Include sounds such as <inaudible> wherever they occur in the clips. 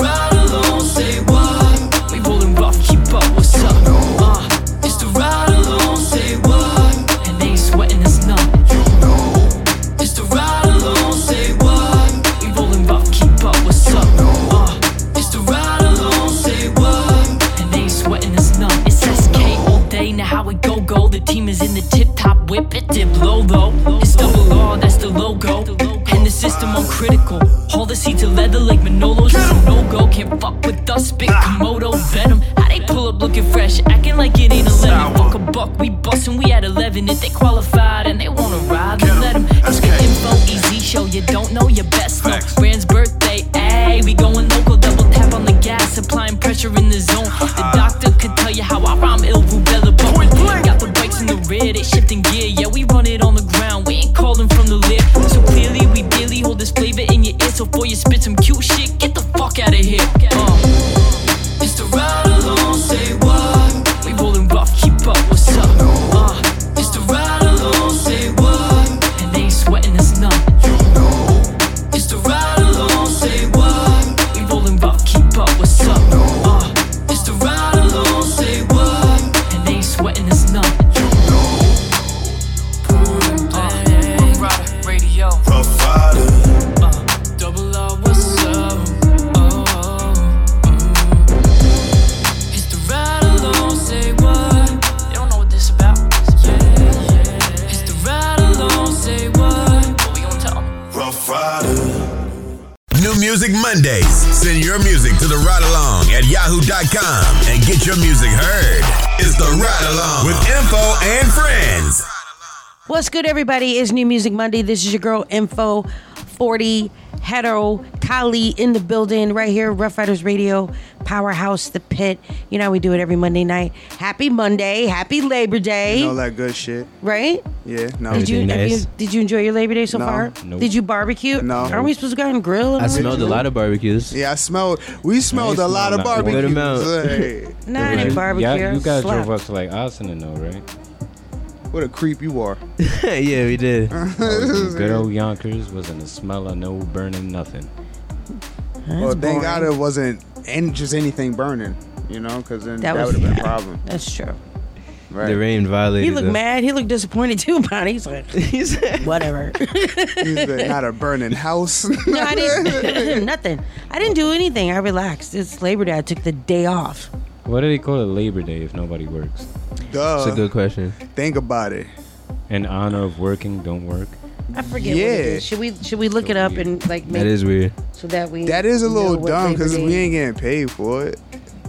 ride along, say what? We rollin' rough, keep up, what's up? Uh, it's the ride along, say what? And they ain't sweating us none. It's the ride along, say what? We rollin' rough, keep up, what's up? Uh, it's the ride along, say what? And they ain't sweating us none. It's SK all day, now how it go go? The team is in the tip top whip, it dip low low. It's double R, that's the logo. And the system on critical. All the seats are leather like Manolo's. It's a no go, can't fuck with us. spit Komodo venom. How they pull up looking fresh, acting like it ain't 11. Fuck a buck, we bustin', we at 11. If they qualified and they wanna ride, then let them. The info easy show, you don't know your best. No, What's good, everybody? It's New Music Monday. This is your girl, Info 40 Hetero Kali in the building right here, Rough Riders Radio, Powerhouse, The Pit. You know how we do it every Monday night. Happy Monday. Happy Labor Day. All that good shit. right? Yeah, no. Did you, Everything have you did you enjoy your Labor Day so No. far? Nope. Did you barbecue? No. Aren't we supposed to go out and grill? and I all that smelled a lot of barbecues. Yeah, I smelled. We smelled a smell lot of that. barbecue. Good amount. Hey, Nah, I didn't barbecue. Yeah, you guys Slapped. drove up to like Austin, though, right? What a creep you are. <laughs> yeah, we did. <laughs> <laughs> Good old Yonkers wasn't a smell of no burning nothing. well, thank boring. God it wasn't and just anything burning. You know, because then That that, was- would have been yeah. a problem. That's true. Right. The rain violated. He looked us. mad. He looked disappointed too about it. He's like, He said- whatever. You said not a burning house. no, I didn't. nothing. I didn't do anything. I relaxed. It's Labor Day. I took the day off. What do they call it Labor Day if nobody works? Duh. That's a good question. Think about it. In honor of working, don't work. I forget what it Yeah. Should we should we look it up and like make That is weird. so that we That is a little dumb because Day we ain't getting paid for it.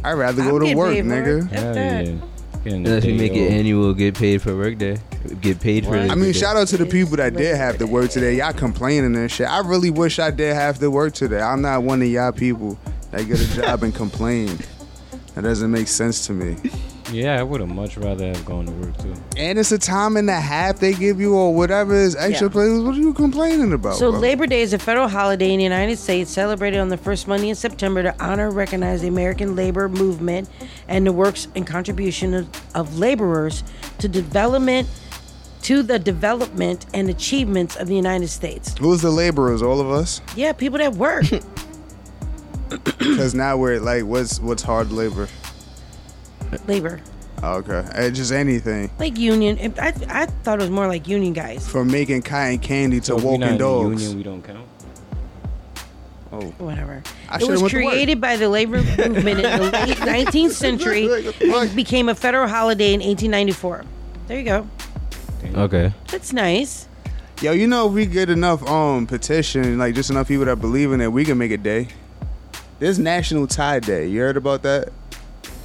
I'd rather I'm go to work, paid nigga. it. F yeah. Unless you make it annual, get paid for work day. Get paid for it. I mean, shout out to the people that did have to work today. Y'all complaining and shit. I really wish I did have to work today. I'm not one of y'all people that get a job and complain. That doesn't make sense to me. Yeah, I would have much rather have gone to work too. And it's a time and a half they give you or whatever is extra Yeah. plays. What are you complaining about? So bro? Labor Day is a federal holiday in the United States celebrated on the first Monday in September to honor and recognize the American labor movement and the works and contribution of, of laborers to development to the development and achievements of the United States. Who's the laborers? All of us? Yeah, people that work. <laughs> Because now we're like, what's what's hard labor? labor. Okay, Eh, just anything Like union. If- I, I thought it was more like union guys. from making cotton candy to So if we not walking in the dogs. Union, we don't count. Oh, Whatever. I it should've was went to work. created by the labor <laughs> movement in the late <laughs> 19th century and became a federal holiday in 1894. There you go. Okay. That's nice. Yo, you know if we get enough um petition, like just enough people that believe in it, we can make a day. There's National Tie Day. You heard about that?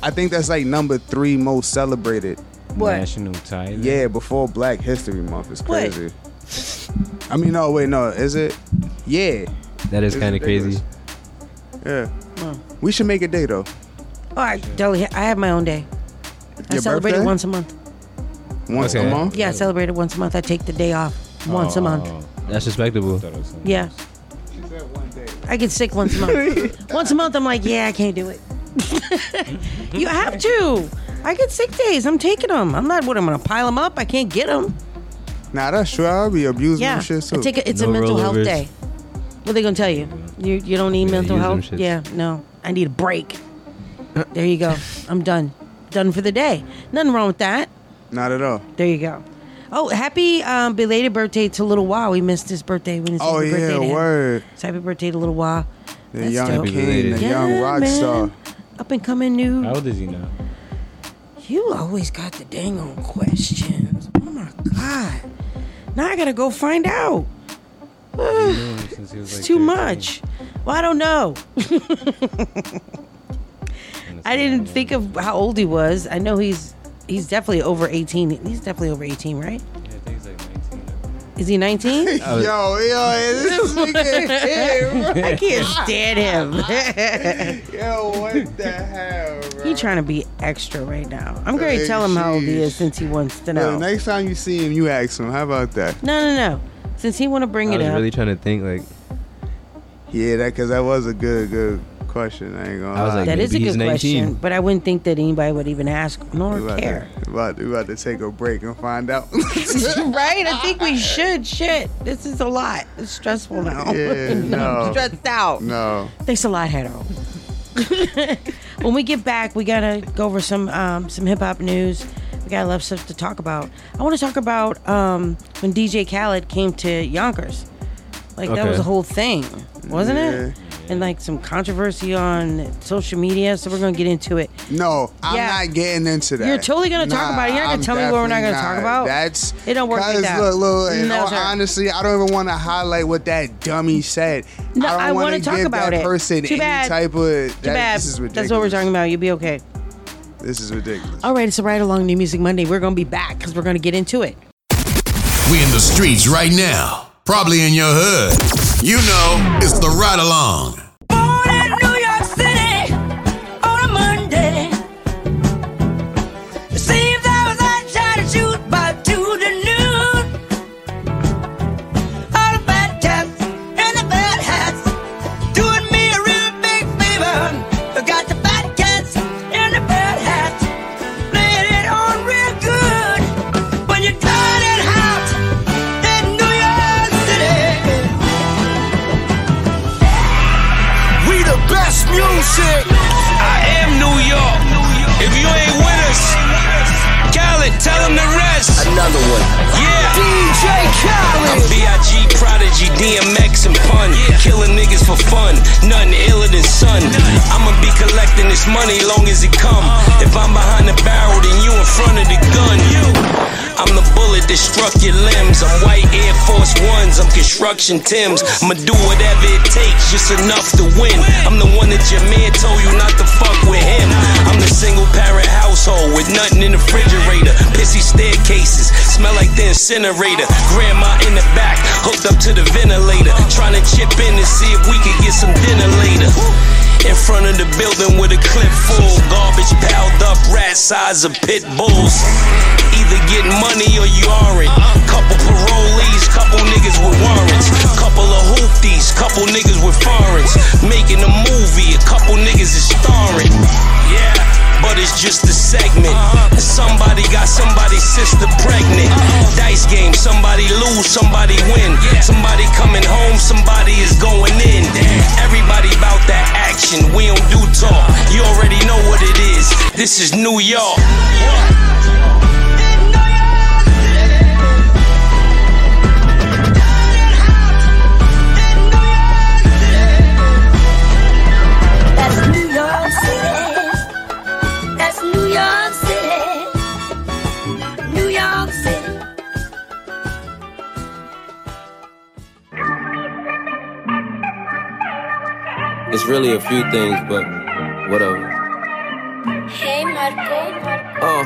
I think that's like number three most celebrated. What? National Tie. Day? Yeah, before Black History Month. It's What? crazy. I mean, no, wait, no, is it? Yeah, That is It's kind of crazy. ridiculous. yeah. We should make a day though. All right, Deli, I have my own day. I Your celebrate it birthday? once a month. Once Okay. a month. Yeah, I celebrate it once a month. I take the day off once a oh, month. Oh, That's respectable. I thought it Yeah. Else. I get sick once a month. <laughs> once a month, I'm like, yeah, I can't do it. <laughs> you have to. I get sick days. I'm taking them. I'm not. What? I'm gonna pile them up. I can't get them. Nah, that's true. I'll be abusing Yeah, them shit too. I take it. It's a mental health rollovers. day. What are they gonna tell you? You you don't need Yeah, mental health? Yeah, no. I need a break. There you go. I'm done. Done for the day. Nothing wrong with that. Not at all. There you go. Oh, happy um, belated birthday to Little Wah. We missed his birthday. We didn't say Oh happy birthday yeah, to him. word. So happy birthday to Little Wah. The That's young dope. king, the Yeah, young rock man. star. Up and coming new. How old is he now? You always got the dang on questions. Oh my god. Now I gotta go find out. Known him since he was It's like too 13. much. Well, I don't know. <laughs> I didn't think of how old he was. I know he's he's definitely over 18. He's definitely over 18, right? Yeah, I think he's like 19. Is he 19? <laughs> yo, yo, this <laughs> nigga here, I can't stand him. <laughs> Yo, what the hell, bro? he trying to be extra right now. I'm going to Hey, tell him how old he is since he wants to Yo, know. next time you see him, you ask him. How about that? No, no, no. Since he want to bring I it was up. really trying to think like Yeah, that because that was a good, good question. I ain't gonna I was lie. like, that is a good 19. question, but I wouldn't think that anybody would even ask nor we about, care. to, about, we about to take a break and find out. <laughs> right? I think we should. Shit, this is a lot. It's stressful now. Yeah, <laughs> I'm no. stressed out. no. Thanks a lot, Hado. <laughs> when we get back, we gotta go over some um, some hip hop news. We got a lot of stuff to talk about. I want to talk about um, when DJ Khaled came to Yonkers. Like that was a whole thing, wasn't Yeah. it? And like some controversy on social media. So we're gonna get into it. No, I'm Yeah. not getting into that. You're totally gonna talk about it. You're not gonna I'm tell me what we're not gonna talk about? That's It don't work like 'cause that. Look, look, and No, all- honestly, I don't even want to highlight what that dummy said. No, I I don't wanna talk give about that it. person Too any bad. type of. That, Too bad. This is ridiculous. That's what we're talking about. You'll be okay. This is ridiculous. All right, it's a ride along New Music Monday. We're gonna be back because we're gonna get into it. We in the streets right now, probably in your hood. You know, it's the ride along. I'm. B.I.G. Prodigy, DMX, and Pun. Killing niggas for fun. Nothing iller than sun. I'ma be collecting this money long as it come. If I'm behind the barrel, then you in front of the gun. I'm the bullet that struck your limbs. I'm white Air Force Ones. I'm construction Tims. I'ma do whatever it takes, just enough to win. I'm the one that your man told you not to fuck with him. I'm the single parent household with nothing in the refrigerator. Pissy staircases, smell like the incinerator. Grandma in the back, hooked up to the ventilator. Trying to chip in to see if we could get some dinner later. In front of the building with a clip full, garbage piled up, rat size of pit bulls. Either get money or you aren't. Couple parolees, couple niggas with warrants. Couple of hoopties, couple niggas with foreigns. Making a movie, a couple niggas is starring. Yeah. But it's just a segment. Somebody got somebody's sister pregnant. Dice game, somebody lose, somebody win. Somebody coming home, somebody is going in. Everybody bout that action, we don't do talk. You already know what it is. This is New York. Really a few things, but whatever. Hey, Marco. Uh,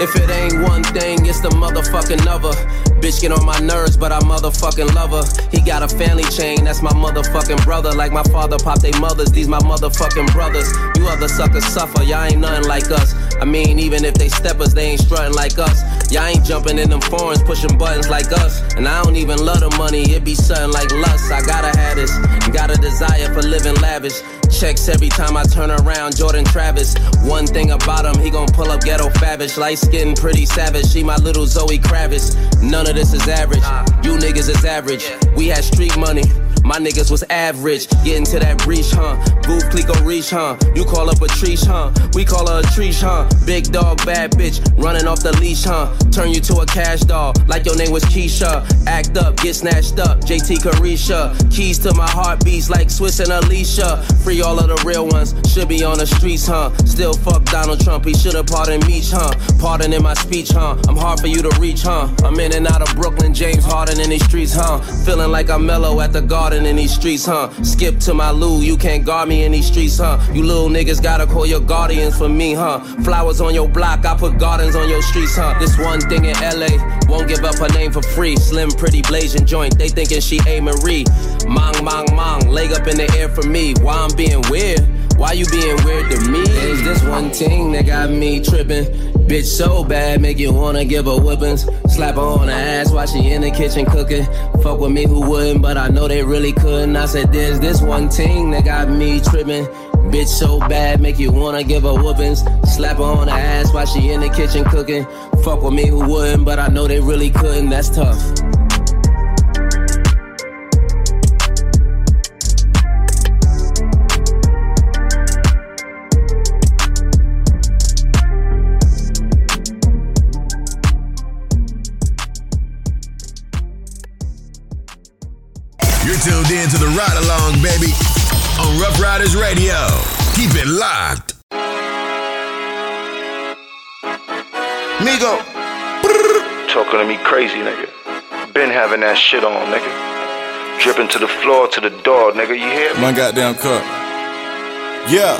if it ain't one thing, it's the motherfucking other. Bitch get on my nerves, but I motherfucking love her. He got a family chain, that's my motherfucking brother. Like my father popped they mothers, these my motherfucking brothers. You other suckers suffer, y'all ain't nothing like us. I mean, even if they step us, they ain't strutting like us. Y'all ain't jumping in them foreigns, pushing buttons like us. And I don't even love the money, it be something like lust. I gotta have this, got a desire for living lavish. Checks every time I turn around, Jordan Travis. One thing about him, he gon' pull up ghetto favish. Light skin, pretty savage. She my little Zoe Kravitz. None of this is average. You niggas is average. We had street money. My niggas was average, getting to that breach, huh? Booth Clico reach, huh? You call up a treesh, huh? We call her a treesh, huh? Big dog, bad bitch, running off the leash, huh? Turn you to a cash doll, like your name was Keisha. Act up, get snatched up, JT Carisha. Keys to my heartbeats like Swizz and Alicia. Free all of the real ones, should be on the streets, huh? Still fuck Donald Trump, he should've pardoned me, huh? Pardon in my speech, huh? I'm hard for you to reach, huh? I'm in and out of Brooklyn, James Harden in these streets, huh? Feeling like I'm mellow at the garden in these streets, huh? Skip to my loo, you can't guard me in these streets, huh? You little niggas gotta call your guardians for me, huh? Flowers on your block, I put gardens on your streets, huh? This one thing in LA, won't give up her name for free. Slim, pretty, blazing joint, they thinking she A. Marie. Mong, mong, mong, leg up in the air for me. Why I'm being weird? Why you being weird to me? Is this one thing that got me tripping? Bitch so bad, make you wanna give her whippings. Slap her on the ass while she in the kitchen cooking. Fuck with me who wouldn't, but I know they really couldn't. I said, there's this one thing that got me tripping. Bitch so bad, make you wanna give her whoopings. Slap her on the ass while she in the kitchen cooking. Fuck with me who wouldn't, but I know they really couldn't. That's tough. You're tuned in to the ride along, baby, on Rough Riders Radio. Keep it locked. Migo. Talking to me crazy, nigga. Been having that shit on, nigga. Dripping to the floor, to the door, nigga. You hear me? My goddamn cup. Yeah.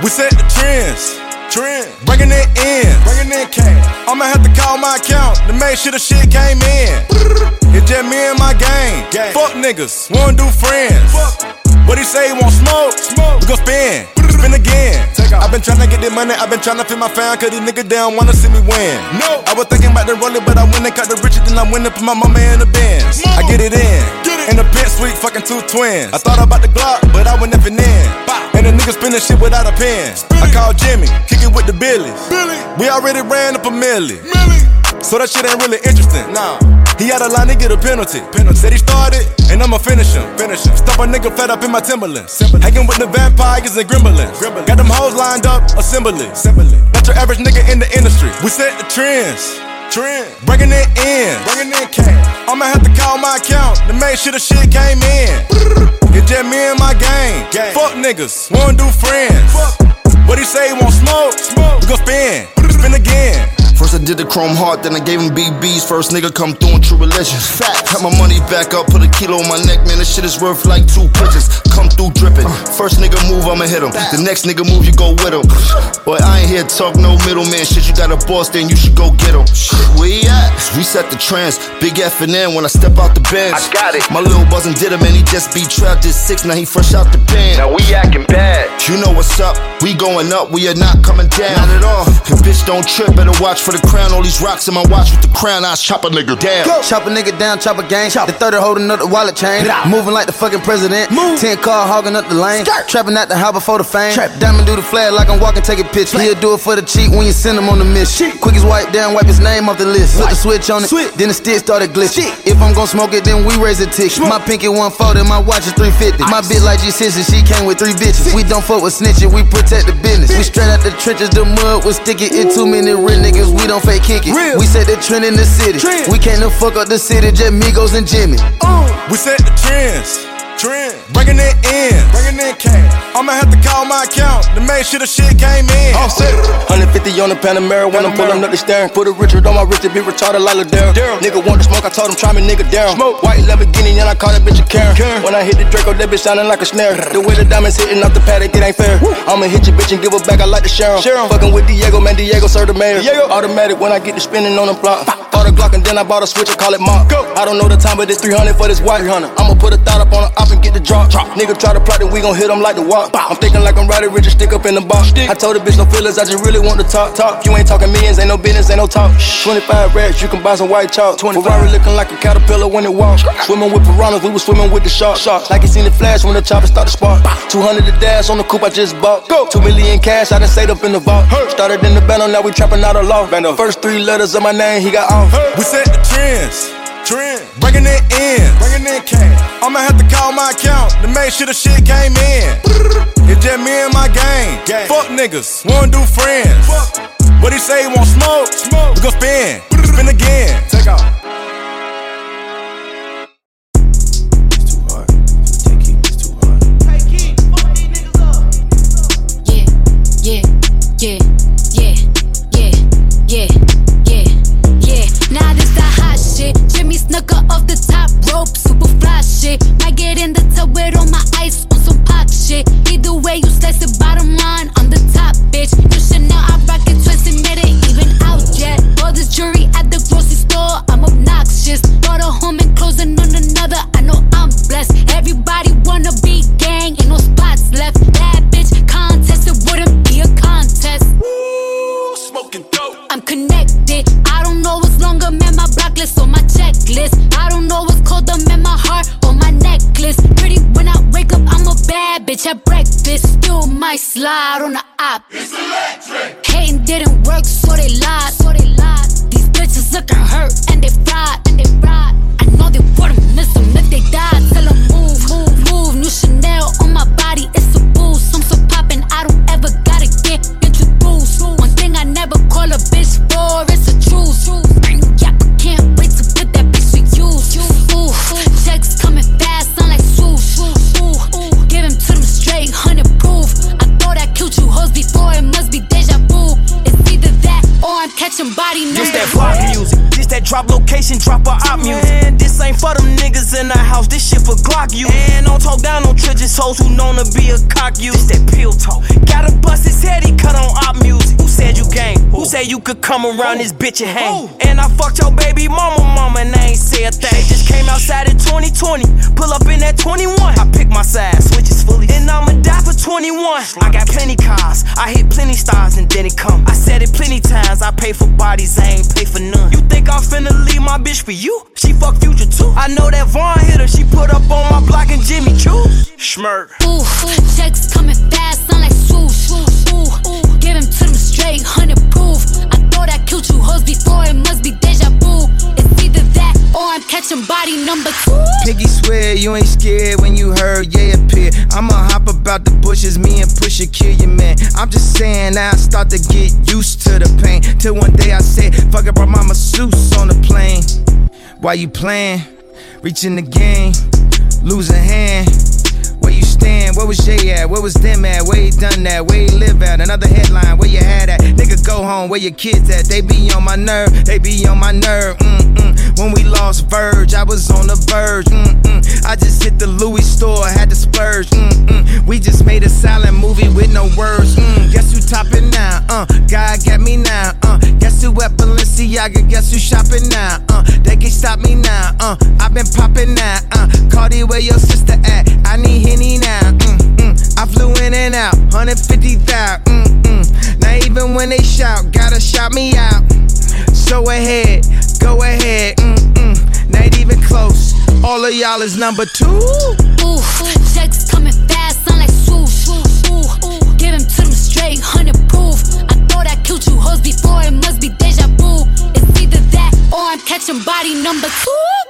We set the trends. Trend. Bringing it in. Bringing in cash. I'ma have to call my account to make sure the shit came in. It's just me and my gang. Fuck niggas. Wanna do friends. What he say? He want smoke? Smoke. We gon' spin. Spin again. I've been tryna get the money. I've been tryna feed my fam. Cause these niggas down wanna see me win. No. I was thinking about the rolling, but I went and cut the richer than I went and put my mama in the Benz. I get it in. Get it. In the pit suite, fucking two twins. I thought about the Glock, but I went never in. And the niggas spinning shit without a pen. I called Jimmy, kick it with the Billies. We already ran up a milli. So that shit ain't really interesting. Nah. He had a line to get a penalty. penalty. Said he started, and I'ma finish him. Finish him. Stop a nigga fed up in my Timberlands. Hanging with the vampires and gremlins. Got them hoes lined up, assembly. Not your average nigga in the industry. We set the trends. Trend. Bringing it in. Bringing in cash. I'ma have to call my account to make sure the shit came in. It's just me and my gang. Fuck niggas. Wanna do friends. What he say? He want smoke? Smoke. We gon' spin. Spin again. First I did the chrome heart, then I gave him BBs. First nigga come through in true religion. Got my money back up, put a kilo on my neck, man. This shit is worth like two pitches. Come through dripping. First nigga move, I'ma hit him. The next nigga move, you go with him. Boy, I ain't here to talk no middleman shit. You got a boss, then you should go get him. Where he at? We set the trends. Big F and N when I step out the bench. I got it. My little buzzin' did him, and he just be trapped at six. Now he fresh out the pen. Now we acting bad. You know what's up? We going up, we are not coming down. Not at all. And bitch, don't trip, better watch for the crown. All these rocks in my watch with the crown, I chop a nigga down. Chop a nigga down, chop a gang. Chop. The third holding up the wallet chain. Moving like the fucking president. 10 car hogging up the lane. Trapping at the house before the fame. Trap diamond do the flag like I'm walking, take a picture. He'll do it for the cheat when you send him on the mission. Quick as wipe down, wipe his name off the list. Flip the switch on it, then the stick started glitching. If I'm gon' smoke it, then we raise a ticket. My pinky 140, my watch is 350. My bitch like G6, she came with three bitches. We don't fuck with snitching, we protect the business. We straight out the trenches, the mud was sticky. It too many real niggas, we don't fake kick it. We set the trend in the city. We can't fuck up the city, just Migos and Jimmy. Uh. We set the trends. Trend. Bringing it in. Bringing it in cash. I'ma have to call my account to make sure the shit came in. Offset. 150 on the Panamera when I'm pulling up the steering. Put a Richard on my wrist to be retarded like Ladero. Nigga want to smoke, I told him try me nigga down. Smoke. White Lamborghini and I call that bitch a Karen. When I hit the Draco, that bitch sounding like a snare. The way the diamonds hitting off the paddock, it ain't fair. I'ma hit your bitch and give her back, I like to share 'em. Fucking with Diego, man, Diego serve the mayor. Automatic when I get to spinning on the block. Bought a Glock and then I bought a switch, I call it Mark. I don't know the time, but it's 300 for this white. Hunter. I'ma put a thought up on the op and get the drop. Nigga try to plot, then we gon' hit him like the walk. I'm thinking like I'm riding rich and stick up in the box. I told the bitch no feelings, I just really want to talk. Talk. You ain't talking millions, ain't no business, ain't no talk. 25 racks, you can buy some white chalk. 25. Ferrari looking like a caterpillar when it walks. Swimming with piranhas, we was swimming with the sharks. Like you seen the flash when the chopper start to spark. 200 the dash on the coupe I just bought. Go. 2 million cash, I done saved up in the vault. Started in the battle, now we trapping out a law. First three letters of my name, he got off. We set the trends. Trend, bringing it in, bringing in cash. I'ma have to call my account to make sure the shit came in. It's just me and my gang. Fuck niggas, wanna do friends. What he say, he want smoke? Smoke. We gon' spin, come around this bitch and hang? And I fucked your baby mama, mama, and I ain't say a thing. Just came outside in 2020. Pull up in that 21. I pick my side, switches fully. And I'ma die for 21. I got plenty cars. I hit plenty stars and then it come. I said it plenty times. I pay for bodies, I ain't pay for none. You think I'm finna leave my bitch for you? She fuck future too. I know that Vaughn hit her. She put up on my block and Jimmy Choo. Schmirk. Ooh, checks coming fast, sound like swoosh. Ooh, give him to them straight, hundred killed you hoes before, it must be deja vu. It's either that or I'm catching body number two. Piggy swear you ain't scared when you heard yeah appear. I'ma hop about the bushes, me and Pusha kill your man. I'm just saying I start to get used to the pain. Till one day I said, fuck it, brought my masseuse on the plane. Why you playing? Reaching the game, lose a hand. Where you stand? Where was Jay at? Where was them at? Where he done that? Where he live at? Another headline, where you had at? Nigga, go home, where your kids at? They be on my nerve, they be on my nerve. Mm-mm. When we lost Verge, I was on the verge. Mm-mm. I just hit the Louis store, had to splurge. Mm-mm. We just made a silent movie with no words. Mm. Guess who topping now? Uh, God got me now. Uh, guess who at Balenciaga? Guess who shopping now? Uh, they can stop me now. Uh, i been popping now. Uh, Cardi, where your sister at? I need Henny now. Mm-mm. I flew in and out, 150,000. Mm-mm. Now even when they shout, gotta shout me out. So ahead, go ahead. Mm-mm. Not even close. All of y'all is number two. Ooh, checks coming fast, sound like swoosh. Ooh, give him to them straight, hundred proof. I thought I killed you hoes before, it must be deja vu. It's either that or I'm catching body number two.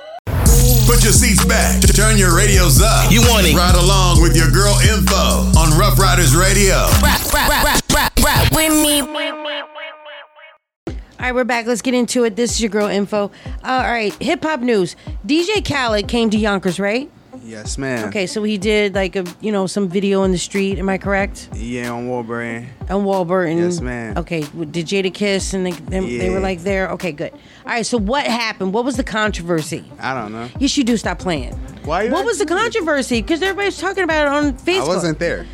Put your seats back. Turn your radios up. You want it. Ride along with your girl info on Rough Riders Radio. Rap, rap, rap, rap, rap with me. All right, we're back. Let's get into it. This is your girl info. Uh, all right, hip hop news. DJ Khaled came to Yonkers, right? Yes, ma'am. Okay, so he did like a you know some video in the street. Am I correct? Yeah, on Warburton. On Warburton. Yes, ma'am. Okay, did Jadakiss and they, they, they were like there? Okay, good. All right, so what happened? What was the controversy? I don't know. Yes, you do. Stop playing. Why? What was the controversy? Because everybody's talking about it on Facebook. I wasn't there.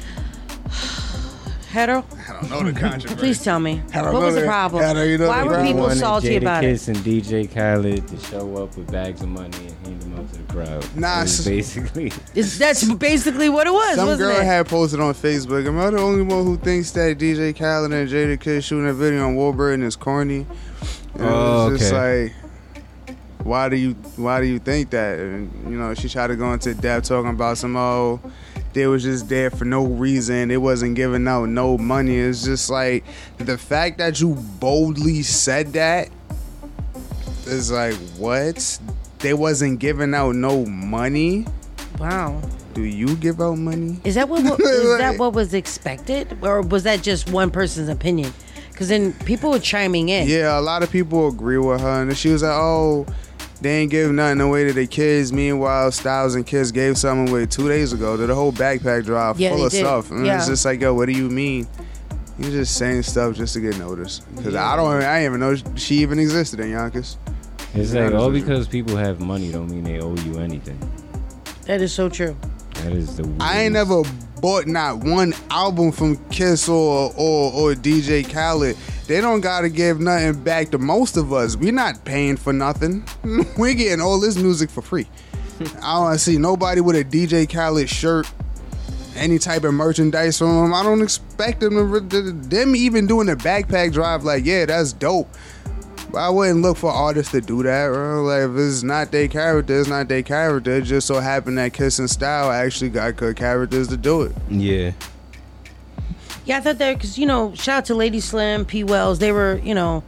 Hetero. I don't know the <laughs> controversy. Please tell me. I don't What know was the that. problem? I don't even know Why the were people wanted salty Jada about it? Kiss and DJ Khaled to show up with bags of money and hand them up to the crowd. Nah, It was s- basically. <laughs> Is- that's basically what it was, Some wasn't girl it? had posted on Facebook. Am I the only one who thinks that DJ Khaled and Jadakiss shooting a video on Warburton is corny? And Oh, it was oh, just okay. like, why do you why do you think that? And you know, she tried to go into depth talking about some oh, they was just there for no reason. It wasn't giving out no money. It's just like the fact that you boldly said that is like what? they wasn't giving out no money. Wow. Do you give out money? Is that what, what is that <laughs> what was expected, or was that just one person's opinion? Because then people were chiming in. Yeah, a lot of people agree with her, and she was like, "Oh, they ain't give nothing away to the kids." Meanwhile, Styles and Kiss gave something away two days ago to the whole backpack drive Yeah, full they of did. stuff, mm, and Yeah. it's just like, "Yo, what do you mean?" You're just saying stuff just to get noticed. Because I don't, I didn't even know she even existed in Yonkers. It's To like all because people have money don't mean they owe you anything. That is so true. That is the. I ain't never bought not one album from Kiss or or, or DJ Khaled. They don't gotta give nothing back to most of us. We're not paying for nothing. <laughs> We're getting all this music for free. I don't see nobody with a DJ Khaled shirt, any type of merchandise from them. I don't expect them to them even doing a backpack drive. Like, yeah, that's dope. But I wouldn't look for artists to do that, bro. Like, if it's not their character, it's not their character. It just so happened that Kiss and Style actually got good characters to do it. Yeah. Yeah, I thought that because you know, shout out to Lady Slim, P Wells. They were you know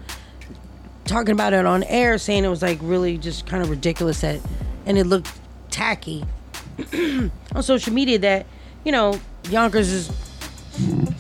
talking about it on air, saying it was like really just kind of ridiculous that, and it looked tacky <clears throat> on social media that you know Yonkers is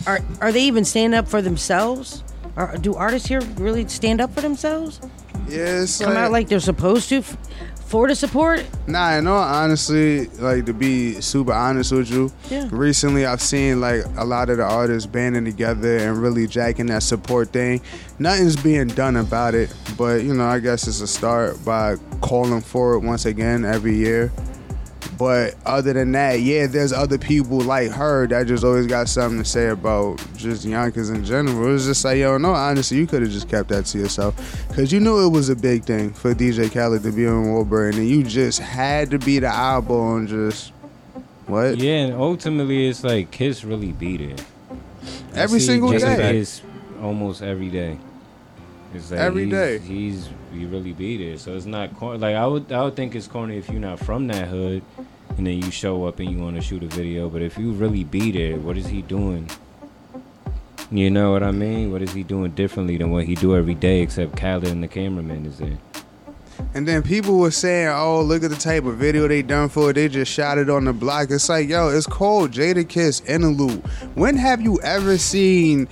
are are they even standing up for themselves? Or do artists here really stand up for themselves? Yeah, it's Come out like they're supposed to f- for the support? Nah, in all honestly, like to be super honest with you, Yeah. recently I've seen like a lot of the artists banding together and really jacking that support thing. Nothing's being done about it, but you know, I guess it's a start by calling for it once again every year. But other than that, yeah, there's other people like her that just always got something to say about just Yonkers in general. It's just like, yo, no, honestly, you could have just kept that to yourself. Because you knew it was a big thing for DJ Khaled to be on Warburg, and you just had to be the eyeball and just, what? Yeah, and ultimately it's like Kiss really beat it. Every single day. Kiss almost every day. It's like Every he's, day. He's he really beat it. So it's not corny. Like I would I would think it's corny if you're not from that hood, and then you show up and you want to shoot a video. But if you really beat it, what is he doing? You know what I mean? What is he doing differently than what he do every day? Except Khaled and the cameraman is there. And then people were saying, "Oh, look at the type of video they done for it. They just shot it on the block." It's like, yo, it's called Jadakiss Interlude. When have you ever seen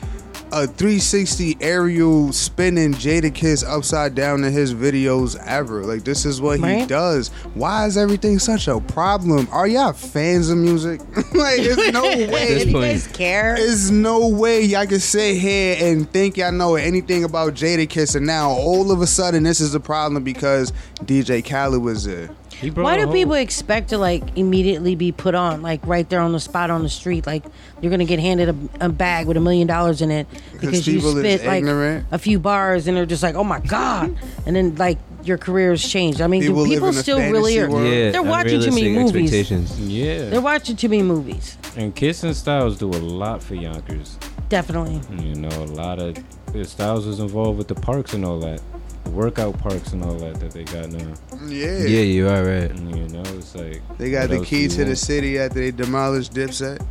a 360 aerial spinning Jadakiss upside down in his videos ever? Like, this is what he does. Why is everything such a problem? Are y'all fans of music? <laughs> like, there's no <laughs> way. Do you guys care? There's no way y'all can sit here and think y'all know anything about Jadakiss, and now all of a sudden this is a problem because DJ Khaled was there. Why do people expect to like immediately be put on, like right there on the spot on the street? Like you're gonna get handed a, a bag with a million dollars in it because you people is spit like ignorant. a few bars and they're just like, oh my god, <laughs> and then like your career's changed. I mean, People do people still really are? Yeah. they're watching too many movies. expectations. Yeah. They're watching too many movies. And Kiss and Styles do a lot for Yonkers. Definitely. You know, a lot of Styles was involved with the parks and all that, the workout parks and all that that they got now. Yeah. Yeah, you are right. You know, it's like They got the key do you to the city after they demolished Dipset.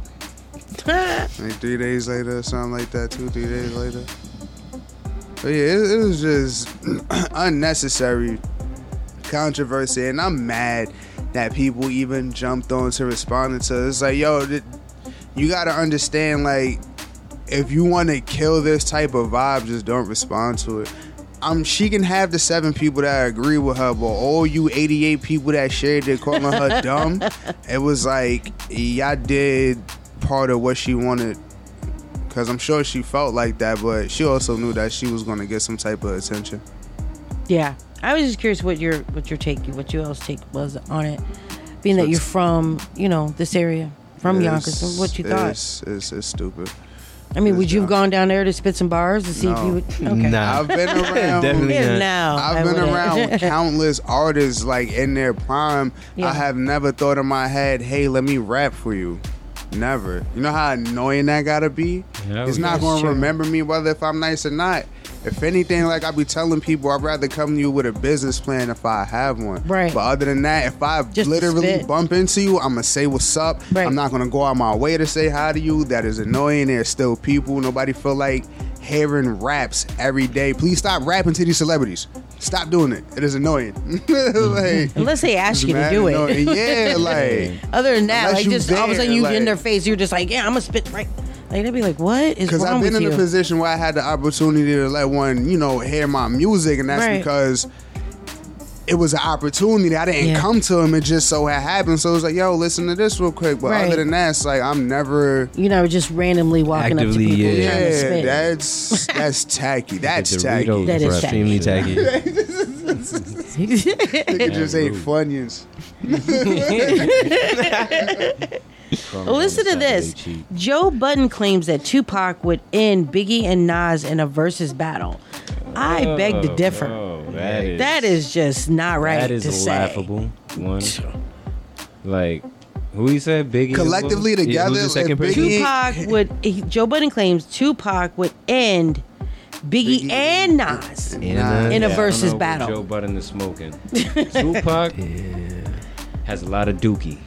<laughs> like three days later, something like that. Two, three days later. But yeah, it, it was just <clears throat> unnecessary controversy, and I'm mad that people even jumped on to responding to. it. It's like, yo, th- you gotta understand, like, if you want to kill this type of vibe, just don't respond to it. Um, she can have the seven people that agree with her, but all you 88 people that shared it calling her <laughs> dumb, it was like y'all did part of what she wanted. Cause I'm sure she felt like that, but she also knew that she was gonna get some type of attention. Yeah, I was just curious what your what your take, what your else take was on it, being that you're from you know this area, from Yonkers, what you thought. It's, it's, it's stupid. I mean, would you have gone down there to spit some bars to see if No. you would? Okay. Nah. I've been <laughs> around. Definitely Yeah, not. no, I I've been wouldn't. around <laughs> countless artists like in their prime. Yeah. I have never thought in my head, "Hey, let me rap for you." Never. You know how annoying that gotta be. Yeah, He's not gonna true. remember me whether if I'm nice or not. If anything, like I be telling people, I'd rather come to you with a business plan if I have one. Right. But other than that, if I Just literally spit. bump into you, I'm gonna say what's up. Right. I'm not gonna go out my way to say hi to you. That is annoying. There's still people. Nobody feel like hearing raps every day. Please stop rapping to these celebrities. Stop doing it. It is annoying. <laughs> like, Unless they ask you to do annoying. it. Yeah, <laughs> like Other than that, like just all of a sudden you get in their face, you're just like, yeah, I'm gonna spit right. Like they'd be like, what is Because I've been in you? a position where I had the opportunity to let one, you know, hear my music, and that's Right. because it was an opportunity. I didn't Yeah. come to him; it just so had happened. So it was like, "Yo, listen to this real quick." But Right. other than that, it's like I'm never. You know, just randomly walking up to Actively, people yeah. trying to Yeah, that's <laughs> that's tacky. That's Doritos tacky. That is breath. Extremely tacky. <laughs> <laughs> Nigga just ate Funyuns. Well, listen to this. Joe Budden claims that Tupac would end Biggie and Nas in a versus battle. I beg to oh, differ. Oh, that is that is just not right that is to say. laughable. One, like who he said Biggie Collectively was? together, who's the second if? Biggie- Tupac <laughs> would. he- Joe Budden claims Tupac would end Biggie, Biggie and Nas And, in a Yeah, I don't versus know battle. Joe Budden is smoking. Tupac <laughs> has a lot of dookie.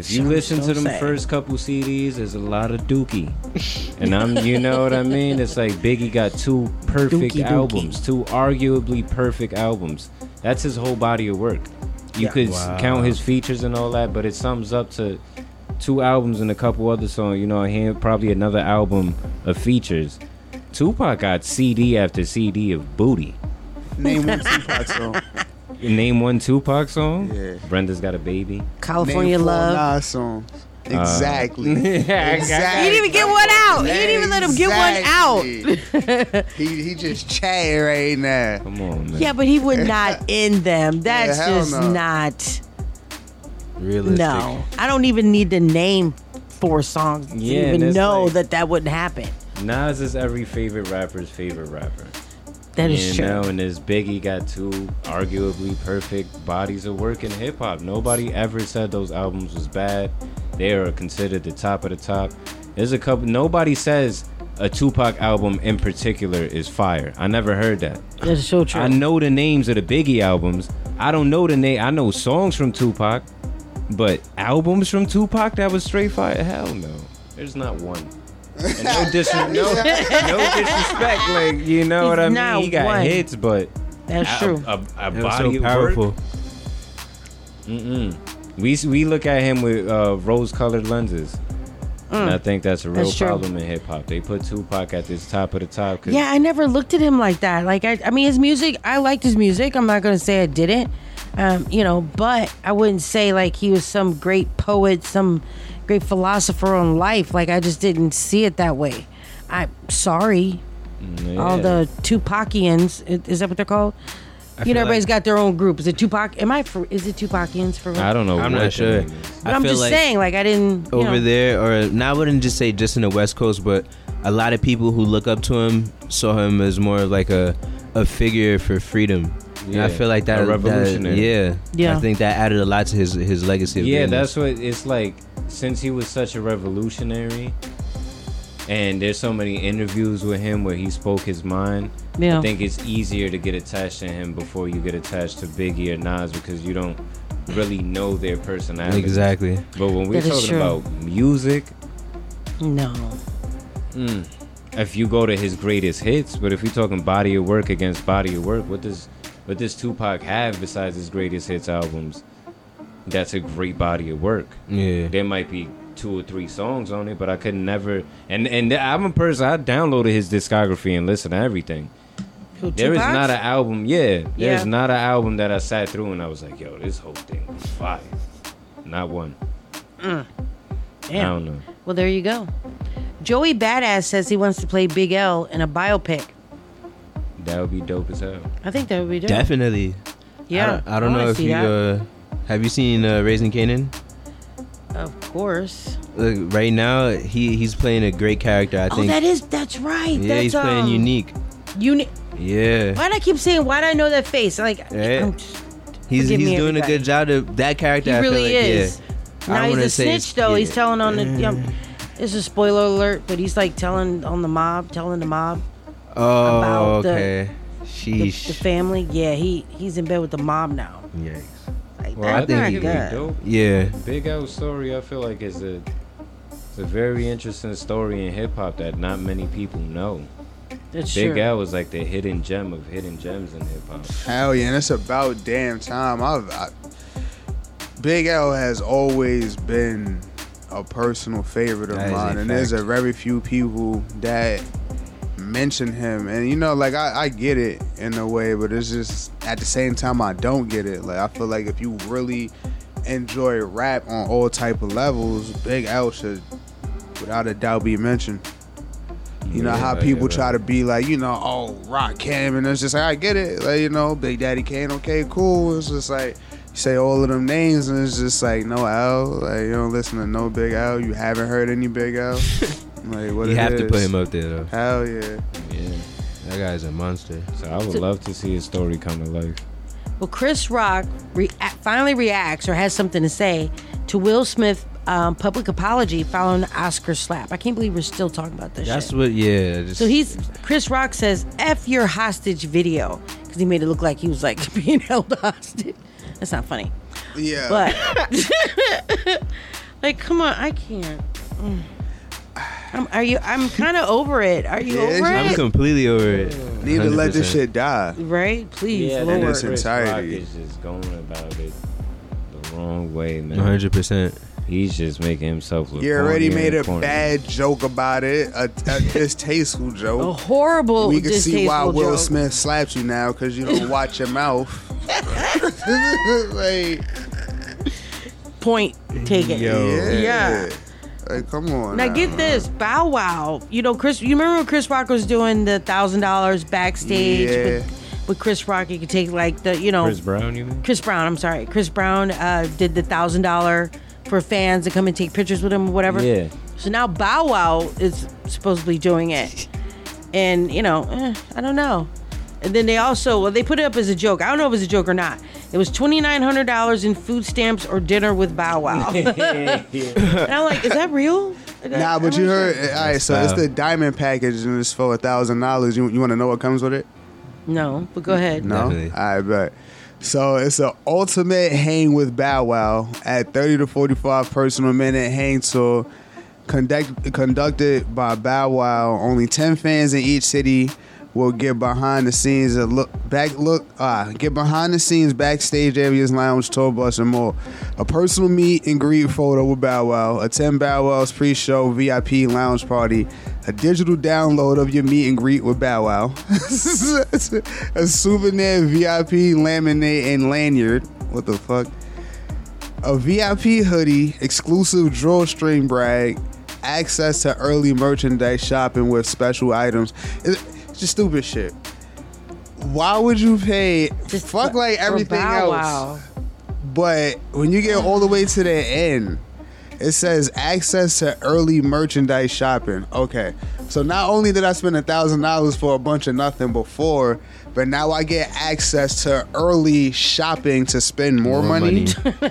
If you Some listen to them say. first couple CDs, there's a lot of dookie. And I'm, you know what I mean? It's like Biggie got two perfect Dookie, dookie. albums, two arguably perfect albums. That's his whole body of work. You Yeah. could Wow. count his features and all that, but it sums up to two albums and a couple other songs. You know, he probably another album of features. Tupac got CD after CD of booty. Name one Tupac song. Name one Tupac song. Yeah. Brenda's got a baby. California Name Love. Nas songs. Uh, exactly. <laughs> Yeah, exactly. He didn't even get one out. He didn't even let him get one out. He he just chatting right now. Come on, man. Yeah, but he would not <laughs> end them. That's hell just no. not. Realistic. No, I don't even need to name four songs to Yeah, and even it's know like- that that wouldn't happen. Nas is every favorite rapper's favorite rapper. That is you true. know, and this Biggie got two arguably perfect bodies of work in hip hop. Nobody ever said those albums was bad. They are considered the top of the top. There's a couple. Nobody says a Tupac album in particular is fire. I never heard that. That's so true. I know the names of the Biggie albums. I don't know the name. I know songs from Tupac, but albums from Tupac that was straight fire. Hell no. There's not one. And no, dis- <laughs> no, no disrespect, like you know He's what I mean. He got one. hits, but That's a, true. A, a, a body so powerful. work. Mm-mm. We we look at him with uh, rose-colored lenses. And I think that's a real Mm. That's problem in hip hop. They put Tupac at this top of the top. 'cause Yeah, I never looked at him like that. Like I, I mean, his music, I liked his music. I'm not gonna say I didn't, um, you know, but I wouldn't say like he was some great poet, some great philosopher on life. Like I just didn't see it that way. I'm sorry, Mm, all the Tupacians. i- Is that what they're called? I you know, feel everybody's like- got their own group. Is it Tupac? Am I for? Is it Tupacians for? real? I don't know. I'm not sure. But I I'm just like saying, like I didn't. You over know, there, or now I wouldn't just say just in the West Coast, but a lot of people who look up to him saw him as more of like a a figure for freedom. And Yeah, I feel like that a revolutionary. That, yeah, Yeah. I think that added a lot to his his legacy. Of Yeah, greatness. that's what it's like. Since he was such a revolutionary, and there's so many interviews with him where he spoke his mind. Yeah. I think it's easier to get attached to him before you get attached to Biggie or Nas because you don't really know their personality. exactly. But when we're That is talking about music, no. mm, if you go to his greatest hits, but if you're talking body of work against body of work, what does what does Tupac have besides his greatest hits albums? That's a great body of work. Yeah, There might be two or three songs on it, but I could never. And and I'm a person. I downloaded his discography and listened to everything. Who, There is not an album. Yeah, there's Yeah. not an album that I sat through and I was like, yo, this whole thing was fire. Not one. I Damn. don't know. Well, there you go. Joey Badass says he wants to play Big L in a biopic. That would be dope as hell. I think that would be dope. definitely. Yeah, I don't, I don't wanna know if you that. uh, have you seen uh, Raising Kanan. Of course. Look, right now he he's playing a great character. I Oh, think. Oh, that is that's right. yeah, that's, he's playing um, unique. Uni- Yeah, Why do I keep saying? Why do I know that face? Like, Yeah. I'm- he's he's doing a good job. of that character, he I really like, is. Yeah. Now he's a snitch though. He's telling on the. You know, it's a spoiler alert, but he's like telling on the mob, telling the mob Oh, about the- okay. the, Sheesh. the family. Yeah, he he's in bed with the mob now. Yikes. Like, Well, that's I think not it'd be dope. Yeah. Big L's story, I feel like is a it's a very interesting story in hip hop that not many people know. That's Big true. L was like the hidden gem of hidden gems in hip hop. Hell yeah, and it's about damn time. I've, I, Big L has always been a personal favorite of That is a mine, and there's a very few people that mention him. And you know, like I, I get it in a way, but it's just at the same time I don't get it. Like I feel like if you really enjoy rap on all type of levels, Big L should, without a doubt, be mentioned. You know Yeah, how people try to be like, you know, oh, Rakim, and it's just like I get it, like you know, Big Daddy Kane, okay, cool. It's just like you say all of them names, and it's just like no L, like you don't listen to no Big L. You haven't heard any Big L. <laughs> like what you it have to put him up there though. Hell yeah. Yeah. That guy's a monster. So I would So- love to see his story come to life. Well, Chris Rock re- finally reacts or has something to say to Will Smith um, public apology following the Oscar slap. I can't believe we're still talking about this. That's shit. what. Yeah. Just, So he's Chris Rock says "f your hostage video" because he made it look like he was like <laughs> being held hostage. That's not funny, Yeah. but <laughs> like, come on, I can't. Mm. I'm, are you? I'm kind of over it. Are you Yeah, over it? I'm completely over it. Need to let this 100%. shit die. right? Please, yeah, Lord. that its Chris Rock entirety. is just going about it the wrong way, man. 100. percent He's just making himself look. You already corny made and a corny. bad joke about it, a, a <laughs> distasteful joke. A horrible, we can see why distasteful Will joke. Smith slaps you now because you don't watch your mouth. like, <laughs> Point taken. Yo. yeah. Yeah. Like, come on. Now get this, Bow Wow. You know, Chris. You remember when Chris Rock was doing the thousand dollars backstage Yeah. with, with Chris Rock? You could take like the, you know, Chris Brown, you mean? Chris Brown. I'm sorry, Chris Brown uh, did the thousand dollar for fans to come and take pictures with him or whatever. Yeah. So now Bow Wow is supposedly doing it, and you know, eh, I don't know. And then they also, well, they put it up as a joke. I don't know if it's a joke or not. It was twenty nine hundred dollars in food stamps or dinner with Bow Wow. <laughs> and I'm like, is that real? Nah, but you heard. All right, so it's the diamond package and it's for a thousand dollars. You you want to know what comes with it? No, but go ahead. No. Definitely. I bet. So it's an ultimate hang with Bow Wow at 30 to 45 personal minute hang tour conduct, conducted by Bow Wow. Only 10 fans in each city will get behind the scenes and look back look ah get behind the scenes backstage areas lounge tour bus and more. A personal meet and greet photo with bow wow. Attend bow wow's pre-show vip lounge party. A digital download of your meet and greet with bow wow. <laughs> A souvenir vip laminate and lanyard. What the fuck? A VIP hoodie, exclusive drawstring brag, access to early merchandise shopping with special items. It- just stupid shit. Why would you pay fuck like everything else? Wow. But when you get all the way to the end, it says access to early merchandise shopping. Okay. So not only did I spend a thousand dollars for a bunch of nothing before, but now I get access to early shopping to spend more, More money. money. <laughs>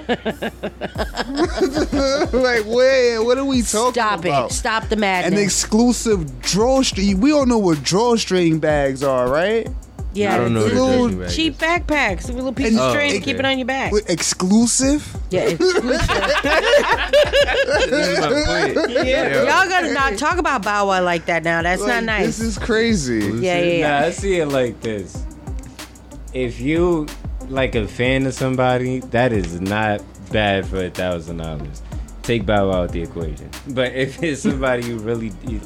like, wait, what are we talking Stop about? Stop it. Stop the madness. An exclusive drawstring. We all know what drawstring bags are, right? Yeah, I don't know it's what a little cheap backpacks, a little piece of Oh, string to okay. keep it on your back. Wait, exclusive? Yeah, exclusive. <laughs> Yeah. Y'all gotta not talk about Bow Wow like that now. That's not nice. This is crazy. yeah, yeah, yeah. Nah, I see it like this. If you like a fan of somebody, that is not bad for a thousand dollars. Take Bow Wow out the equation. But if it's somebody you really you-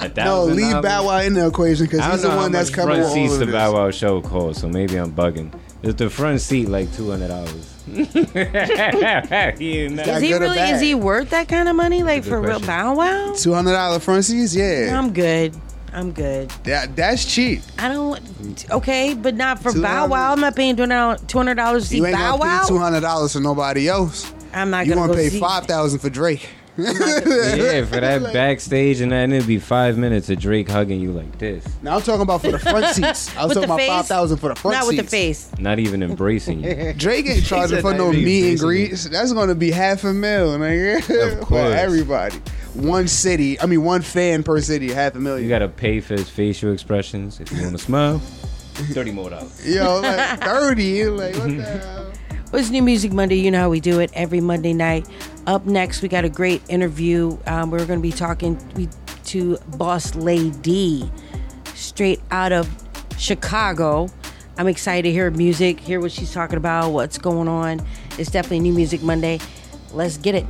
like, a <laughs> No, thousand. leave dollars- Bow Wow in the equation because he's the know how one that's much coming front with seats all the of Bow. Wow show cost, so maybe I'm bugging. Is the front seat like two hundred dollars? <laughs> <laughs> Is he good or really? bad? Is he worth that kind of money? Like for real, question. Bow Wow? Two hundred dollar front seats, yeah, I'm good. I'm good. that that's cheap. I don't. Okay, but not for Bow Wow. hundred. I'm not paying two hundred dollars to see You ain't Bow gonna pay Wow. hundred dollars for nobody else. I'm not You gonna gonna go pay see. five thousand for Drake. Yeah, for that backstage and that, and it'd be five minutes of Drake hugging you like this, Now I'm talking about for the front <laughs> seats. I was talking about face? five thousand for the front Not seats. with the face. not even embracing you. <laughs> Drake ain't charging said for not no even meet and embracing greets. That's gonna be half a mil, nigga. Of <laughs> for course. everybody. One city. I mean, one fan per city. Half a million. You gotta pay for his facial expressions if you want to smile. Thirty more dollars. Yo, like thirty. Like what the hell? What's New Music Monday? You know how we do it every Monday night. Up next, we got a great interview. Um, we're going to be talking to BozzLayDee. straight out of Chicago. I'm excited to hear music, hear what she's talking about, what's going on. It's definitely New Music Monday. Let's get it.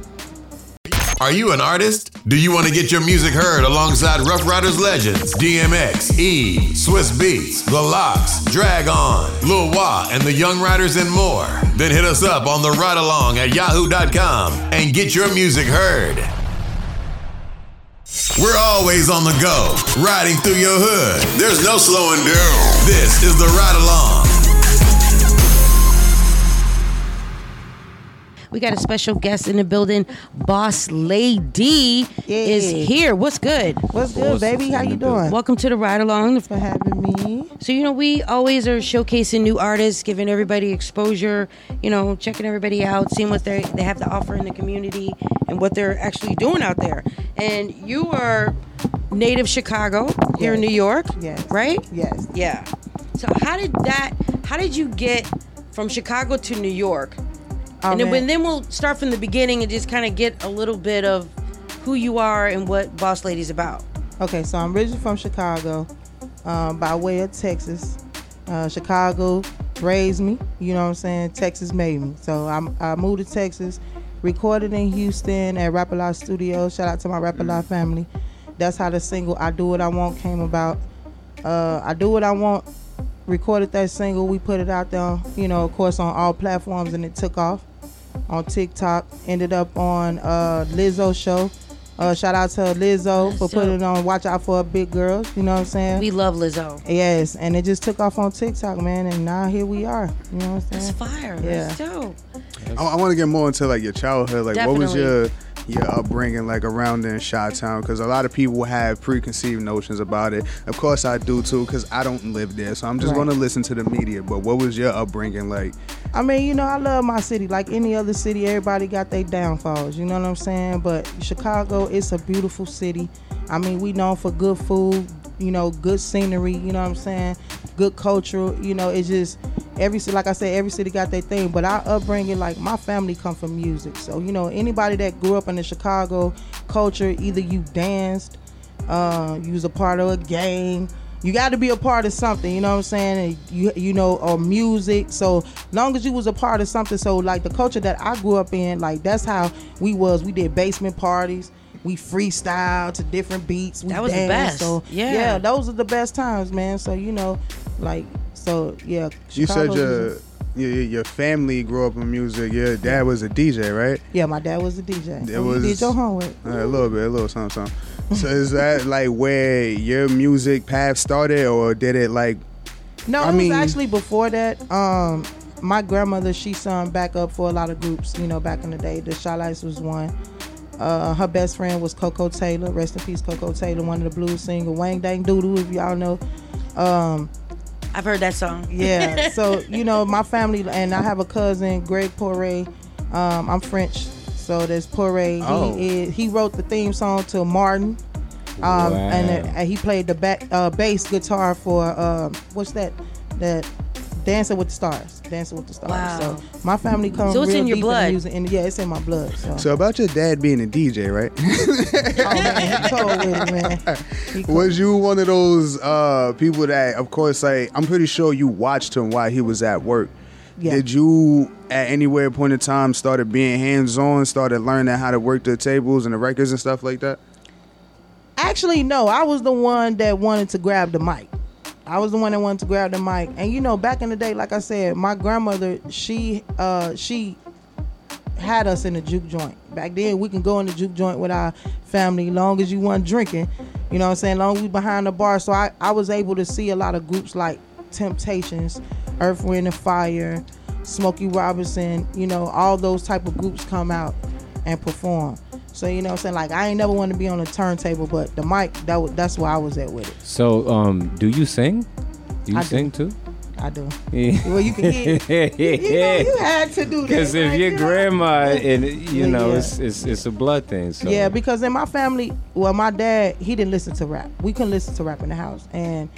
Are you an artist? Do you want to get your music heard alongside Ruff Ryders legends DMX, E, Swizz Beatz, The LOX, Drag On, Lil Wah, and the Young Riders and more? Then hit us up on the ride along at yahoo.com and get your music heard. We're always on the go, riding through your hood. There's no slowing down. This is the ride along. We got a special guest in the building. BozzLayDee is here. What's good? What's good, baby? How you doing? Welcome to the ride along. for having me. So you know we always are showcasing new artists, giving everybody exposure. You know, checking everybody out, seeing what they they have to offer in the community and what they're actually doing out there. And you are native Chicago here in New York, Yes. right? Yes. Yeah. So how did that? How did you get from Chicago to New York? And then, then we'll start from the beginning and just kind of get a little bit of who you are and what BozzLayDee's about. Okay, so I'm originally from Chicago, um, by way of Texas. Uh, Chicago raised me, you know what I'm saying? Texas made me. So I'm, I moved to Texas, recorded in Houston at Rap A Lot Shout out to my Rap A Lot family. That's how the single I Do What I Want came about. Uh, I Do What I Want recorded that single. We put it out there, you know, of course, on all platforms, and it took off on TikTok. Ended up on uh, Lizzo show. Uh, shout out to Lizzo for That's putting it on Watch Out for a Big Girls. You know what I'm saying? We love Lizzo. Yes, and it just took off on TikTok, man, and now here we are. You know what I'm saying? That's fire. Yeah. That's dope. I, I want to get more into like your childhood. Like, what was your Definitely. Your upbringing like around in Chi Town? Because a lot of people have preconceived notions about it. Of course, I do too, because I don't live there. So I'm just Right. going to listen to the media. But what was your upbringing like? I mean, you know, I love my city. Like any other city, everybody got their downfalls. You know what I'm saying? But Chicago, it's a beautiful city. I mean, we known for good food, you know, good scenery. You know what I'm saying? Good culture. You know, it's just every city, like I said, every city got their thing. But our upbringing, like my family come from music, so you know, anybody that grew up in the Chicago culture, either you danced, uh, you was a part of a gang. You got to be a part of something, you know what I'm saying? And you you know, or music. So long as you was a part of something, so like the culture that I grew up in, like that's how we was. We did basement parties. We freestyle to different beats. We That was the best. So Yeah. yeah, those are the best times, man. So you know, like so yeah. You said your, your your family grew up in music. Your dad was a DJ, right? yeah, my dad was a DJ. It So was you did your homework. Uh, a little bit, a little something, something. <laughs> So is that like where your music path started, or did it like? No, I it mean- was actually before that. Um, my grandmother, she sung back up for a lot of groups, you know, back in the day. The Chi-Lites was one. Uh, her best friend was Koko Taylor. Rest in peace, Koko Taylor, one of the blues singer. Wang Dang Doodle, if y'all know. Um, I've heard that song. yeah. <laughs> So you know, my family, and I have a cousin, Greg Poirier. Um, I'm French, so there's Poirier. Oh. He is, he wrote the theme song to Martin. Um, and, uh, and he played the back uh, bass guitar for um, what's that? That Dancing with the Stars. Dancing with the Stars. Wow. So my family comes. So it's real in your blood. In music, and yeah, it's in my blood. So, So about your dad being a DJ, right? <laughs> oh man, he told with it, man. He cold. Was you one of those uh, people that, of course, like I'm pretty sure you watched him while he was at work. Yeah. Did you, at anywhere point in time, started being hands on, started learning how to work the tables and the records and stuff like that? Actually, no. I was the one that wanted to grab the mic. I was the one that wanted to grab the mic. And you know, back in the day, like I said, my grandmother, she uh she had us in the juke joint. Back then we can go in the juke joint with our family long as you weren't drinking. You know what I'm saying? Long as we behind the bar. So I, I was able to see a lot of groups like Temptations, Earth, Wind and Fire, Smokey Robinson, you know, all those type of groups come out and perform. So you know what I'm saying? Like I ain't never want to be on a turntable, but the mic, that wa- that's where I was at with it. So, um, do you sing? Do you I do. sing too? I do. Yeah. Well, you can hear. You, you know, you had to do that. Because if right? your You know? grandma and you know Yeah. it's, it's it's a blood thing. So Yeah, because in my family, well, my dad he didn't listen to rap. We couldn't listen to rap in the house, and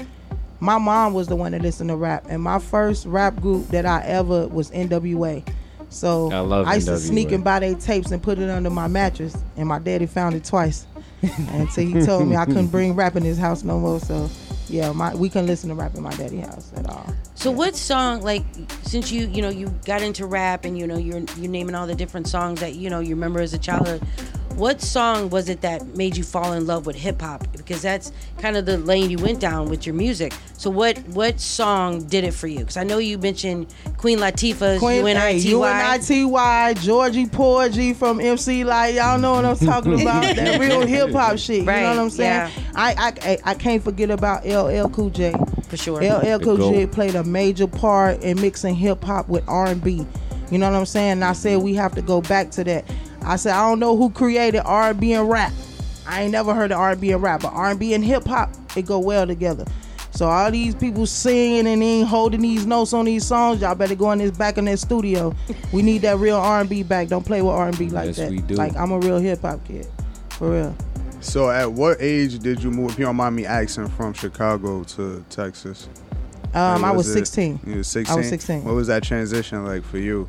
my mom was the one that listened to rap. And my first rap group that I ever was NWA. So I love used to NWA. sneak and buy their tapes and put it under my mattress, and my daddy found it twice <laughs> until he told me I couldn't <laughs> bring rap in his house no more. So yeah, my we couldn't listen to rap in my daddy house at all. So what song like since you you know you got into rap and you know you're you're naming all the different songs that you know you remember as a child what song was it that made you fall in love with hip hop because that's kind of the lane you went down with your music so what what song did it for you because I know you mentioned Queen Latifah's Queen hey, UNITY UNITY, Georgie Porgy from MC Lyte. Y'all know what I'm talking <laughs> about. that real hip hop shit. You know what I'm saying? yeah. I, I I I can't forget about LL Cool J. For sure. LL Cool J played a major part in mixing hip hop with R&B. You know what I'm saying? And I said we have to go back to that. I said I don't know who created R&B and rap. I ain't never heard of R&B and rap, but R&B and hip hop it go well together. So all these people singing and ain't holding these notes on these songs, y'all better go in this back in that studio. We need that real R&B back. Don't play with R&B like Yes, that. we do. Like I'm a real hip hop kid, for real. So, at what age did you move? If you don't mind me asking, from Chicago to Texas. Um, Like, I was it- 16. You was I was 16. What was that transition like for you?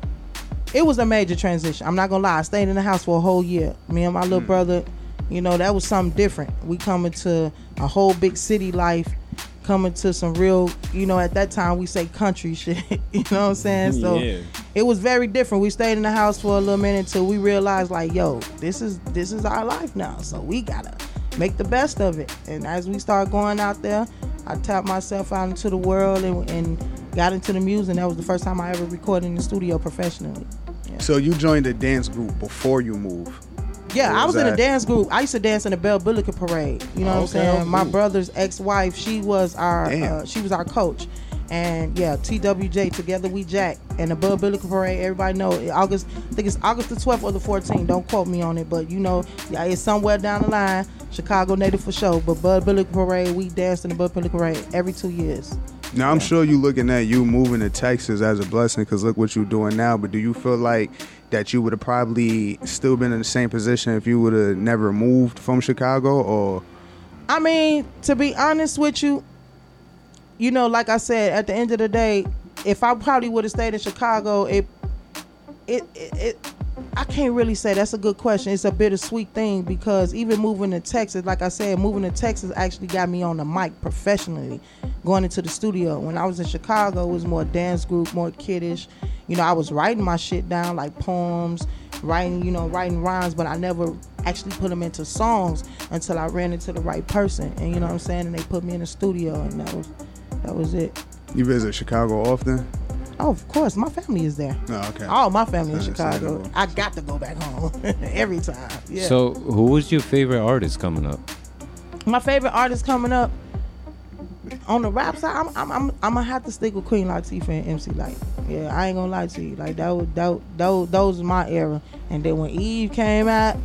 It was a major transition. I'm not gonna lie. I stayed in the house for a whole year. Me and my little Hmm. brother, you know, that was something different. We coming to a whole big city life, coming to some real, you know, at that time we say country <laughs> shit. you know what I'm saying? So Yeah. it was very different. We stayed in the house for a little minute until we realized like, yo, this is this is our life now. So we gotta make the best of it. And as we start going out there, I tapped myself out into the world and, and got into the music. And that was the first time I ever recorded in the studio professionally. So you joined a dance group before you moved. Yeah, Where I was in a dance group. I used to dance in the Bud Billiken parade. You know what I'm Okay, saying? oh, My brother's ex-wife, she was our uh, she was our coach. And yeah, TWJ together we jack and the Bud Billiken parade. Everybody know it- August. I think it's August the 12th or the 14th. Don't quote me on it, but you know, yeah, it's somewhere down the line. Chicago native for sure. But Bud Billiken parade, we danced in the Bud Billiken parade every two years. Now I'm sure you looking at you moving to Texas as a blessing because look what you're doing now. But do you feel like that you would have probably still been in the same position if you would have never moved from Chicago? Or I mean, to be honest with you, you know, like I said, at the end of the day, if I probably would have stayed in Chicago, it, it, it, it, I can't really say that's a good question. It's a bittersweet thing because even moving to Texas, like I said, moving to Texas actually got me on the mic professionally, going into the studio. When I was in Chicago, it was more dance group, more kiddish. You know, I was writing my shit down like poems, writing, you know, writing rhymes, but I never actually put them into songs until I ran into the right person. And you know what I'm saying? And they put me in the studio, and that was that was it. you visit Chicago often? Oh, of course, my family is there. Oh, okay. All my family in Chicago. understandable. I got to go back home <laughs> every time. Yeah. So, who was your favorite artist coming up? my favorite artist coming up on the rap side, I'm I'm I'm, I'm gonna have to stick with Queen Latifah and MC Lyte. Yeah, I ain't gonna lie to you. Like that was that, those those was my era. And then when Eve came out,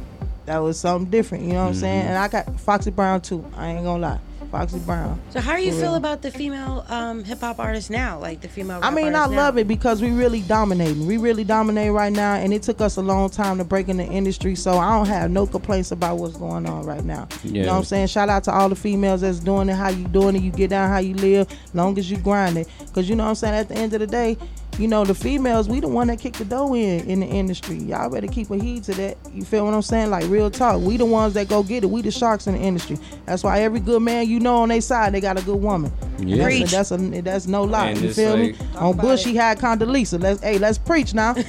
that was something different. You know what I'm mm-hmm. saying? And I got Foxy Brown too. I ain't gonna lie, Foxy Brown. So how do you For feel real. about the female um, hip hop artists now? Like the female. I rap mean, I now? love it because we really dominating. We really dominate right now, and it took us a long time to break in the industry. So I don't have no complaints about what's going on right now. You know what I'm saying? Shout out to all the females that's doing it, how you doing it, you get down, how you live, long as you grind it. Cause you know what I'm saying? At the end of the day, you know the females, we the one that kick the dough in in the industry. Y'all better keep a heed to that. You feel what I'm saying? Like real talk. We the ones that go get it. We the sharks in the industry. That's why every good man you know on their side, they got a good woman. Yeah. That's a, Preach. that's a that's no lie. And you it's feel me? On Bush, he had Condoleezza. Let's hey, let's preach now. <laughs> you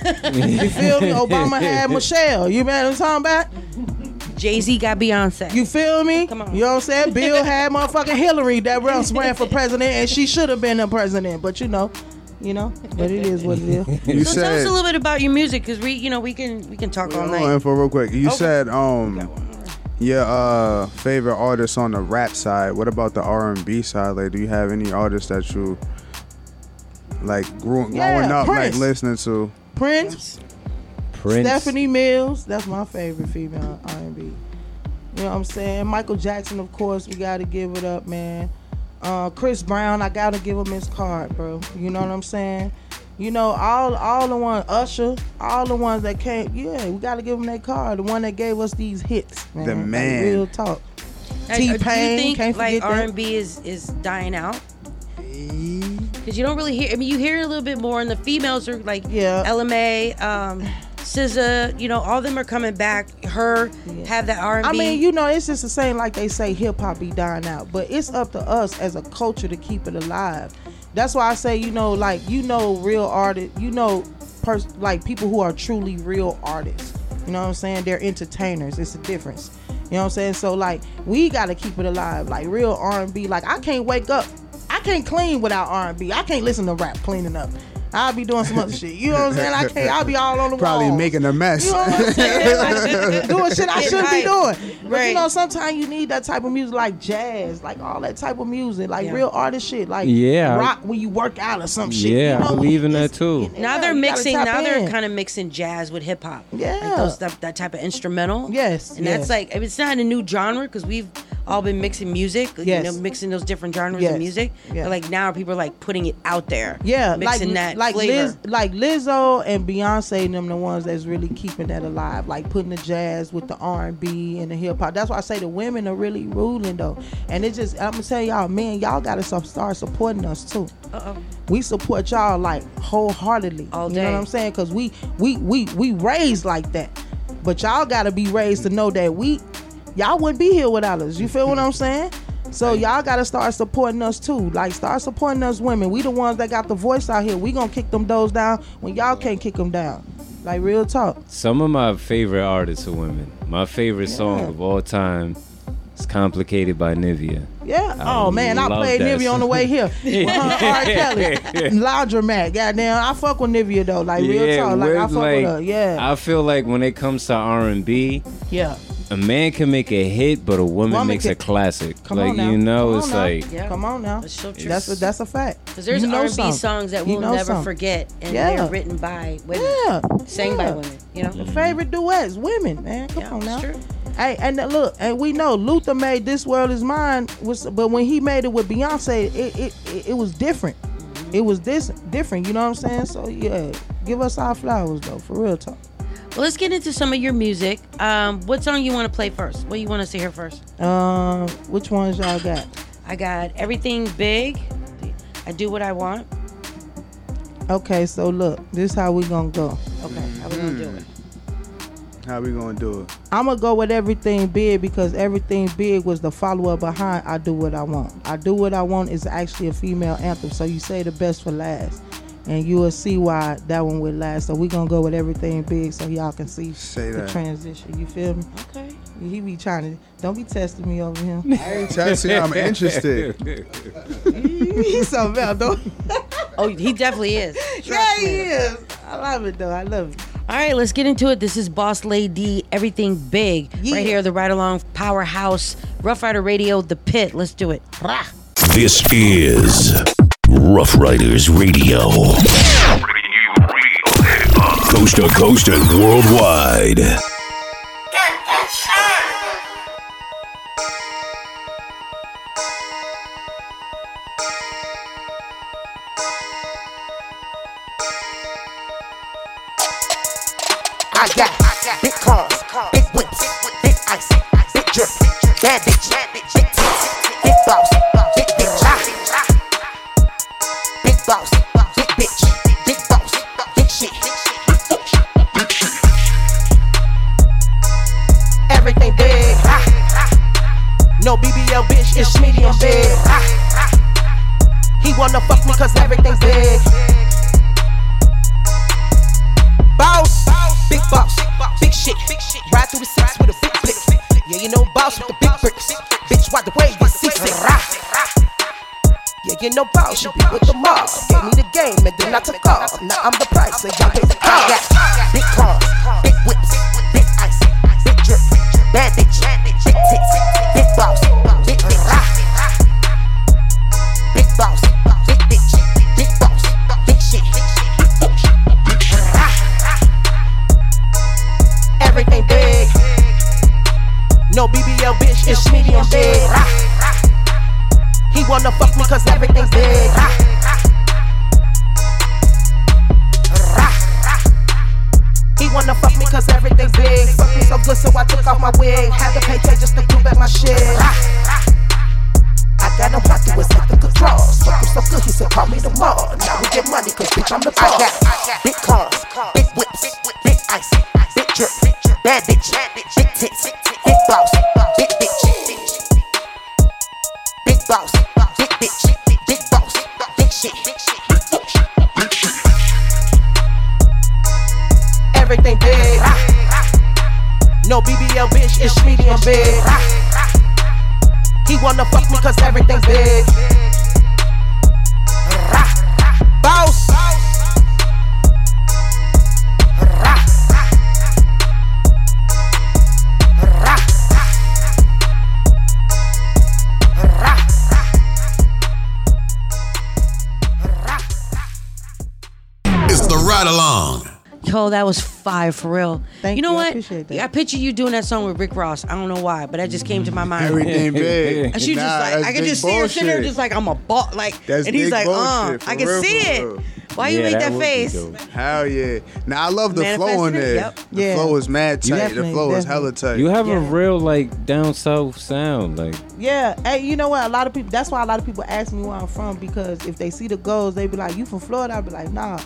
feel me? Obama had <laughs> Michelle. You know what I'm talking about? Jay Z got Beyonce. You feel me? Come on. You know what I'm saying? Bill had motherfucking Hillary that ran ran for president, and she should have been the president. But you know, you know, but it is what it is. <laughs> You so tell us a little bit about your music, because we, you know, we can we can talk all night. on, info real quick. You Okay. said um your uh favorite artists on the rap side. What about the R and B side? Like, do you have any artists that you like grew, growing Yeah, up Prince. like listening to? Prince, Prince. Stephanie Mills. That's my favorite female R&B. You know what I'm saying? Michael Jackson, of course, we got to give it up, man. Uh, Chris Brown, I got to give him his card, bro. You know what I'm saying? You know, all all the ones, Usher, all the ones that came, yeah, we got to give them their card. The one that gave us these hits, man. The Like, man. real talk. Now, T do you Pain, think can't like R and B is is dying out? Because you don't really hear. I mean, you hear it a little bit more, and the females are like Yeah. Ella Mai, um, SZA, you know, all of them are coming back. Her have that R and I mean, you know, it's just the same like they say hip hop be dying out, but it's up to us as a culture to keep it alive. That's why I say, you know, like you know, real artists, you know, pers- like people who are truly real artists. You know what I'm saying? They're entertainers. It's a difference. You know what I'm saying? So like, we gotta keep it alive. Like real R&B. Like I can't wake up. I can't clean without R&B. I can't listen to rap cleaning up. I'll be doing some other shit. You know what I'm saying? I can't. I'll be all on the Probably walls. making a mess. You know what I'm saying? Like, <laughs> doing shit I shouldn't be doing. But Right. you know, sometimes you need that type of music, like jazz, like all that type of music, like Yeah. real artist shit, like Yeah, rock when you work out or some shit. Yeah, you I believe in that too. now Yeah, they're mixing. tap Now they're kind of mixing jazz with hip hop. Yeah. like those that, that type of instrumental. Yes, and that's like it's not a new genre because we've all been mixing music. You know, mixing those different genres Yes. of music. Like now, people are like putting it out there. Yeah, mixing like that like flavor. Liz, like Lizzo and Beyonce, and them the ones that's really keeping that alive, like putting the jazz with the R and B and the hip hop. That's why I say the women are really ruling though, and it just I'm gonna tell y'all, man, y'all gotta start supporting us too. Uh-oh. We support y'all like wholeheartedly. All day. You know what I'm saying? Cause we we we we raised like that, but y'all gotta be raised to know that we y'all wouldn't be here without us. You feel what I'm saying? So y'all gotta start supporting us too. Like start supporting us women. We the ones that got the voice out here. We gonna kick them doors down when y'all can't kick them down. Like real talk. Some of my favorite artists are women. My favorite song of all time is "Complicated" by Nivea. Yeah. I oh man, I played that Nivea on the way here. <laughs> With her R. Kelly, <laughs> Laundromat. Goddamn, I fuck with Nivea though. Like real talk. Like I fuck with her. Yeah. I feel like when it comes to R and B, yeah. A man can make a hit, but a woman, Woman makes can- a classic. Come like on now. you know, Come it's on now. like Yeah. Come on now. That's so true. That's a that's a fact. Because there's You know R&B something. songs that we'll know never something. forget, and Yeah. they're written by women, Yeah. sang by women. You know, The favorite duets, women, man. Come Yeah, on now. it's true. Hey, and uh, look, and we know Luther made "This World Is Mine," was, but when he made it with Beyonce, it it, it, it was different. It was this different. You know what I'm saying? So yeah, give us our flowers though, for real talk. Well, let's get into some of your music. Um, what song you want to play first? What you want us to hear first? Um, which ones y'all got? I got everything big. I do what I want. Okay, so look, this how we gonna go. Okay, how we gonna do it? How we gonna do it? I'm gonna go with everything big because everything big was the follow up behind I do what I want. I do what I want is actually a female anthem, so you say the best for last, and you will see why that one would last. So we gonna go with everything big so y'all can see Say the that. transition. You feel me? Okay. He be trying to don't be testing me over him. I ain't testing. I'm interested. <laughs> He's so bad though. Oh, he definitely is. <laughs> yeah, he is. I love it though. I love it. All right, let's get into it. This is BozzLayDee, everything big. Yeah. Right here, the Ride Along Powerhouse, Ruff Ryder Radio, The Pit. Let's do it. Rah. This is Ruff Ryders Radio. Coast to coast and worldwide. I got big cars, big whips, big ice, big drip, bad bitch, It's medium big. ah. He wanna fuck me cause everything's big. Boss, big boss, big shit. Ride through the six with a big blick. Yeah, you know boss with the big bricks. Bitch, why the way you see sick. Yeah, you know boss, you be with the mob. Gave me the game and then I took off. Now I'm the price, so y'all pay the cost. Big cars, big whips, big ice, big drip, bad bitch, big tits, Bitch, it's medium big. He wanna fuck me cause everything's big. He wanna fuck me cause everything's big. Fuck me so good, so I took off my wig. Had to pay just to do back my shit. I got no pocket with set the controls. Fuck him so good, he said call me tomorrow. Now we get money cause bitch I'm the boss. I got big cars, big whips, big ice, wanna was for real. Thank you know you, I what? appreciate that. I picture you doing that song with Rick Ross. I don't know why, but that just came to my mind. Everything big. <laughs> And she's Nah, just like, I can big just see her sitting there, just like I'm a ball, like, That's and he's like, uh, I can real, see for it. real. Why you make that that face? dope. Hell yeah. Now I love the flow Manifesting in there. Yep. The Yeah. flow is mad You tight. The definitely- flow is hella tight. You have a real like down south sound, like Yeah, hey, you know what? A lot of people. That's why a lot of people ask me where I'm from because if they see the goals, they be like, "You from Florida?" I be like, "Nah."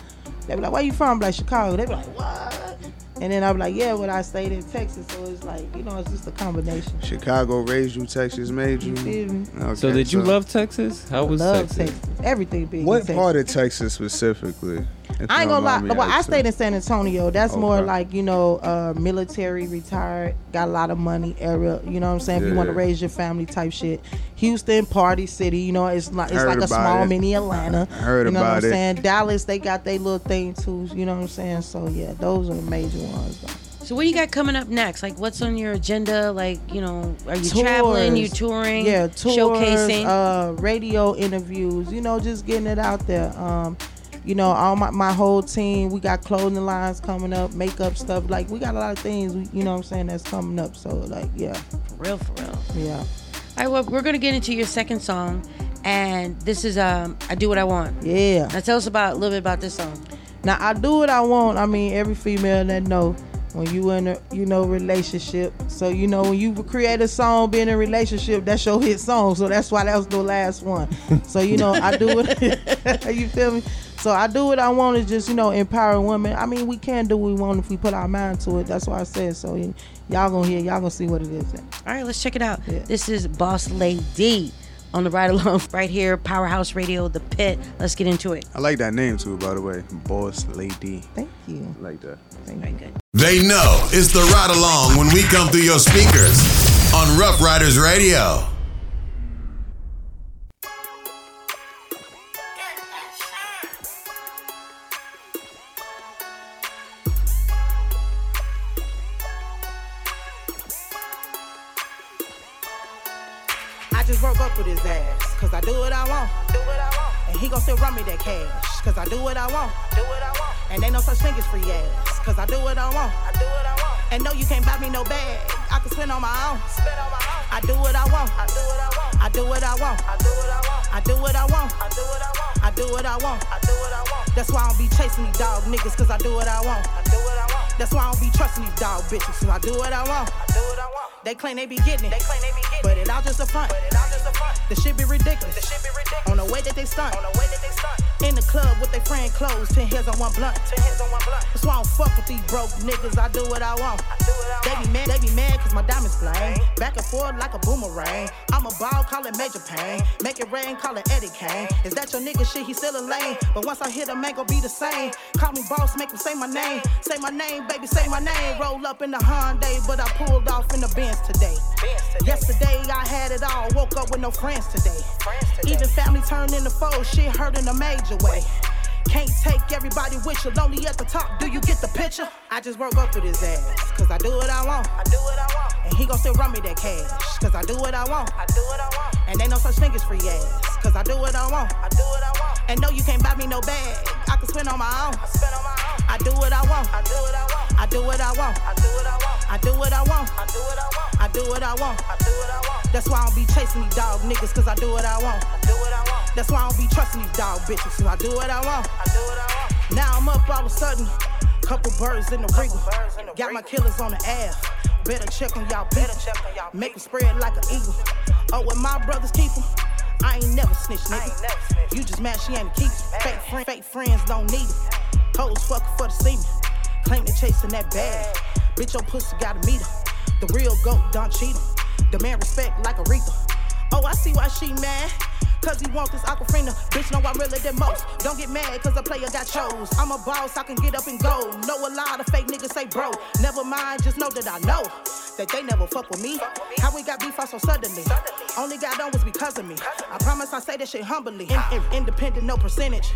They be like, "Where you from?" I be like, "Chicago." They be like, "What?" And then I be like, "Yeah, but I stayed in Texas, so it's like, you know, it's just a combination." Chicago raised you, Texas made you. feel me? Okay, so did you love Texas? How was Love Texas? Texas. Everything big. in What Texas. part of Texas specifically? If I ain't gonna lie. mind Well, I stayed in San Antonio. That's more like you know, uh, military, retired, got a lot of money area. You know what I'm saying? If you want to raise your family type shit. Houston, party city. You know, it's like it's Heard like a small it. mini Atlanta. <laughs> Heard you know about what. I'm saying? Dallas, they got their little thing too. You know what I'm saying? So yeah, those are the major ones. Though. So what do you got coming up next? Like, what's on your agenda? Like, you know, are you traveling? You touring? Yeah, tours, showcasing. uh, radio interviews. You know, just getting it out there. Um, you know, all my, my whole team. We got clothing lines coming up, makeup stuff. Like we got a lot of things. You know, what I'm saying that's coming up. So like, yeah, for real, for real. Yeah. All right, well, we're gonna get into your second song, and this is um, "I Do What I Want." Yeah. Now tell us about a little bit about this song. Now I do what I want. I mean, every female that know when you in a you know relationship. So you know when you create a song, being in a relationship, that's your hit song. So that's why that was the last one. So you know I do it. <laughs> you feel me? So I do what I want is just you know empower women. I mean we can do what we want if we put our mind to it. That's why I said so. y- Y'all gonna hear. Y'all gonna see what it is. All right, let's check it out. This is BozzLayDee on the ride along <laughs> right here, Powerhouse Radio, The Pit. Let's get into it. I like that name too, by the way. BozzLayDee. Thank you. I like that. Very good. They know it's the ride along when we come through your speakers on Ruff Ryders Radio. Cause I do what I want. Do what I want. And he gon' still run me that cash, cause I do what I want. Do what I want. And ain't no such thing as free ass, cause I do what I want. I do what I want. And no, you can't buy me no bag. I can spend on my own. Spend on my own. I do what I want. I do what I want. I do what I want. I do what I want. I do what I want. I do what I want. I do what I want. I do what I want. That's why I don't be chasing these dog niggas, cause I do what I want. I do what I want. That's why I don't be trusting these dog bitches, so I do what I want. I do what I want. They claim they be getting it. They claim they be getting but it all just a front. But it all just a front. The shit be ridiculous. The shit be ridiculous. On the way that they stunt. On the way that they stunt. In the club with their friend clothes, ten heads on one blunt. Ten heads on one blunt. That's why I don't fuck with these broke niggas. I do what I want. I do what I they be mad. They be mad cause my diamonds flame. Back and forth like a boomerang. I'm a ball, call it major pain. Make it rain, call it Eddie Kane. Is that your nigga shit? He still a lane. But once I hit him, ain't gon' be the same. Call me boss, make him say my name. Say my name, baby, say my name. Roll up in the Hyundai, but I pulled off in the Benz today. Yesterday I had it all, woke up with no friends today. Even family turned into foes, shit hurt in a major way. Can't take everybody with you, lonely at the top. Do you get the picture? I just woke up with his ass, cause I do what I want. I do what I want. And he gon' still run me that cash, cause I do what I want. I do what I want. And ain't no such thing as free ass, cause I do what I want. I do what I want. And no, you can't buy me no bag. I can spend on my own. I spend on my own. I do what I want. I do what I want. I do what I want. I do what I want. I do what I want. I do what I want. I do what I want. I do what I want. That's why I don't be chasing these dog niggas, cause I do what I want. I do what I want. That's why I don't be trusting these dog bitches, so I do what I want. I do what I want. Now I'm up all of a sudden. Couple birds in the wriggle. Got my killers on the ass. Better check on y'all better check on y'all. Make Make 'em spread like an eagle. Oh, when my brothers keep 'em, I ain't never snitch, nigga. You just mad she ain't keep Fake, friend, fake friends don't need it. Hoes fucking for the semen. Claim they chasing that bag. Bitch, your pussy gotta meet her. The real goat don't cheat 'em. Demand respect like Aretha. Oh, I see why she mad. Cause he want this aquafina. Bitch, know I'm realer than most. Don't get mad cause a player got chose. I'm a boss, I can get up and go. Know a lot of fake niggas say bro. Never mind, just know that I know. that they never fuck with me. How we got beef out so suddenly? Only got on was because of me. I promise I say this shit humbly. In- in- independent, no percentage.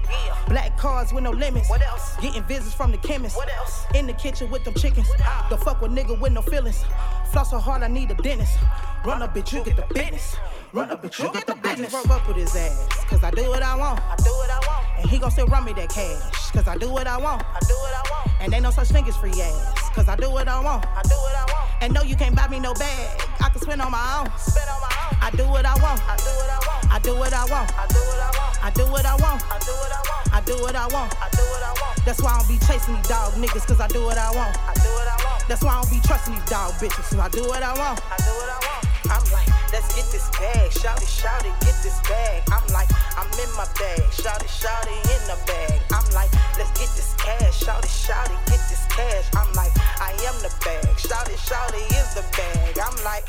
Black cars with no limits. What else? Getting visits from the chemist. What else? In the kitchen with them chickens. The fuck with nigga with no feelings. Floss so hard I need a dentist. Run up, bitch, you get the business. Run up, bitch, you get the business. Broke up with his ass, cause I do what I want. I do what I want. And he gon' still run me that cash, cause I do what I want. I do what I want. And ain't no such thing as free ass, cause I do what I want. I do what I want. And no, you can't buy me no bag. I can spend on my own. Spend on my own. I do what I want. I do what I want. I do what I want. I do what I want. I do what I want. I do what I want. I do what I want. I do what I want. That's why I don't be chasing these dog niggas, cause I do what I want. I do what I want. That's why I don't be trusting these dog bitches, so I do what I want. I do what I want. I'm like, let's get this bag. Shout it, shout it, get this bag. I'm like, I'm in my bag. Shout it, shout it, in the bag. I'm like, let's get this cash. Shout it, shout it, get this cash. I'm like, I am the bag. Shout it, shout it, is the bag. I'm like,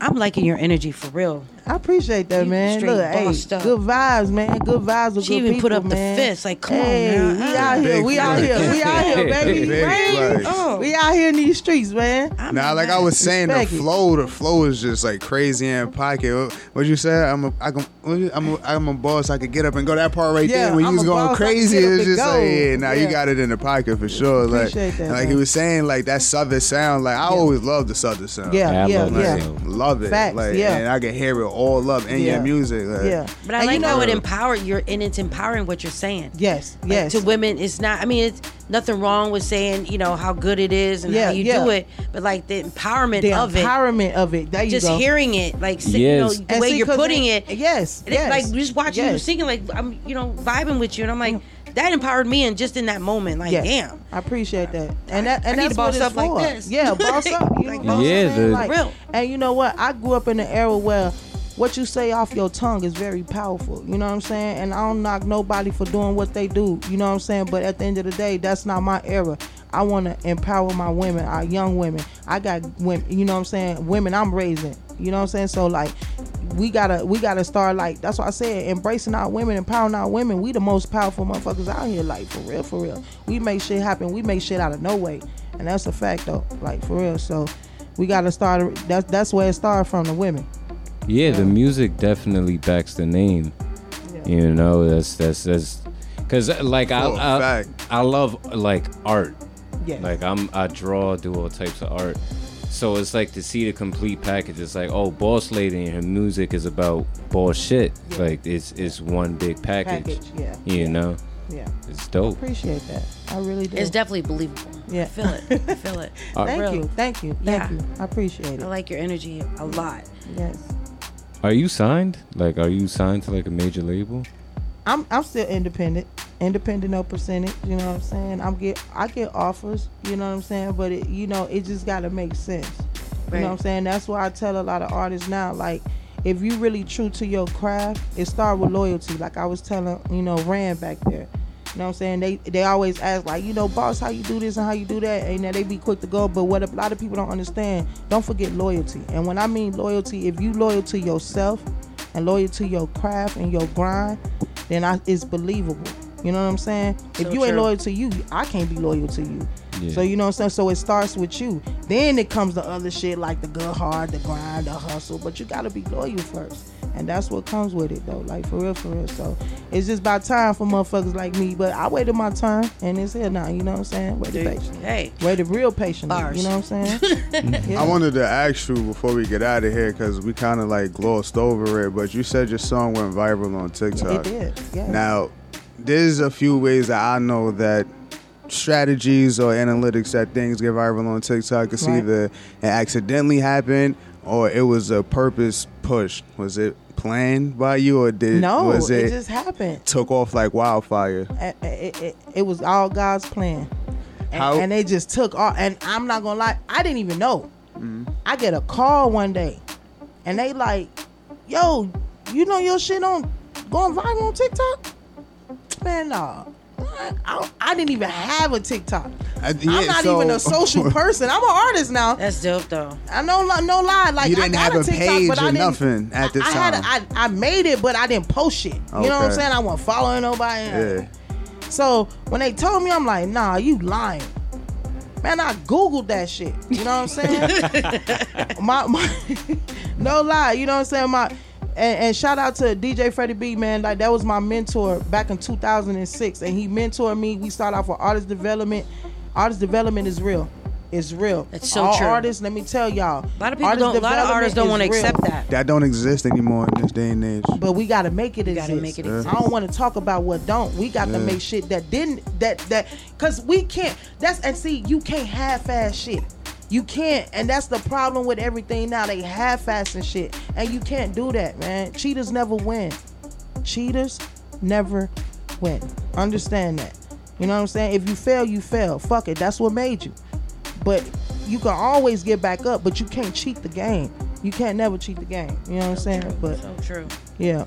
I'm liking your energy for real. I appreciate that, man. straight Look, hey, up. good vibes, man. Good vibes with people. She good even put people, up the fist, like, come on man. we out here, we out here, we out here, baby. Big Oh. We out here in these streets, man. Now, like I was saying, the Respect it. flow, the flow is just like crazy in pocket. What you said? I'm a, I can, I'm a, I'm a boss. I could get up and go that part right Yeah, there. When you I'm was going boss, crazy, get up it's just go. like, yeah, now you Yeah. got it in the pocket for sure. Like, that, and like he was saying, like that southern sound. Like I always loved the southern sound. Yeah, Yeah, yeah, love yeah. Love it. Facts, like, yeah. and I can hear it all up in Yeah. your music. Like, Yeah. But I And like you know- how it empower you're and it's empowering what you're saying. Yes, Like, yes. to women, it's not. I mean, it's nothing wrong with saying you know how good it is and Yeah, how you yeah. do it, but like the empowerment the of it, empowerment of it. There you just go. hearing it, like si- Yes. you know the And way see, you're 'cause putting it- it. Yes, and it- yes, like just watching you yes. singing, like I'm you know vibing with you, and I'm like that empowered me, and just in that moment, like Yes. damn. I appreciate that, and that I and need that's boss what it's up like for. this. Yeah, boss up. You Like, <laughs> know what I'm Yeah, saying? the- Like, Real. And you know what? I grew up in an era where what you say off your tongue is very powerful. You know what I'm saying? And I don't knock nobody for doing what they do. You know what I'm saying? But at the end of the day, that's not my era. I want to empower my women, our young women. I got women. You know what I'm saying? Women I'm raising. You know what I'm saying? So like. We gotta, we gotta start like that's why I said embracing our women, empowering our women. We the most powerful motherfuckers out here, like for real, for real. We make shit happen. We make shit out of no way, and that's a fact though, like for real. So we gotta start. That's that's where it started from the women. Yeah, the music definitely backs the name. You know, that's that's that's because like I For a I, fact. I love like art. Yeah. Like I'm I draw, do all types of art. So it's like to see the complete package. It's like, oh, BozzLayDee and her music is about bullshit. Like it's it's one big package. Package, yeah. You know, Yeah. it's dope. Appreciate that. I really do. It's definitely believable. Yeah. I feel it. I <laughs> feel it. Uh, Thank Real. you. Thank you. Thank Yeah. you. I appreciate it. I like your energy a lot. Yes. Are you signed? Like, are you signed to like a major label? I'm I'm still independent. Independent no percentage, you know what I'm saying? I'm get I get offers, you know what I'm saying? But it you know, it just gotta make sense. You know what I'm saying? That's why I tell a lot of artists now, like if you really true to your craft, it start with loyalty. Like I was telling, you know, Rand back there. You know what I'm saying? They they always ask like, you know, boss, how you do this and how you do that, and they be quick to go. But what a lot of people don't understand, don't forget loyalty. And when I mean loyalty, if you loyal to yourself and loyal to your craft and your grind, then I, it's believable. You know what I'm saying? So if you ain't loyal to you, I can't be loyal to you. Yeah. So you know what I'm saying? So it starts with you. Then it comes the other shit like the good hard, the grind, the hustle. But you gotta be loyal first. And that's what comes with it though. Like for real, for real. So it's just about time for motherfuckers like me. But I waited my time and it's here now, you know what I'm saying? Waited patiently. Hey, Waited real patiently. Bars. You know what I'm saying? <laughs> Yeah. I wanted to ask you before we get out of here because we kind of like glossed over it, but you said your song went viral on TikTok. It did. Yeah. Now, there's a few ways that I know that strategies or analytics that things get viral on TikTok. It's Right. either it accidentally happened or it was a purpose push. Was it planned by you or did no, was it, it, just happened. took off like wildfire? it, it, it, it was all God's plan. And, How- and they just took off. And I'm not gonna lie, I didn't even know. Mm-hmm. I get a call one day, and they like, "Yo, you know your shit on going viral on TikTok?" Man, nah. I, I, I didn't even have a TikTok. Uh, I- yeah, I'm not so- even a social <laughs> person. I'm an artist now. That's dope though. I know, no lie. Like You didn't I got have a TikTok, page but I or didn't- nothing at this I, I had, time. a- I, I made it, but I didn't post shit. You know what I'm saying? I wasn't following nobody. Yeah. So when they told me, I'm like, nah, you lying. Man, I googled that shit. You know what I'm saying? <laughs> my, my <laughs> no lie. You know what I'm saying? My and, and shout out to DJ Freddie B, man. Like that was my mentor back in 2006, and he mentored me. We started off with artist development. Artist development is real. It's real. That's so All true. artists, let me tell y'all. A lot of people don't. A lot of artists don't want to accept that. That don't exist anymore in this day and age. But we gotta make it exist. gotta make it Yeah. exist. I don't want to talk about what don't. We got to make shit that didn't that that because we can't. That's and see you can't half-ass shit. You can't, and that's the problem with everything now. They half-assing shit, and you can't do that, man. Cheaters never win. Cheaters never win. Understand that. You know what I'm saying? If you fail, you fail. Fuck it. That's what made you. But you can always get back up. But you can't cheat the game. You can't never cheat the game. You know what I'm saying? But So true. yeah.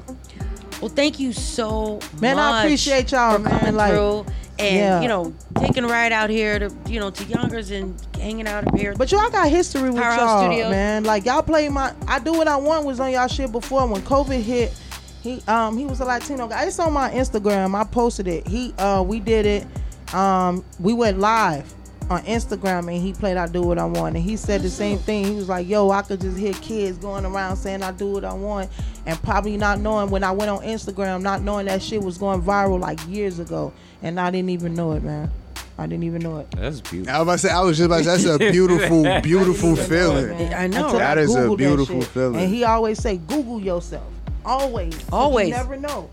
Well, thank you so Man, I much appreciate y'all, for man, coming like, through and yeah. you know taking a ride out here to you know to Yonkers and hanging out up here. But y'all got history with Powerhouse y'all, Studios. man. Like y'all play my I do what I want was on y'all shit before when COVID hit. He um he was a Latino guy. It's on my Instagram. I posted it. He uh we did it. Um we went live on Instagram and he played I do what I want and he said the same thing. He was like, "Yo, I could just hear kids going around saying I do what I want and probably not knowing when I went on Instagram, not knowing that shit was going viral like years ago and I didn't even know it, man. I didn't even know it. That's beautiful. I was about to say, I was just about to say, that's a <laughs> beautiful, beautiful feeling. I know. Until That I is a Googled that beautiful feeling. And he always say, Google yourself. Always. Always. You never know.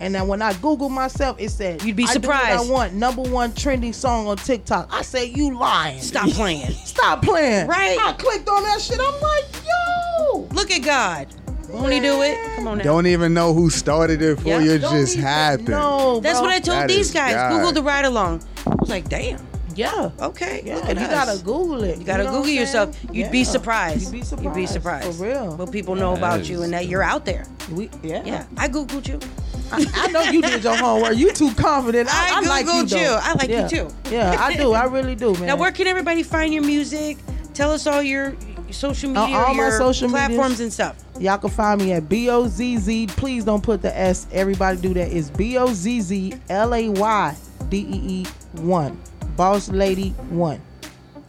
And then when I Google myself, it said, You'd be I do what surprised. I want number one trending song on TikTok. I said, you lying. Stop playing. <laughs> Stop playing. Right. I clicked on that shit. I'm like, yo. Look at God. Won't he do it? Come on now. Don't even know who started it for Yeah. you. It Don't just happened. know, That's what I told That these guys. God. Google the ride along. I was like, damn. Yeah. Okay. Yeah, look at you us. gotta Google it. You gotta know Google yourself. You'd be surprised. You'd be surprised. You'd be surprised. For real. What people know Yeah, about that you and that you're out there. We, yeah. Yeah. I Googled you. I, I know you did your homework. You too confident. I, I I like you, Googled though. you. I like you too. Yeah, I do. I really do, man. Now, where can everybody find your music? Tell us all your social On media, all my your social platforms medias. and stuff. Y'all can find me at B O Z Z. Please don't put the S. Everybody do that. It's B O Z Z L A Y D E E 1. BozzLayDee 1.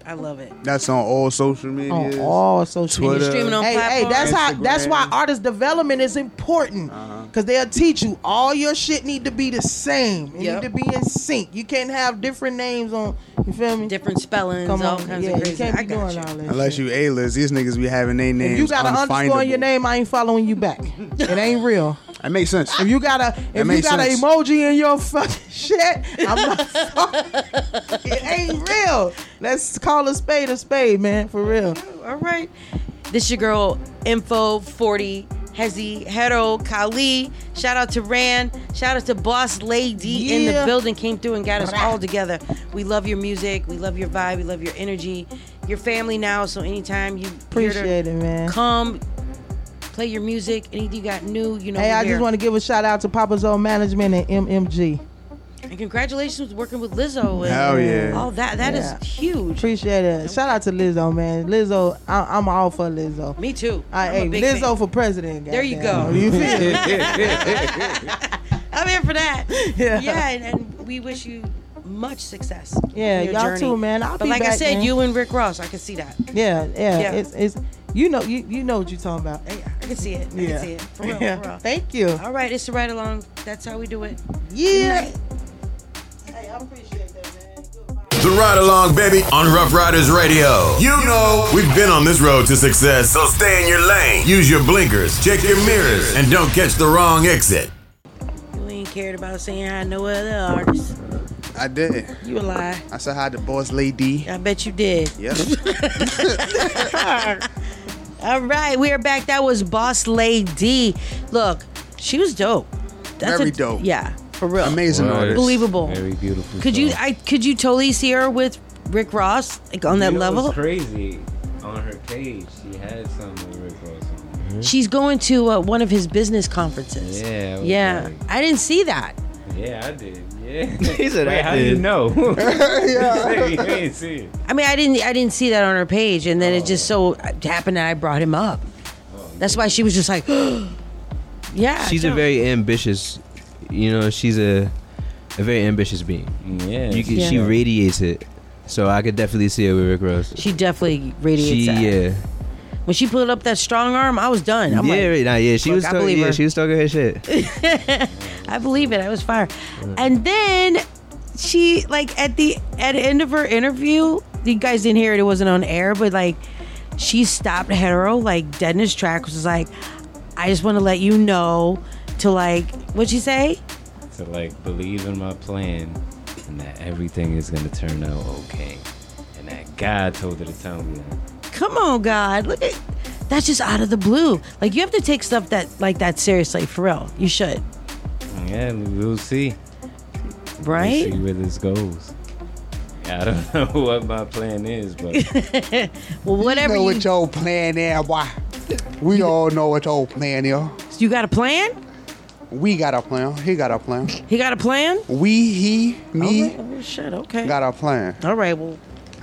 I love it. That's on all social media. On all social Twitter. media. Streaming on hey, hey, that's how. That's why artist development is important. Uh-huh. Cause they'll teach you all your shit need to be the same. It Yep. need to be in sync. You can't have different names on. You feel me? Different spellings, Come all on, kinds yeah, of you crazy. can't be I got doing you. all that. Unless shit. you A-list, these niggas be having their names If you got an underscore in your name, I ain't following you back. It ain't real. That makes sense. If you got a if you makes got an emoji in your fucking <laughs> shit, I'm not. it ain't real. Let's call a spade a spade, man. For real. All right. This your girl, Info 40, Hezi, Hero, Kali. Shout out to Ran. Shout out to BozzLayDee in the building. Came through and got us all together. We love your music. We love your vibe. We love your energy. Your family now. So anytime you Appreciate it, man. come, play your music. Anything you got new, you know. Hey, I here. just want to give a shout out to Papa's Zone Management and MMG. And congratulations working with Lizzo. And Hell yeah. All that. That is Yeah. huge. Appreciate it. Shout out to Lizzo, man. Lizzo, I, I'm all for Lizzo. Me too. I, I'm a hey, big Lizzo fan. for president. There you goddamn. go. You feel me? <laughs> I'm here for that. <laughs> Yeah. Yeah, and, and we wish you much success. Yeah, your y'all journey. too, man. I'll but be like I said, man. you and Rick Ross, I can see that. Yeah, yeah. Yeah. It's, it's you know you you know what you're talking about. Yeah, I can see it. I Yeah. can see it. For real, <laughs> Yeah. for real. Thank you. All right, it's the ride along. That's how we do it. Yeah. The Ride Along, baby, on Ruff Ryders Radio. You know, we've been on this road to success, so stay in your lane. Use your blinkers, check your mirrors, and don't catch the wrong exit. You ain't cared about saying hi to no other artists. I did. You a lie. I said hi to BozzLayDee. I bet you did. Yep. <laughs> All right, we are back. That was BozzLayDee. Look, she was dope. Very a- dope. Yeah, for real. Amazing Word. artist. Believable. Very beautiful. Could you. I could you totally see her with Rick Ross like on that You know level? what's crazy. On her page, she had something with Rick Ross on. She's going to uh, one of his business conferences. Yeah, Yeah. like- I didn't see that. Yeah, I did. Yeah. <laughs> He said, Wait, "I how do you know? <laughs> <laughs> Yeah. you ain't see it. I mean, I didn't I didn't see that on her page, and then it just so happened that I brought him up. That's why she was just like, <gasps> <gasps> yeah. she's a very ambitious. You know, she's a a very ambitious being. Yeah, you can, Yeah. she radiates it. So I could definitely see it with Rick Ross. She definitely radiates She that. yeah. When she pulled up that strong arm, I was done. I'm yeah, like, right, nah, yeah, she was I talking. believe Yeah, her. she was talking her shit. <laughs> I believe it. I was fire. And then she like at the at the end of her interview, you guys didn't hear it. It wasn't on air, but like she stopped hetero like dead in his track. Was like, I just want to let you know to like what'd she say? To like believe in my plan and that everything is gonna turn out okay. And that God told her to tell me that. Come on, God, look at that's just out of the blue. Like you have to take stuff that like that seriously for real. You should, Yeah, we'll see. right? We'll see where this goes. I don't <laughs> know what my plan is, but <laughs> well, whatever You know you, what your plan is, boy. We all know what your plan is. you got a plan. We got a plan. He got a plan. He got a plan. We, he, me Oh, oh shit. Okay. got a plan. All right. Well,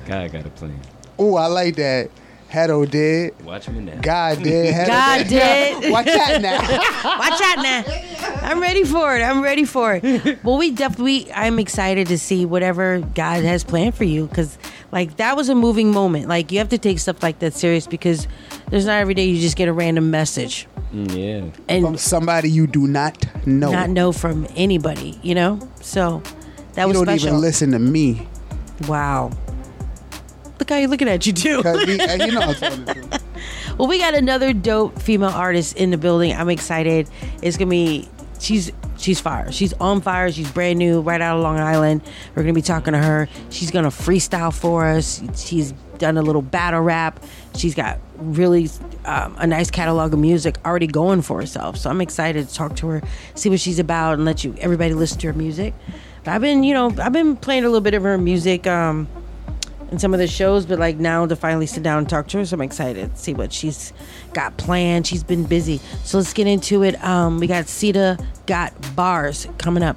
God got a plan. Oh, I like that. Hado did. Watch me now. God did. Hetto God did. <laughs> Watch that now. <laughs> Watch out now. I'm ready for it. I'm ready for it. Well, we definitely. I'm excited to see whatever God has planned for you because, like, that was a moving moment. Like, you have to take stuff like that serious because there's not every day you just get a random message Mm, yeah. and From somebody you do not know. not know from anybody. You know. So that was fun. you was don't special. even listen to me. Wow. Look how you looking at you too. we- <laughs> you know I'm telling the truth. Well, we got another dope female artist in the building. I'm excited. It's gonna be she's she's fire. She's on fire. She's brand new, right out of Long Island. We're gonna be talking to her. She's gonna freestyle for us. She's done a little battle rap. She's got really um, a nice catalog of music already going for herself. So I'm excited to talk to her, see what she's about, and let you everybody listen to her music. But I've been, you know, I've been playing a little bit of her music. Um, in some of the shows, but like now to finally sit down and talk to her, so I'm excited to see what she's got planned. She's been busy, so let's get into it. Um, we got Ceda Got Barz coming up.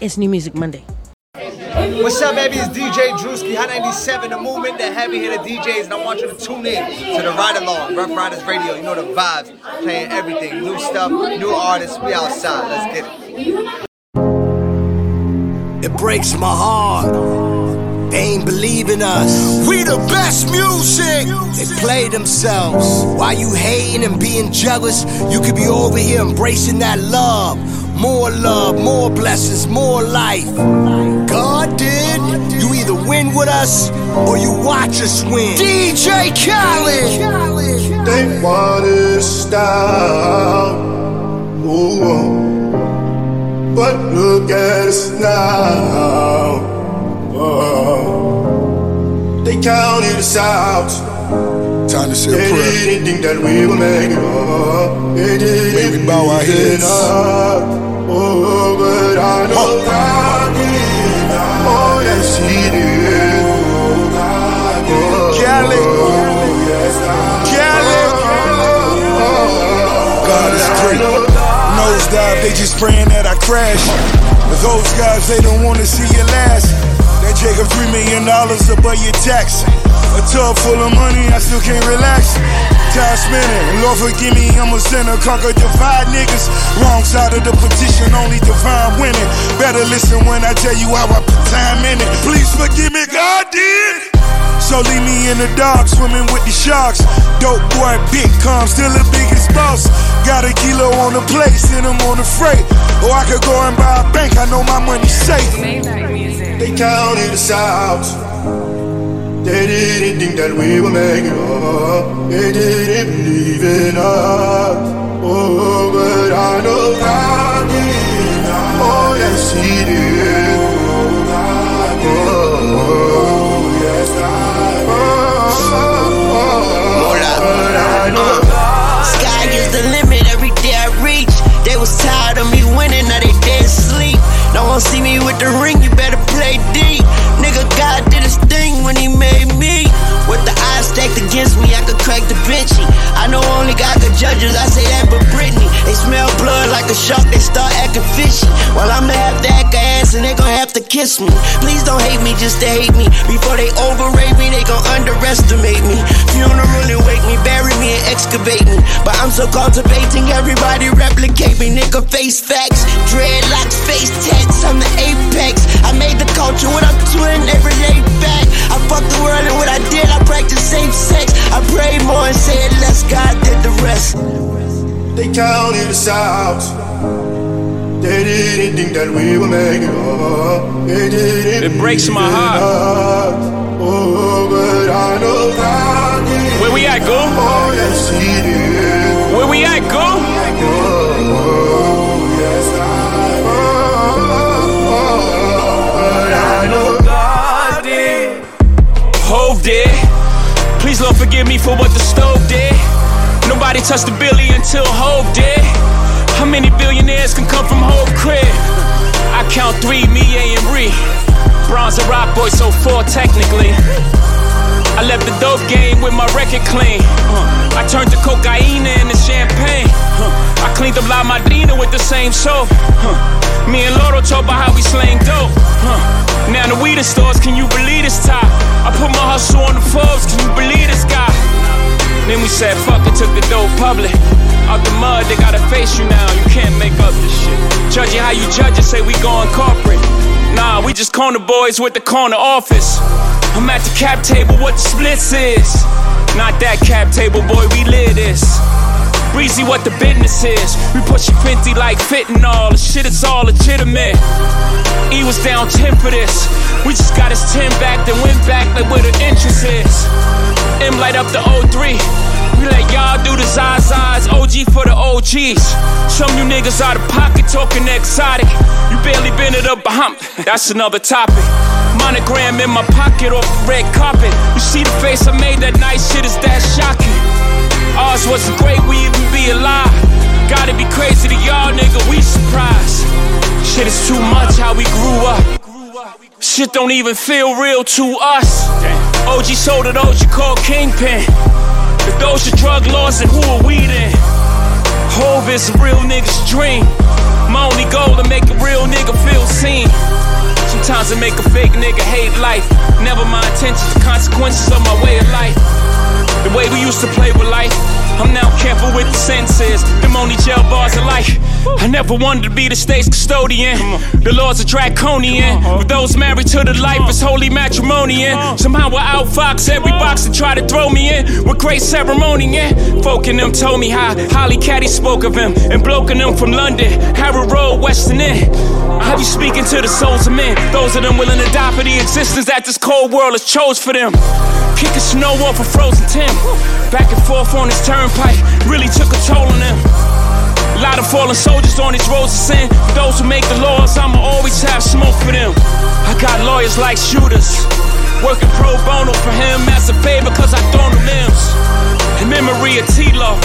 It's New Music Monday. What's up, baby? It's DJ Drewski, Hot 97, the movement, the heavy hitter DJs, and I want you to tune in to the Ride Along, Ruff Ryders Radio. You know the vibes, playing everything, new stuff, new artists. We outside. Let's get it. It breaks my heart. They ain't believing us. We the best music. They play themselves. Why you hating and being jealous? You could be over here embracing that love. More love, more blessings, more life. God did. You either win with us or you watch us win. DJ Khaled. They wanna stop. But look at us now. Oh, they counted us out. Time to say a They prayer. didn't think that we would make it up. They didn't May we bow our heads. us. Oh, but I know oh. God did. Oh, yes, He did. Cali. Oh, God is great. Nosedive, they just praying that I crash. Those guys, they don't wanna see you last. Jacob three million dollars above your tax. A tub full of money, I still can't relax. Time spinning, Lord forgive me, I'm a sinner. Conquer divide niggas. Wrong side of the petition, only divine winning. Better listen when I tell you how I put time in it. Please forgive me, God did. So leave me in the dark, swimming with the sharks. Dope boy, big calm, still the biggest boss. Got a kilo on the plate, send him on the freight. Or I could go and buy a bank, I know my money's safe. They counted us out. They didn't think that we make it up. They didn't believe in us. Oh, but I know God did. Oh, yes, He did. Oh, yes, God. Oh, but I know Sky is the limit every day I reach. They was tired of me winning, now they No one see me with the ring, you better play deep. Nigga, God did his thing when he made me got stacked against me, I could crack the bitchy. I know only God could judge us, I say that but Britney. They smell blood like a shark, they start acting fishy. While I'ma have to act a ass and they gon' have to kiss me. Please don't hate me just to hate me. Before they overrate me, they gon' underestimate me. Funeral and wake me, bury me and excavate me. But I'm so cultivating, everybody replicate me. Nigga, face facts, dreadlocks, face tats, I'm the apex. I made the culture, what I'm doing every day back. I fucked the world and what I did, I practiced safe sex. I prayed more and said less, God did the rest. They counted us out. They didn't think that we would make it up. They didn't It breaks my heart. us. Oh, but I know God did. Where we at, go? Oh, yes, He did. Where we at, go? Oh, yes, I oh, but I know God did. Hove did. Please Lord forgive me for what the stove did. Nobody touched the billy until Hove did. How many billionaires can come from Hove crib? I count three, me, A, and Ree. Bronze and rock boy, so four technically. I left the dope game with my record clean. Uh, I turned the cocaine into champagne. Uh, I cleaned up La Madrina with the same soap. Uh, me and Loro talk about how we slang dope. Now the weed stores, can you believe this top? I put my hustle on the Forbes, can you believe this guy? Then we said fuck it, took the dope public. Out the mud, they gotta face you now. You can't make up this shit. Judging how you judge it, say we going corporate. Nah, we just corner boys with the corner office. I'm at the cap table, what the splits is. Not that cap table, boy, we live this. Breezy, what the business is. We pushing 50 like fitting all. The shit is all legitimate. E was down 10 for this. We just got his 10 back, then went back like where the interest is. M light up the O3. We let y'all do the Zazas, OG for the OGs. Some you niggas out of pocket talking exotic. You barely been to the Bahamas, that's another topic. Monogram in my pocket off the red carpet. You see the face I made that night, shit is that shocking. Ours wasn't great, we even Gotta be crazy to y'all, nigga, we surprised. Shit is too much how we grew up. Shit don't even feel real to us. OG sold it, OG called Kingpin. If those are drug laws, then who are we then? Hove is a real nigga's dream. My only goal to make a real nigga feel seen. Sometimes I make a fake nigga hate life. Never my intentions, the consequences of my way of life. The way we used to play with life. I'm now careful with the sentences. Them only jail bars of life. I never wanted to be the state's custodian. The laws are draconian. With those married to the life, it's holy matrimonian. Somehow I outfox every box that try to throw me in. With great ceremony, yeah. Folk in them told me how Holly Caddy spoke of him. And bloke in them from London, Harrow Road, Western End. I be speaking to the souls of men. Those of them willing to die for the existence that this cold world has chose for them. Kicking snow off a frozen Tim. Back and forth on this turnpike really took toll on them. A lot of fallen soldiers on these roads of sin. For those who make the laws, I'ma always have smoke for them. I got lawyers like shooters. Working pro bono for him as a favor, cause I thrown them limbs. In memory of T-Lo,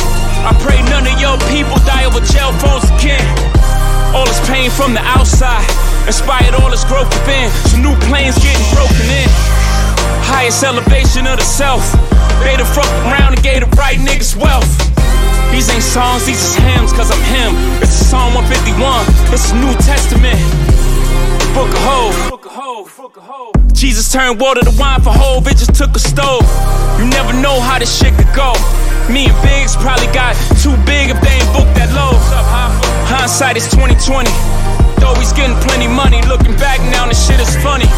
I pray none of your people die over jail phones again. All this pain from the outside inspired all this growth within. So new planes getting broken in. Highest elevation of the self. They done fucked around and gave the right niggas wealth. These ain't songs, these is hymns, cause I'm him. It's Psalm 151, it's a New Testament. Book of Hove. Jesus turned water to wine for Hove, it just took a stove. You never know how this shit could go. Me and Biggs probably got too big if they ain't booked that low. Hindsight is 2020. Though he's getting plenty money, looking back now, this shit is funny.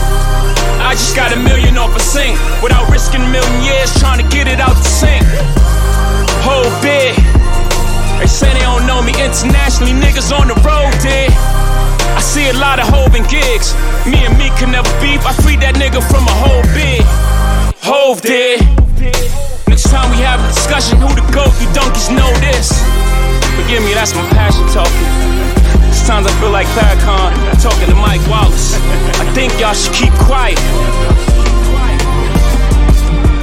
I just got a million off a sink without risking a million years trying to get it out the sink. Whole big. They say they don't know me internationally, niggas on the road did. I see a lot of hovin' gigs. Me and me can never beef. I freed that nigga from a whole big. Hove did. Next time we have a discussion, who the goat? You donkeys know this. Forgive me, that's my passion talking. Sometimes I feel like Farrakhan talking to Mike Wallace. I think y'all should keep quiet.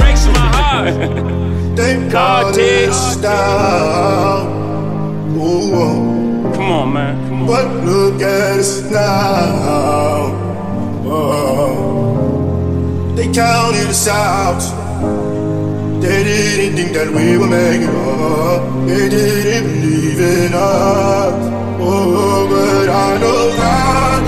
Breaks my heart. They God did. us down. Ooh, Come on, man. Come on. But look at us now. Oh. They counted us out. They didn't think that we were making up. They didn't believe in us. Oh, but I know God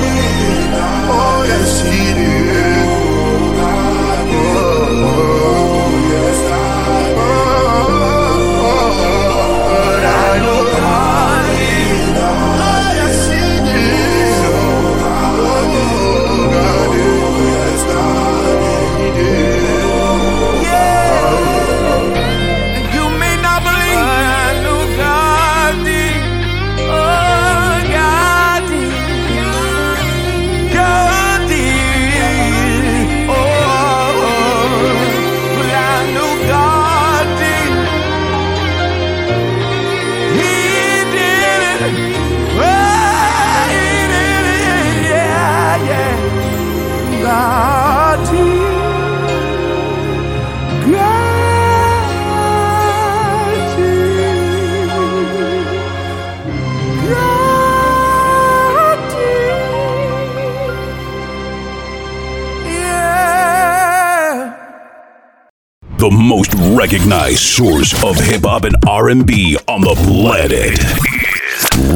The most recognized source of hip hop and R&B on the planet.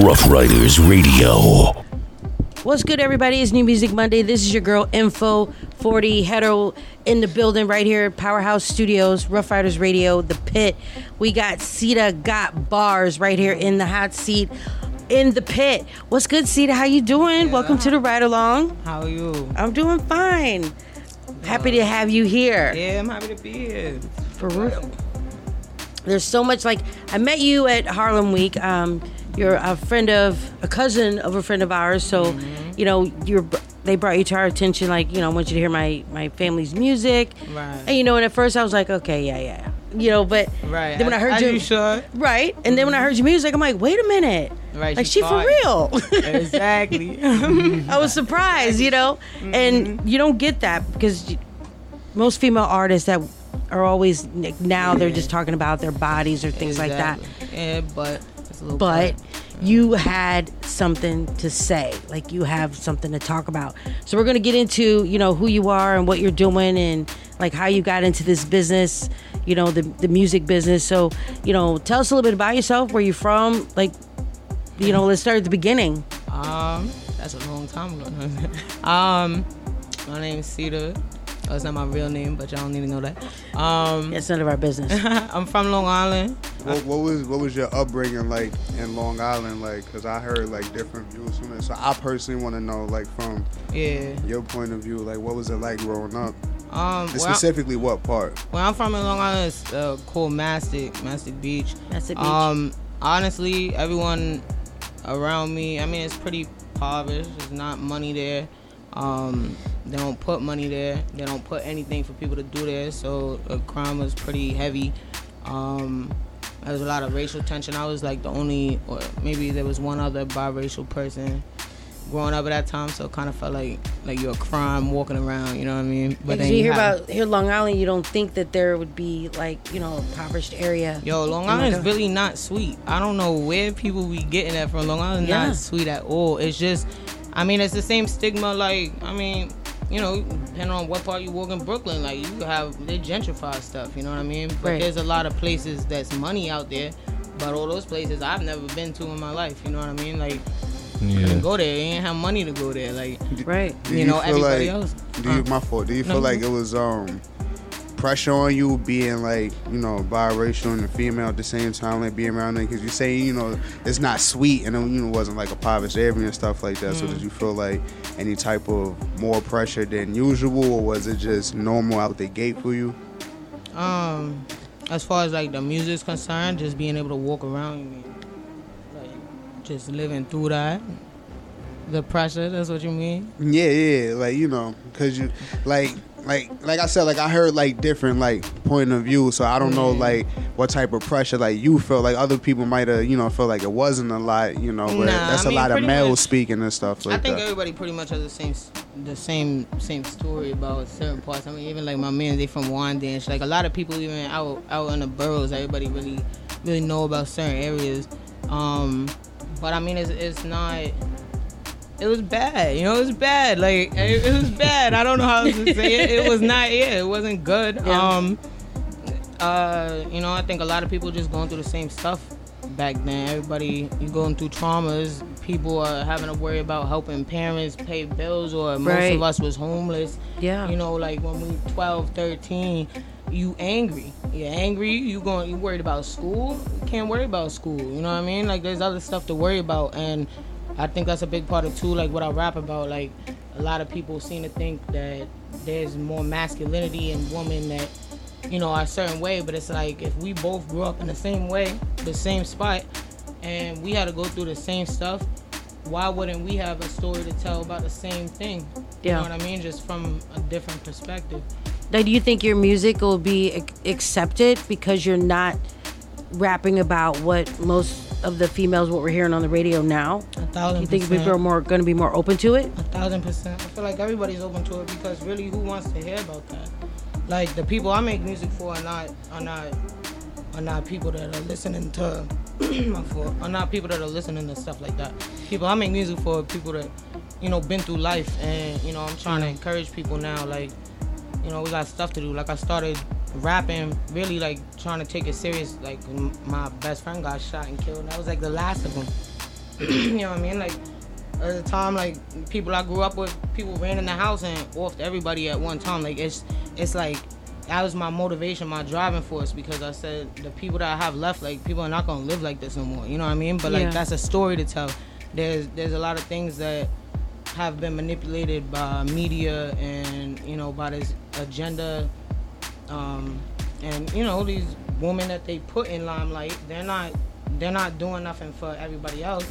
Ruff Ryders Radio. What's good, everybody? It's New Music Monday. This is your girl Info 40 Hetero in the building right here at Powerhouse Studios, Ruff Ryders Radio, The Pit. We got Ceda Got Barz right here in the hot seat in the pit. What's good, Ceda? How you doing? Welcome to the ride along. How are you? I'm doing fine. Happy to have you here. Yeah, I'm happy to be here. For real. There's so much like I met you at Harlem Week. Um, you're a friend of a cousin of a friend of ours, so Mm-hmm. you know you're. They brought you to our attention, like you know, I want you to hear my my family's music, Right. and you know, and at first I was like, okay, yeah, yeah, you know, but Right. then when I heard As your you should. right, and then when I heard your music, I'm like, wait a minute, Right, like she for real. <laughs> exactly. I was surprised, you know, and mm-hmm. you don't get that because most female artists that are always now they're just talking about their bodies or things like that. Yeah, but it's a little But you had something to say, like you have something to talk about. So we're gonna get into you know who you are and what you're doing and like how you got into this business, you know the the music business. So you know tell us a little bit about yourself, where you're from, like you know let's start at the beginning. Um, that's a long time ago. <laughs> um, my name is Ceda. Oh, it's not my real name, but y'all don't need to know that. Um, it's none of our business. <laughs> I'm from Long Island. What, what was what was your upbringing like in Long Island? Like, cause I heard like different views from it. So I personally want to know, like, from Yeah. your point of view, like, what was it like growing up? Um, And well, specifically, what part? Where I'm from in Long Island is uh, called Mastic, Mastic Beach. Mastic Beach. Um, honestly, everyone around me, I mean, it's pretty impoverished. There's not money there. Um, they don't put money there. They don't put anything for people to do there. So uh, crime was pretty heavy. Um, there was a lot of racial tension. I was like the only, or maybe there was one other biracial person growing up at that time. So it kind of felt like like you're a crime walking around. You know what I mean? But then you hear have- about here Long Island, you don't think that there would be like you know impoverished area. Yo, Long Oh Island's God. really not sweet. I don't know where people be getting that from. Long Island's Yeah. not sweet at all. It's just, I mean, it's the same stigma. Like, I mean, you know, depending on what part you walk in Brooklyn, like you have they gentrify stuff. You know what I mean? But Right. there's a lot of places that's money out there. But all those places I've never been to in my life. You know what I mean? Like, Yeah. couldn't go there. You ain't have money to go there. Like, right? Do You, know, everybody like, else. Do you, my fault. Do you no, feel no. like it was um pressure on you being like you know biracial and a female at the same time, like being around them? Because you say you know it's not sweet and it, you know wasn't like a impoverished area and stuff like that. So Mm. did you feel like any type of more pressure than usual, or was it just normal out the gate for you? Um, as far as like the music's concerned, just being able to walk around, you mean, like just living through that, the pressure. That's what you mean. Yeah, yeah, like you know, cause you like, like, like I said, like I heard like different like point of view, so I don't know like what type of pressure like you felt. Like other people might have, you know, felt like it wasn't a lot, you know, but Nah, that's I a mean, lot of males much- speaking and stuff like I think that. everybody pretty much has the same, the same, same story about certain parts. I mean, even like my man, they from Wyandanch. Like a lot of people, even out out in the boroughs, everybody really, really know about certain areas. Um, but I mean, it's it's not. It was bad, you know. It was bad. Like it, it was bad. I don't know how else to say it. It was not. Yeah, it wasn't good. Yeah. Um, uh, you know, I think a lot of people just going through the same stuff back then. Everybody, you going through traumas. People are having to worry about helping parents pay bills, or most Right. of us was homeless. Yeah. You know, like when we 12, 13, you angry. You're angry. You going. You worried about school. You can't worry about school. You know what I mean? Like there's other stuff to worry about, and I think that's a big part of too. Like what I rap about. Like a lot of people seem to think that there's more masculinity in women that you know, are a certain way, but it's like if we both grew up in the same way, the same spot, and we had to go through the same stuff, why wouldn't we have a story to tell about the same thing? Yeah. You know what I mean? Just from a different perspective. Now, do you think your music will be accepted because you're not rapping about what most of the females what we're hearing on the radio now? A thousand You think percent. people are more going to be more open to it? A thousand percent. I feel like everybody's open to it because really, who wants to hear about that? Like the people I make music for are not are not are not people that are listening to <clears throat> my fault. Are not people that are listening to stuff like that. People I make music for people that you know been through life and you know I'm trying to encourage people now like you know we got stuff to do. Like I started rapping, really like trying to take it serious. Like my best friend got shot and killed. And That was like the last of them. <clears throat> you know what I mean? Like at the time, like people I grew up with, people ran in the house and offed everybody at one time. Like it's it's like that was my motivation, my driving force because I said the people that I have left, like people are not gonna live like this no more. You know what I mean? But like Yeah. that's a story to tell. There's there's a lot of things that have been manipulated by media and you know by this agenda um, and you know these women that they put in limelight they're not they're not doing nothing for everybody else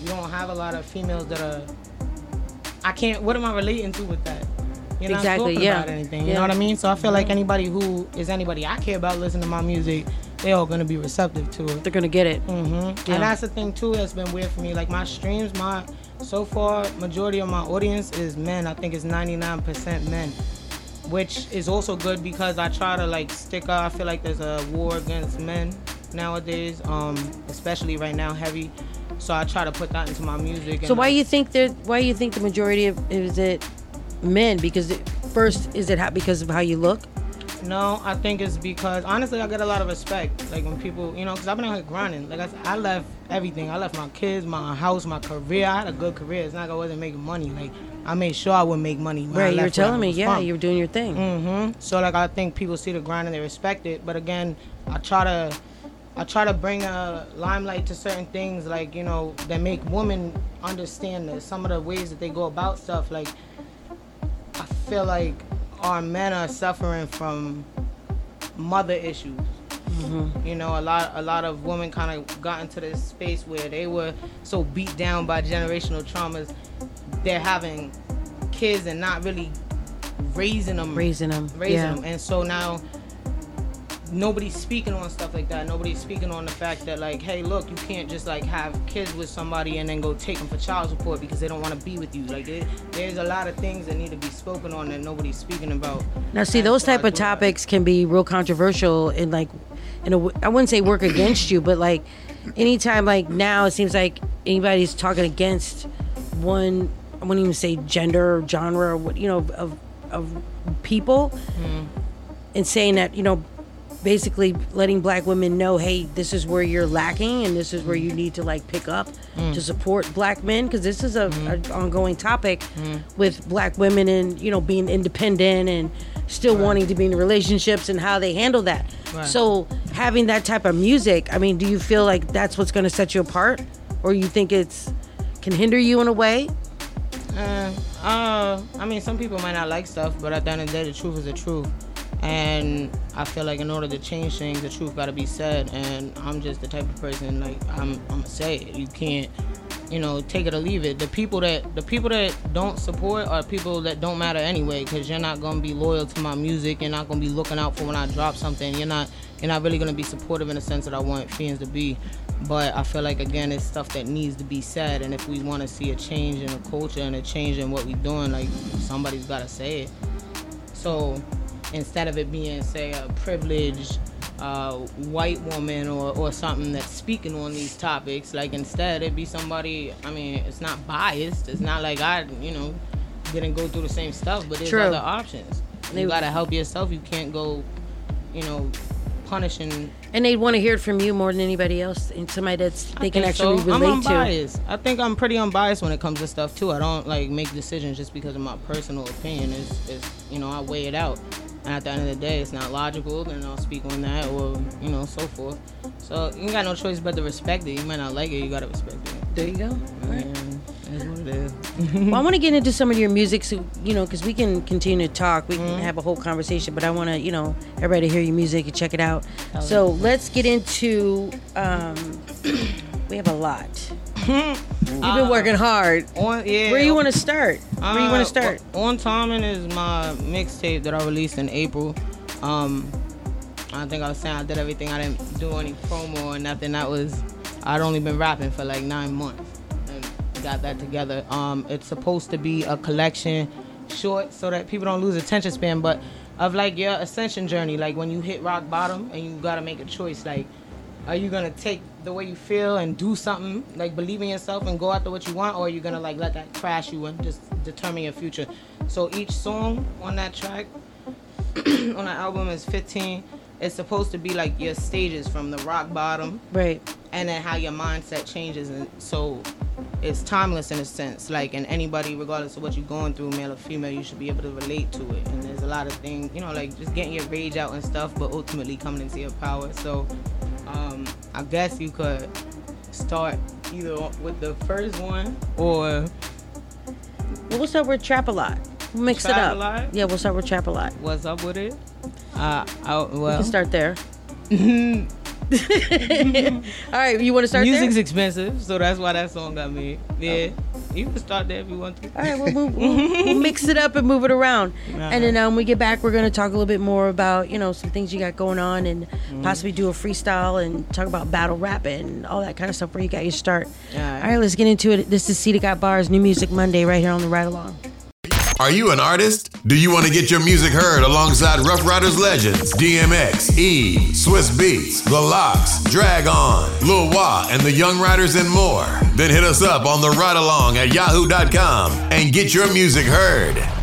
you don't have a lot of females that are i can't what am i relating to with that you're not Exactly, talking yeah. about anything you Yeah. know what i mean so i feel like anybody who is anybody i care about listening to my music they all gonna be receptive to it they're gonna get it Mm-hmm. Yeah. and that's the thing too that's been weird for me like my streams my so far majority of my audience is men i think it's 99% men which is also good because I try to like stick. I feel like there's a war against men nowadays, um, especially right now, heavy. So I try to put that into my music. So why I- you think that? Why you think the majority of is it men? Because it, first, is it ha- because of how you look? No, I think it's because honestly, I get a lot of respect. Like when people, you know, because I've been out here grinding. Like I, said, I left everything. I left my kids, my house, my career. I had a good career. It's not like I wasn't making money. Like I made sure I would make money. Right, you were left where I telling me, yeah, you were doing your thing. Mm-hmm. So like I think people see the grind and they respect it. But again, I try to I try to bring a limelight to certain things like, you know, that make women understand that some of the ways that they go about stuff. Like I feel like our men are suffering from mother issues. Mm-hmm. You know, a lot a lot of women kind of got into this space where they were so beat down by generational traumas. They're having kids and not really raising them, Raising them, raising yeah. them, and so now nobody's speaking on stuff like that. Nobody's speaking on the fact that like, hey, look, you can't just like have kids with somebody and then go take them for child support because they don't want to be with you. Like, there, there's a lot of things that need to be spoken on that nobody's speaking about. Now, see, those type of topics can be real controversial and like, in a I wouldn't say work against you, but like, anytime like now it seems like anybody's talking against one, I wouldn't even say gender or genre or what you know of of people, mm-hmm. and saying that you know, basically letting black women know, hey, this is where you're lacking and this is where you need to like pick up Mm. to support black men because this is a, Mm-hmm. a ongoing topic with black women and you know being independent and still wanting to be in relationships and how they handle that. Right. So having that type of music, I mean, do you feel like that's what's going to set you apart, or you think it's can hinder you in a way? Uh, uh, I mean, some people might not like stuff, but at the end of the day, the truth is the truth. And I feel like in order to change things, the truth got to be said. And I'm just the type of person like I'm. I'm gonna say it. You can't, you know, take it or leave it. The people that the people that don't support are people that don't matter anyway, because you're not gonna be loyal to my music. You're not gonna be looking out for when I drop something. You're not. You're not really gonna be supportive in the sense that I want fans to be. But I feel like again, it's stuff that needs to be said. And if we want to see a change in the culture and a change in what we're doing, like somebody's gotta say it. So instead of it being, say, a privileged uh, white woman or, or something that's speaking on these topics, like instead it'd be somebody, I mean, it's not biased. It's not like I, you know, didn't go through the same stuff, but there's True. other options. You gotta help yourself. You can't go, you know, punishing And they'd want to hear it from you more than anybody else, and somebody that's they can actually so. I'm relate to. unbiased. I think I'm pretty unbiased when it comes to stuff too. I don't like make decisions just because of my personal opinion. It's, it's you know I weigh it out, at the end of the day, it's not logical. Then I'll speak on that, or you know so forth. So you got no choice but to respect it. You might not like it, you gotta respect it. There you go. And that's what it is. well, I want to get into some of your music, so you know, because we can continue to talk. We can have a whole conversation, but I want to, you know, everybody to hear your music and check it out. So let's get into. Um, <clears throat> we have a lot. You've been working hard. On, yeah. Where you want to start? Where you want Uh, to start? On Timing is my mixtape that I released in April. Um, I think I was saying I did everything. I didn't do any promo or nothing. That was I'd only been rapping for like nine months and got that together. Um, it's supposed to be a collection, short, so that people don't lose attention span, but of like your ascension journey. Like when you hit rock bottom and you gotta make a choice. Like, are you gonna take the way you feel and do something like believe in yourself and go after what you want, or are you gonna like let that crash you and just determine your future? So each song on that track <clears throat> on the album is 15. It's supposed to be like your stages from the rock bottom, right, and then how your mindset changes, and so it's timeless in a sense. Like, and anybody, regardless of what you're going through, male or female, you should be able to relate to it. And there's a lot of things, you know, like just getting your rage out and stuff, but ultimately coming into your power. So, um, I guess you could start either with the first one or Well, we'll start with Trap a Lot. We'll mix it up. Lot? Yeah, we'll start with Trap a Lot. What's up with it? Uh, I, well, we can start there. <laughs> <laughs> All right, you want to start Music's there? expensive, so that's why that song got made. Yeah, you can start there if you want to. All right, we'll, move, we'll, <laughs> we'll mix it up and move it around. And then um, when we get back, we're going to talk a little bit more about, you know, some things you got going on and Mm-hmm. possibly do a freestyle and talk about battle rap and all that kind of stuff where you got your start. All right. All right, let's get into it. This is Ceda Got Barz, New Music Monday, right here on the Ride Along. Are you an artist? Do you want to get your music heard alongside Ruff Ryders legends DMX, E, Swizz Beatz, The LOX, Drag On, Lil Wah, and the Young Riders and more? Then hit us up on the ride along at yahoo.com and get your music heard.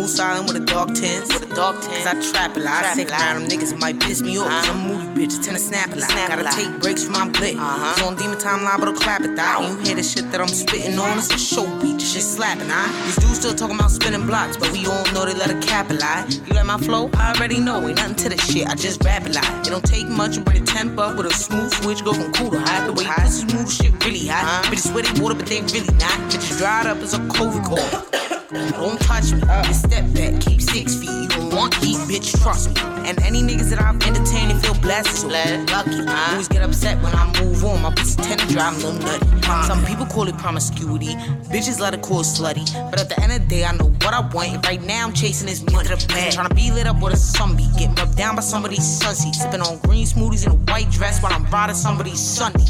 I let silent with a dark tens. With a dark tens. Cause I trap a lot. Sick around them niggas might piss me off. I'm a movie bitch, tend to snap a lot. Gotta take breaks from my blick. Uh-huh. It's on demon time liable to clap it out. You hear the shit that I'm spitting on, it's a show beat. Shit slapping, huh? These dudes still talking about spinning blocks, but we all know they let a cap a lie. You like my flow? I already know. Ain't nothing to the shit. I just rap a lot. It don't take much to bring the temp up with a smooth switch. Go from cool to hot. The way pussy move, shit really hot. Bitches swear they water, but they really not. Bitches dried up as a COVID call. <laughs> Don't touch me. You step back, keep six feet. You don't want heat, bitch, trust me. And any niggas that I've entertained and feel blessed, so lucky. I always get upset when I move on. My pussy tend to drive little nutty. Uh-huh. Some people call it promiscuity. Bitches let it call slutty. But at the end of the day, I know what I want. Right now, I'm chasing this money to the bag. Trying to be lit up with a sunbeat. Getting rubbed down by somebody's sunseat. Sipping on green smoothies in a white dress while I'm riding somebody's Sunday.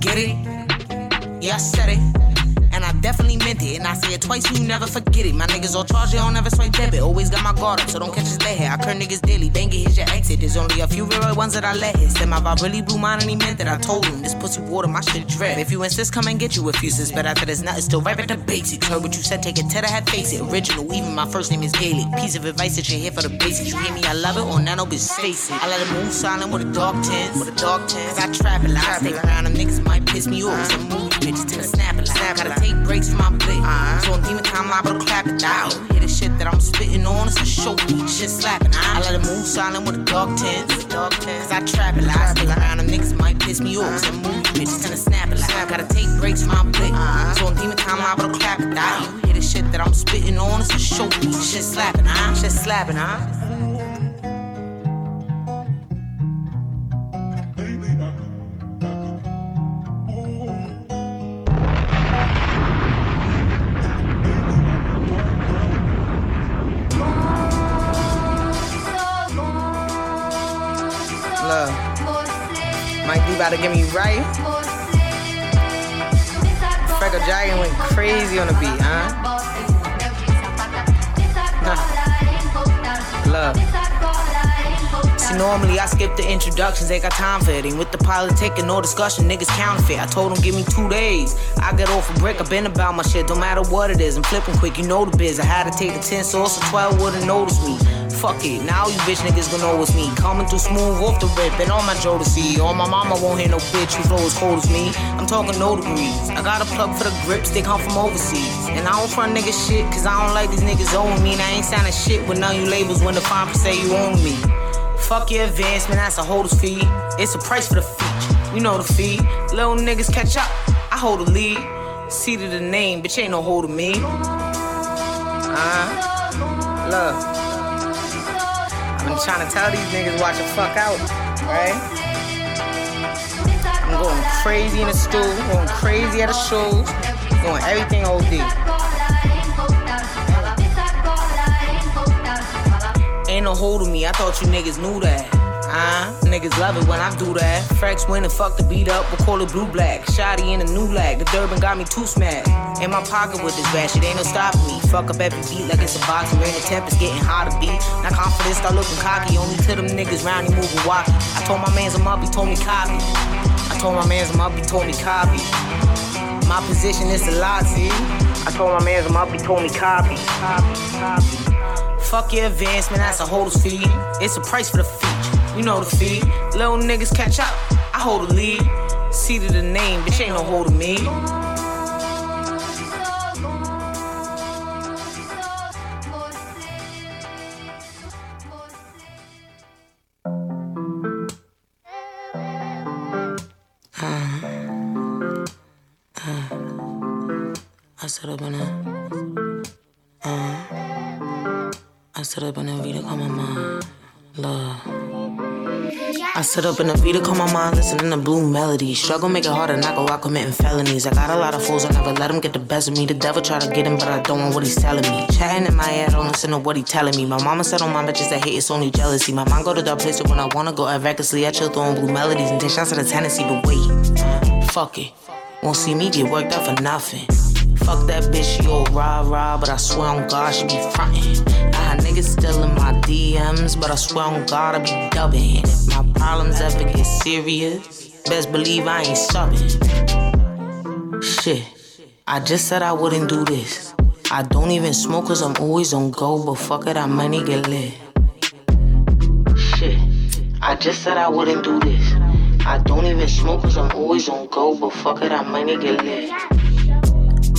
Get it? Yeah, I said it. And I definitely meant it. And I say it twice, you never forget it. My niggas all charge, they don't never swipe debit. Always got my guard up, so don't catch us dead here. I curve niggas daily, bang it, here's your exit. There's only a few real ones that I let hit. Said my vibe really blew mine, and he meant that I told him. This pussy water, my shit drip. If you insist, come and get you a few. But after this nut, it's still right at the basics. Heard what you said, take it to the head, face it. Original, even my first name is Gaelic. Piece of advice that you hear for the basics. You hear me, I love it, or nano, bitch, face it. I let it move silent with a dog tens. With a dog tens. I trap a lot, stick around, them niggas might piss me off. Some movie bitches to the snap lot. Gotta take breaks from my blick. Uh-huh. So on demon time, liable to clap it down. Hear the shit that I'm spitting on, it's a show. Shit slapping. Uh-huh. I let it move silent with a dog tens. Dog tens. Cause I trap a lot, stick around, them niggas might piss me off. Uh-huh. Some movie bitches to the snap a lot. Gotta take breaks from my blick. So on demon time, liable to clap it down. Hear the shit that I'm spitting on, it's a show. Shit slapping, huh? Shit slapping, huh? To get me right. Freckle Dragon went crazy on the beat, huh? Nah. Love. See, normally I skip the introductions, they got time for it. Ain't with the politic and no discussion, niggas counterfeit. I told them give me two days. I get off a brick, i been about my shit, don't matter what it is. I'm flipping quick, you know the biz. I had to take the 10 sauce, so 12 wouldn't notice me. Fuck it, now you bitch niggas gon' know it's me. Coming through smooth off the rip, and on my Jodeci. All my mama won't hear no bitch who flow as cold as me. I'm talking no degrees. I got a plug for the grips, they come from overseas. And I don't front niggas shit, cause I don't like these niggas owing me. And I ain't signing shit with none of you labels when the fine say you own me. Fuck your advancement, that's a holder's fee. It's a price for the feature, you know the fee. Little niggas catch up, I hold the lead. See to the name, bitch ain't no hold of me. Uh, look. Been trying to tell these niggas watch the fuck out, right? I'm going crazy in the stool, going crazy at the shows, doing everything OD. Ain't no holding me, I thought you niggas knew that. Uh, niggas love it when I do that. Frex win and fuck the beat up, we'll call it blue black. Shotty in a new lag, the Durban got me too smacked. In my pocket with this bad shit, ain't no stopping me. fuck up every beat like it's a boxing ring. The temp is getting hard to beat. Now confidence start looking cocky. Only to them niggas round, he moving walkie. I told my mans I'm up, he told me copy. I told my mans I'm up, he told me copy. My position is a lot, see? I told my mans I'm up, he told me copy. Copy, copy. Fuck your advancement, that's a holder's fee. It's a price for the feature. You know the fee. Little niggas catch up. I hold the lead. See to the name, bitch ain't no hold of me. Sit up in a to call my mind, listening to blue melodies. Struggle make it harder, not go out committing felonies. I got a lot of fools, I never let them get the best of me. The devil try to get him, but I don't want what he's telling me. Chatting in my head, I don't listen to what he telling me. My mama said on my bitches that hate it's only jealousy. My mind go to dark places when I wanna go at recklessly. I chill throwing blue melodies and take shots at the Tennessee, but wait, fuck it. Won't see me get worked up for nothing. Fuck that bitch, she all rah rah, but I swear on God, she be frontin'. I had niggas still in my DMs, but I swear on God, I be dubbin'. If my problems ever get serious, best believe I ain't subbing. Shit, I just said I wouldn't do this. I don't even smoke cause I'm always on go, but fuck it, I money get lit. Shit, I just said I wouldn't do this. I don't even smoke cause I'm always on go, but fuck it, I money get lit.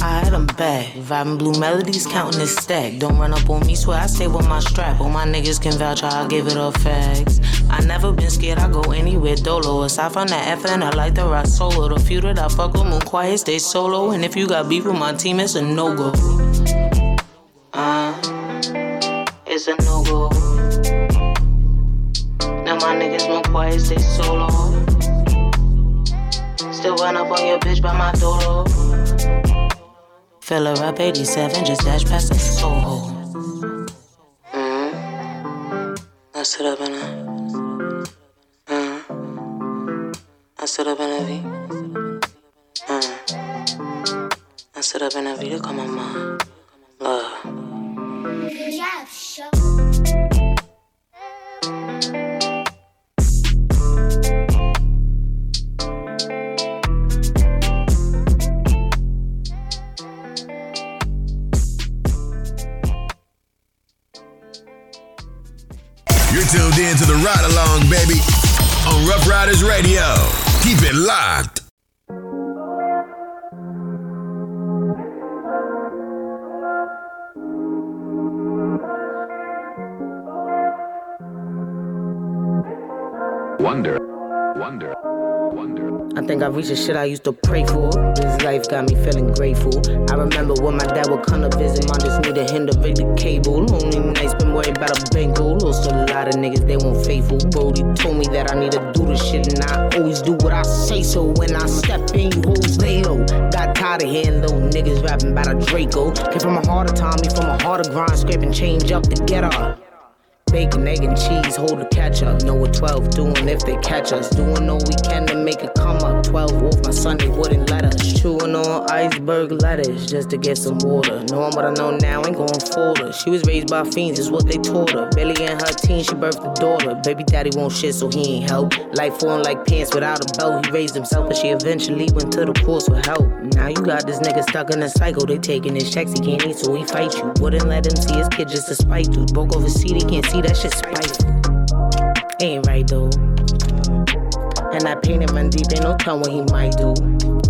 I had them back. Vibing blue melodies, counting this stack. Don't run up on me, swear I stay with my strap. All my niggas can vouch, I'll give it all facts. I never been scared, I go anywhere dolo. Aside from that FN, I like the rock solo. The few that I fuck with, move quiet, stay solo. And if you got beef with my team, it's a no go. Uh, it's a no go. Now my niggas move quiet, stay solo. Still run up on your bitch by my door. Fill her up 87, just dash past the soul. Mm. I sit up in a. Mm. I sit up in a V. Mm. I sit up in a V to call my mom. Love. You're tuned in to the ride along, baby, on Ruff Ryders Radio. Keep it locked. Wonder, wonder. I think I reached the shit I used to pray for. This life got me feeling grateful. I remember when my dad would come to visit, mom just hand to rig the cable. Lonely nights been worried about a bankroll. Lost a lot of niggas, they weren't faithful. Brody told me that I need to do the shit, and I always do what I say. So when I step in, you hoes lay low. Got tired of hearing little niggas rapping about a Draco. Came from a harder time, me from a harder grind, scraping change up to get. Bacon, egg, and cheese, hold the catch up. Know what 12 doing if they catch us. Doing all we can to make it come up. 12 off my son, they wouldn't let us. Chewing on iceberg lettuce just to get some water. Knowing what I know now, ain't going for her. She was raised by fiends, is what they taught her. Billy in her teens, she birthed a daughter. Baby daddy won't shit, so he ain't help. Life falling like pants without a belt. He raised himself, but she eventually went to the courts for help. Now you got this nigga stuck in a cycle. They taking his checks, he can't eat, so he fight you. Wouldn't let him see his kid just a spite dude. Broke over seat, he can't see that shit spiteful. Ain't right though. And I painted man deep, ain't no telling what he might do.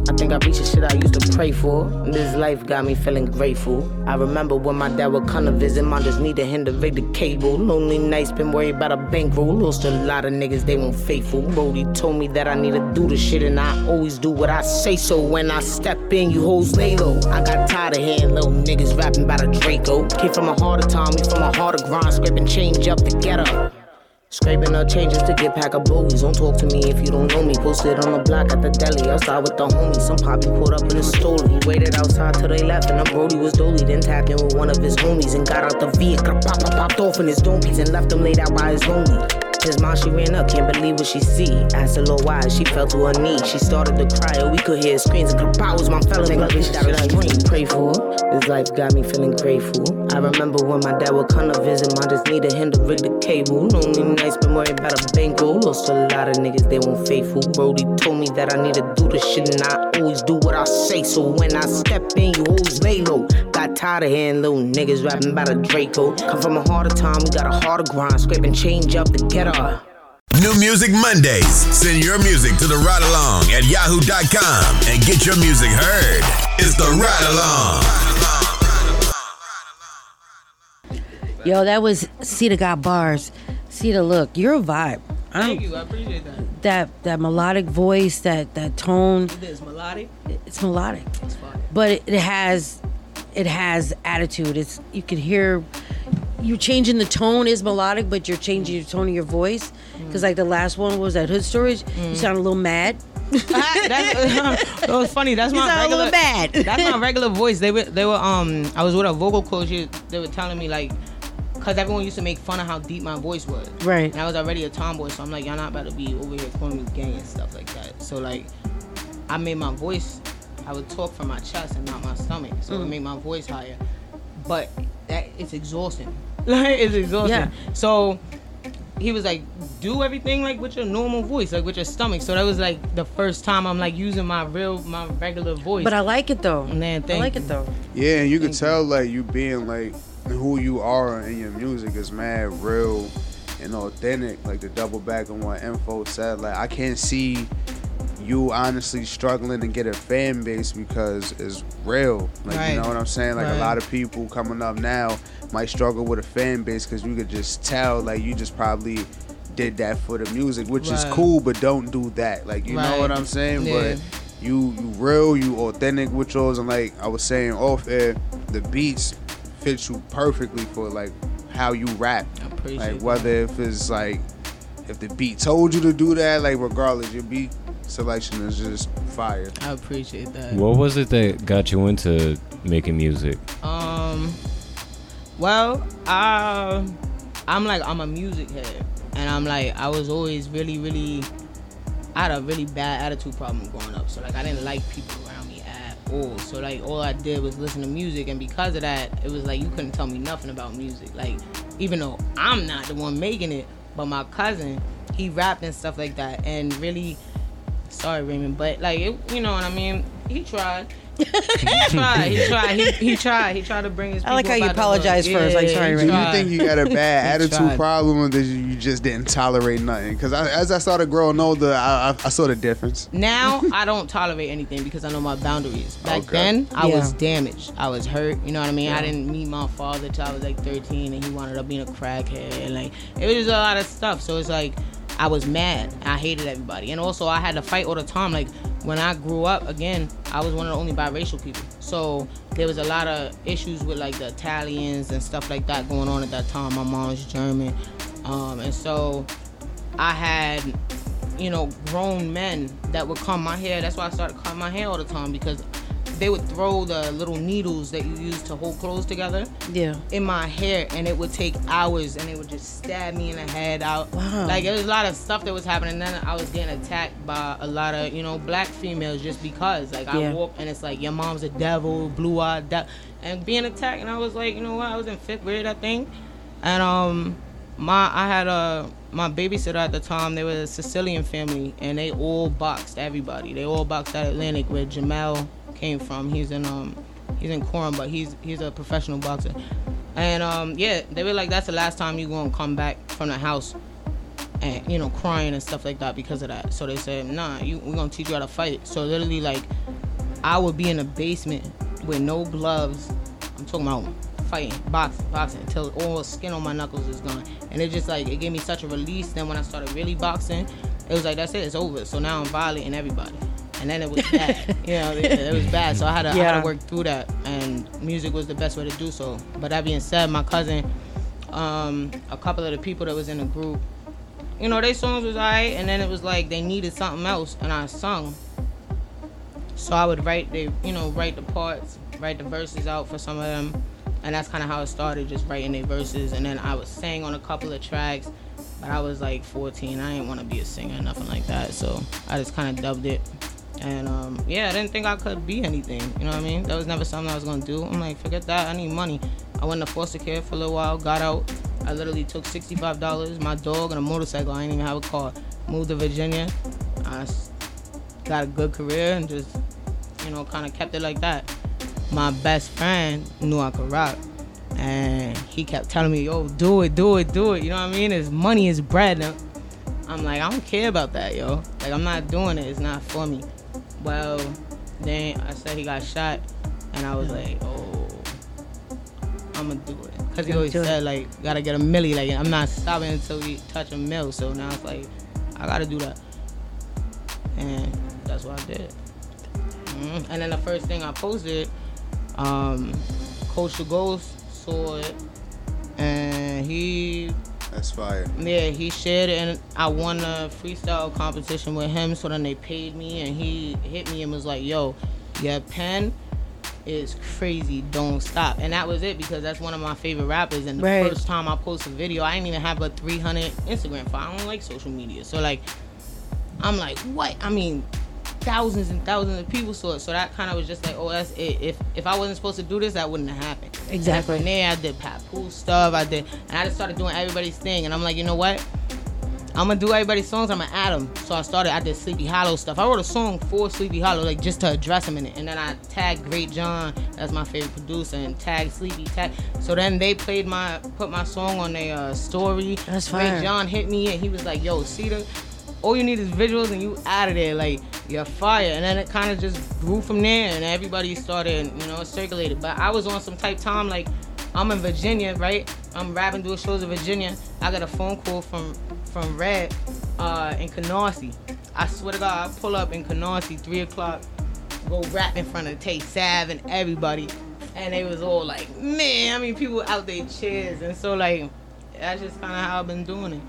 I think I reached the shit I used to pray for. This life got me feeling grateful. I remember when my dad would come to visit, mom just needed him to rig the cable. Lonely nights, been worried about a bankroll. Lost a lot of niggas, they weren't faithful. Brody told me that I need to do the shit, and I always do what I say. So when I step in, you hoes lay low. I got tired of hearing little niggas rapping about a Draco. Came from a harder time, me from a harder grind, scraping change up to get up. Scraping up changes to get pack of bowies. Don't talk to me if you don't know me. Posted on the block at the deli, outside with the homies. Some poppy pulled up in a story. He waited outside till they left, and the Brody was dolly. Then tapped in with one of his homies and got out the vehicle. Pop, pop, popped off in his dompies and left him laid out by his lonely. His mom, she ran up, can't believe what she see. Asked a little why, she fell to her knees. She started to cry, and we could hear screams and powers. My fellow nigga, bitch, that I scream. Pray for. This life got me feeling grateful. I remember when my dad would come to visit, mom just needed him to rig the cable. Lonely nights, been worried about a bankroll. Lost a lot of niggas, they weren't faithful. Brody told me that I need to do the shit, and I always do what I say. So when I step in, you always lay low. Got tired of hearing little niggas rapping about a Draco. Come from a harder time, we got a harder grind. Scraping change up to get her. New Music Mondays. Send your music to the ride along at yahoo.com and get your music heard. It's the ride along. Yo, that was Ceda got bars. Ceda, look, you're a vibe. I Thank you, I appreciate that. That that melodic voice, that that tone. It is melodic. It's melodic, It's fine. but it, it has it has attitude. It's you can hear You're changing the tone is melodic, but you're changing the tone of your voice. Mm. Because like the last one was that Hood Storage, you mm. sound a little mad. Ah, that's, <laughs> it was funny. That's <laughs> my regular. That's my <laughs> regular voice. They were they were um. I was with a vocal coach. They were telling me like, cause everyone used to make fun of how deep my voice was. Right. And I was already a tomboy, so I'm like, y'all not about to be over here calling me gay and stuff like that. So like, I made my voice. I would talk from my chest and not my stomach, so it Mm. made my voice higher. But that it's exhausting. <laughs> Like it's exhausting. Yeah. So he was like, do everything like with your normal voice, like with your stomach. So that was like the first time I'm like using my real, my regular voice. But I like it though. Man, I like you. it though. Yeah, and you can tell like you being like who you are in your music is mad real and authentic. Like the double back on what Info said. Like I can't see you honestly struggling to get a fan base because it's real. Like Right. you know what I'm saying? Like Right. a lot of people coming up now might struggle with a fan base because you could just tell like you just probably did that for the music, which is cool, but don't do that. Like you know what I'm saying? Yeah. But you you real, you authentic with yours, and like I was saying off air, the beats fit you perfectly for like how you rap. appreciate like whether if it's like if the beat told you to do that, like regardless, your beat selection is just fire. I appreciate that. What was it that got you into making music? Um, well, uh, I'm like I'm a music head, and I'm like I was always really, really, I had a really bad attitude problem growing up. So like I didn't like people all. So like all I did was listen to music, and because of that, it was like you couldn't tell me nothing about music. Like even though I'm not the one making it, but my cousin, he rapped and stuff like that, and really. Sorry, Raymond, but like it, you know what I mean. He tried. He tried. He tried. He, he tried. He tried to bring his. I like how you up out the hood. apologize first, like, sorry, Do Ray. you think you got a bad attitude problem, or did you, you just didn't tolerate nothing? Because as I started growing older, I, I, I saw the difference. Now <laughs> I don't tolerate anything because I know my boundaries. Back Okay. then I was damaged. I was hurt. You know what I mean? Yeah. I didn't meet my father till I was like 13, and he wound up being a crackhead. And like it was just a lot of stuff. So it's like I was mad. I hated everybody, and also I had to fight all the time. Like when I grew up, again, I was one of the only biracial people. So there was a lot of issues with like the Italians and stuff like that going on at that time. My mom was German, um, and so I had you know, grown men that would comb my hair. That's why I started combing my hair all the time because they would throw the little needles that you use to hold clothes together Yeah. in my hair and it would take hours and they would just stab me in the head out. Wow. Like there was a lot of stuff that was happening. Then I was getting attacked by a lot of, you know, black females just because. Like I Yeah. walk and it's like your mom's a devil, blue eyed devil and being attacked and I was like, you know what, I was in fifth grade I think. And um my I had a my babysitter at the time. They were a Sicilian family, and they all boxed everybody. They all boxed at Atlantic, with Jamel came from. He's in um he's in Quorum, but he's he's a professional boxer. And um yeah, they were like, that's the last time you're gonna come back from the house, and you know crying and stuff like that because of that. So they said, nah, you we're gonna teach you how to fight. So literally like, I would be in a basement with no gloves. I'm talking about fighting, boxing, boxing until all skin on my knuckles is gone. And it just like it gave me such a release. Then when I started really boxing, it was like that's it, it's over. So now I'm violating everybody. And then it was bad, you know, it, it was bad. So I had to, I had to work through that, and music was the best way to do so. But that being said, my cousin, um, a couple of the people that was in the group, you know, their songs was alright, and then it was like they needed something else, and I sung. So I would write the, you know, write the parts, write the verses out for some of them, and that's kind of how it started, just writing their verses, and then I would sing on a couple of tracks, But I was like 14. I didn't want to be a singer, nothing like that. So I just kind of dubbed it. And um, yeah, I didn't think I could be anything. You know what I mean? That was never something I was gonna do. I'm like, forget that. I need money. I went to foster care for a little while. Got out. I literally took $65, my dog, and a motorcycle. I didn't even have a car. Moved to Virginia. I got a good career and just, you know, kind of kept it like that. My best friend knew I could rap. And he kept telling me, yo, do it, do it, do it. You know what I mean? It's money, it's bread. I'm like, I don't care about that, yo. Like, I'm not doing it. It's not for me. Well, then I said he got shot. And I was like, oh, I'm to do it. Because he always said, like, got to get a milli. Like, I'm not stopping until we touch a mill. So now it's like, I got to do that. And that's what I did. Mhm. And then the first thing I posted, um, Coach the Ghost saw it, and he That's fire. yeah, he shared it, and I won a freestyle competition with him. So then they paid me, and he hit me and was like, "Yo, your pen is crazy. Don't stop." And that was it because that's one of my favorite rappers. And the Right. first time I posted a video, I didn't even have a 300 Instagram follow. I don't like social media, so like, I'm like, what? I mean, thousands and thousands of people saw it. So that kind of was just like, oh, that's it. If if I wasn't supposed to do this, that wouldn't have happened. Exactly. And there, I did Papoose stuff. I did, and I just started doing everybody's thing. And I'm like, you know what? I'm gonna do everybody's songs. I'm gonna add them. So I started. I did Sleepy Hallow stuff. I wrote a song for Sleepy Hallow, like just to address him in it. And then I tagged Great John, that's my favorite producer, and tagged Sleepy. Tag. So then they played my, put my song on their uh, story. That's fine. Great. John hit me, and he was like, "Yo, Ceda." All you need is visuals, and you out of there. Like you're fire, and then it kind of just grew from there, and everybody started, you know, circulated. But I was on some type time like I'm in Virginia, right? I'm rapping, doing shows in Virginia. I got a phone call from from Red uh, in Canarsie. I swear to God, I pull up in Canarsie, three o'clock, go rap in front of Tay Sav and everybody, and they was all like, man, I mean, people out there cheers, and so like, that's just kind of how I've been doing it.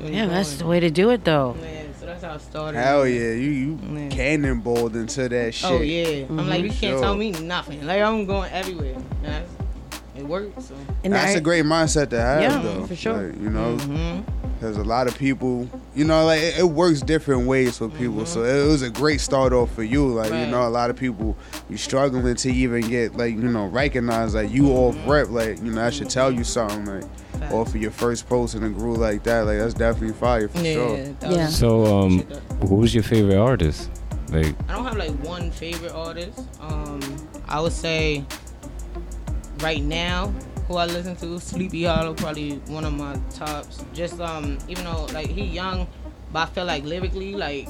Been Yeah, that's the way to do it, though. Yeah, so that's how I started. Hell yeah, you you cannonballed into that shit. Oh yeah, I'm like, you can't Sure. tell me nothing. Like I'm going everywhere. That's- it works. So. That's a great mindset to have, Yeah, though. for sure. Like, you know, Mhm. there's a lot of people. You know, like it, it works different ways for people. So it was a great start off for you. Like Right. you know, a lot of people you're struggling to even get like you know recognized. Like you off rep. Like you know, I should tell you something. Like off of your first post in a grew like that. Like that's definitely fire for sure. So, um, who's your favorite artist? Like, I don't have like one favorite artist. Um, I would say right now, who I listen to, Sleepy Hallow, probably one of my tops. Just um, even though like he young, but I feel like lyrically, like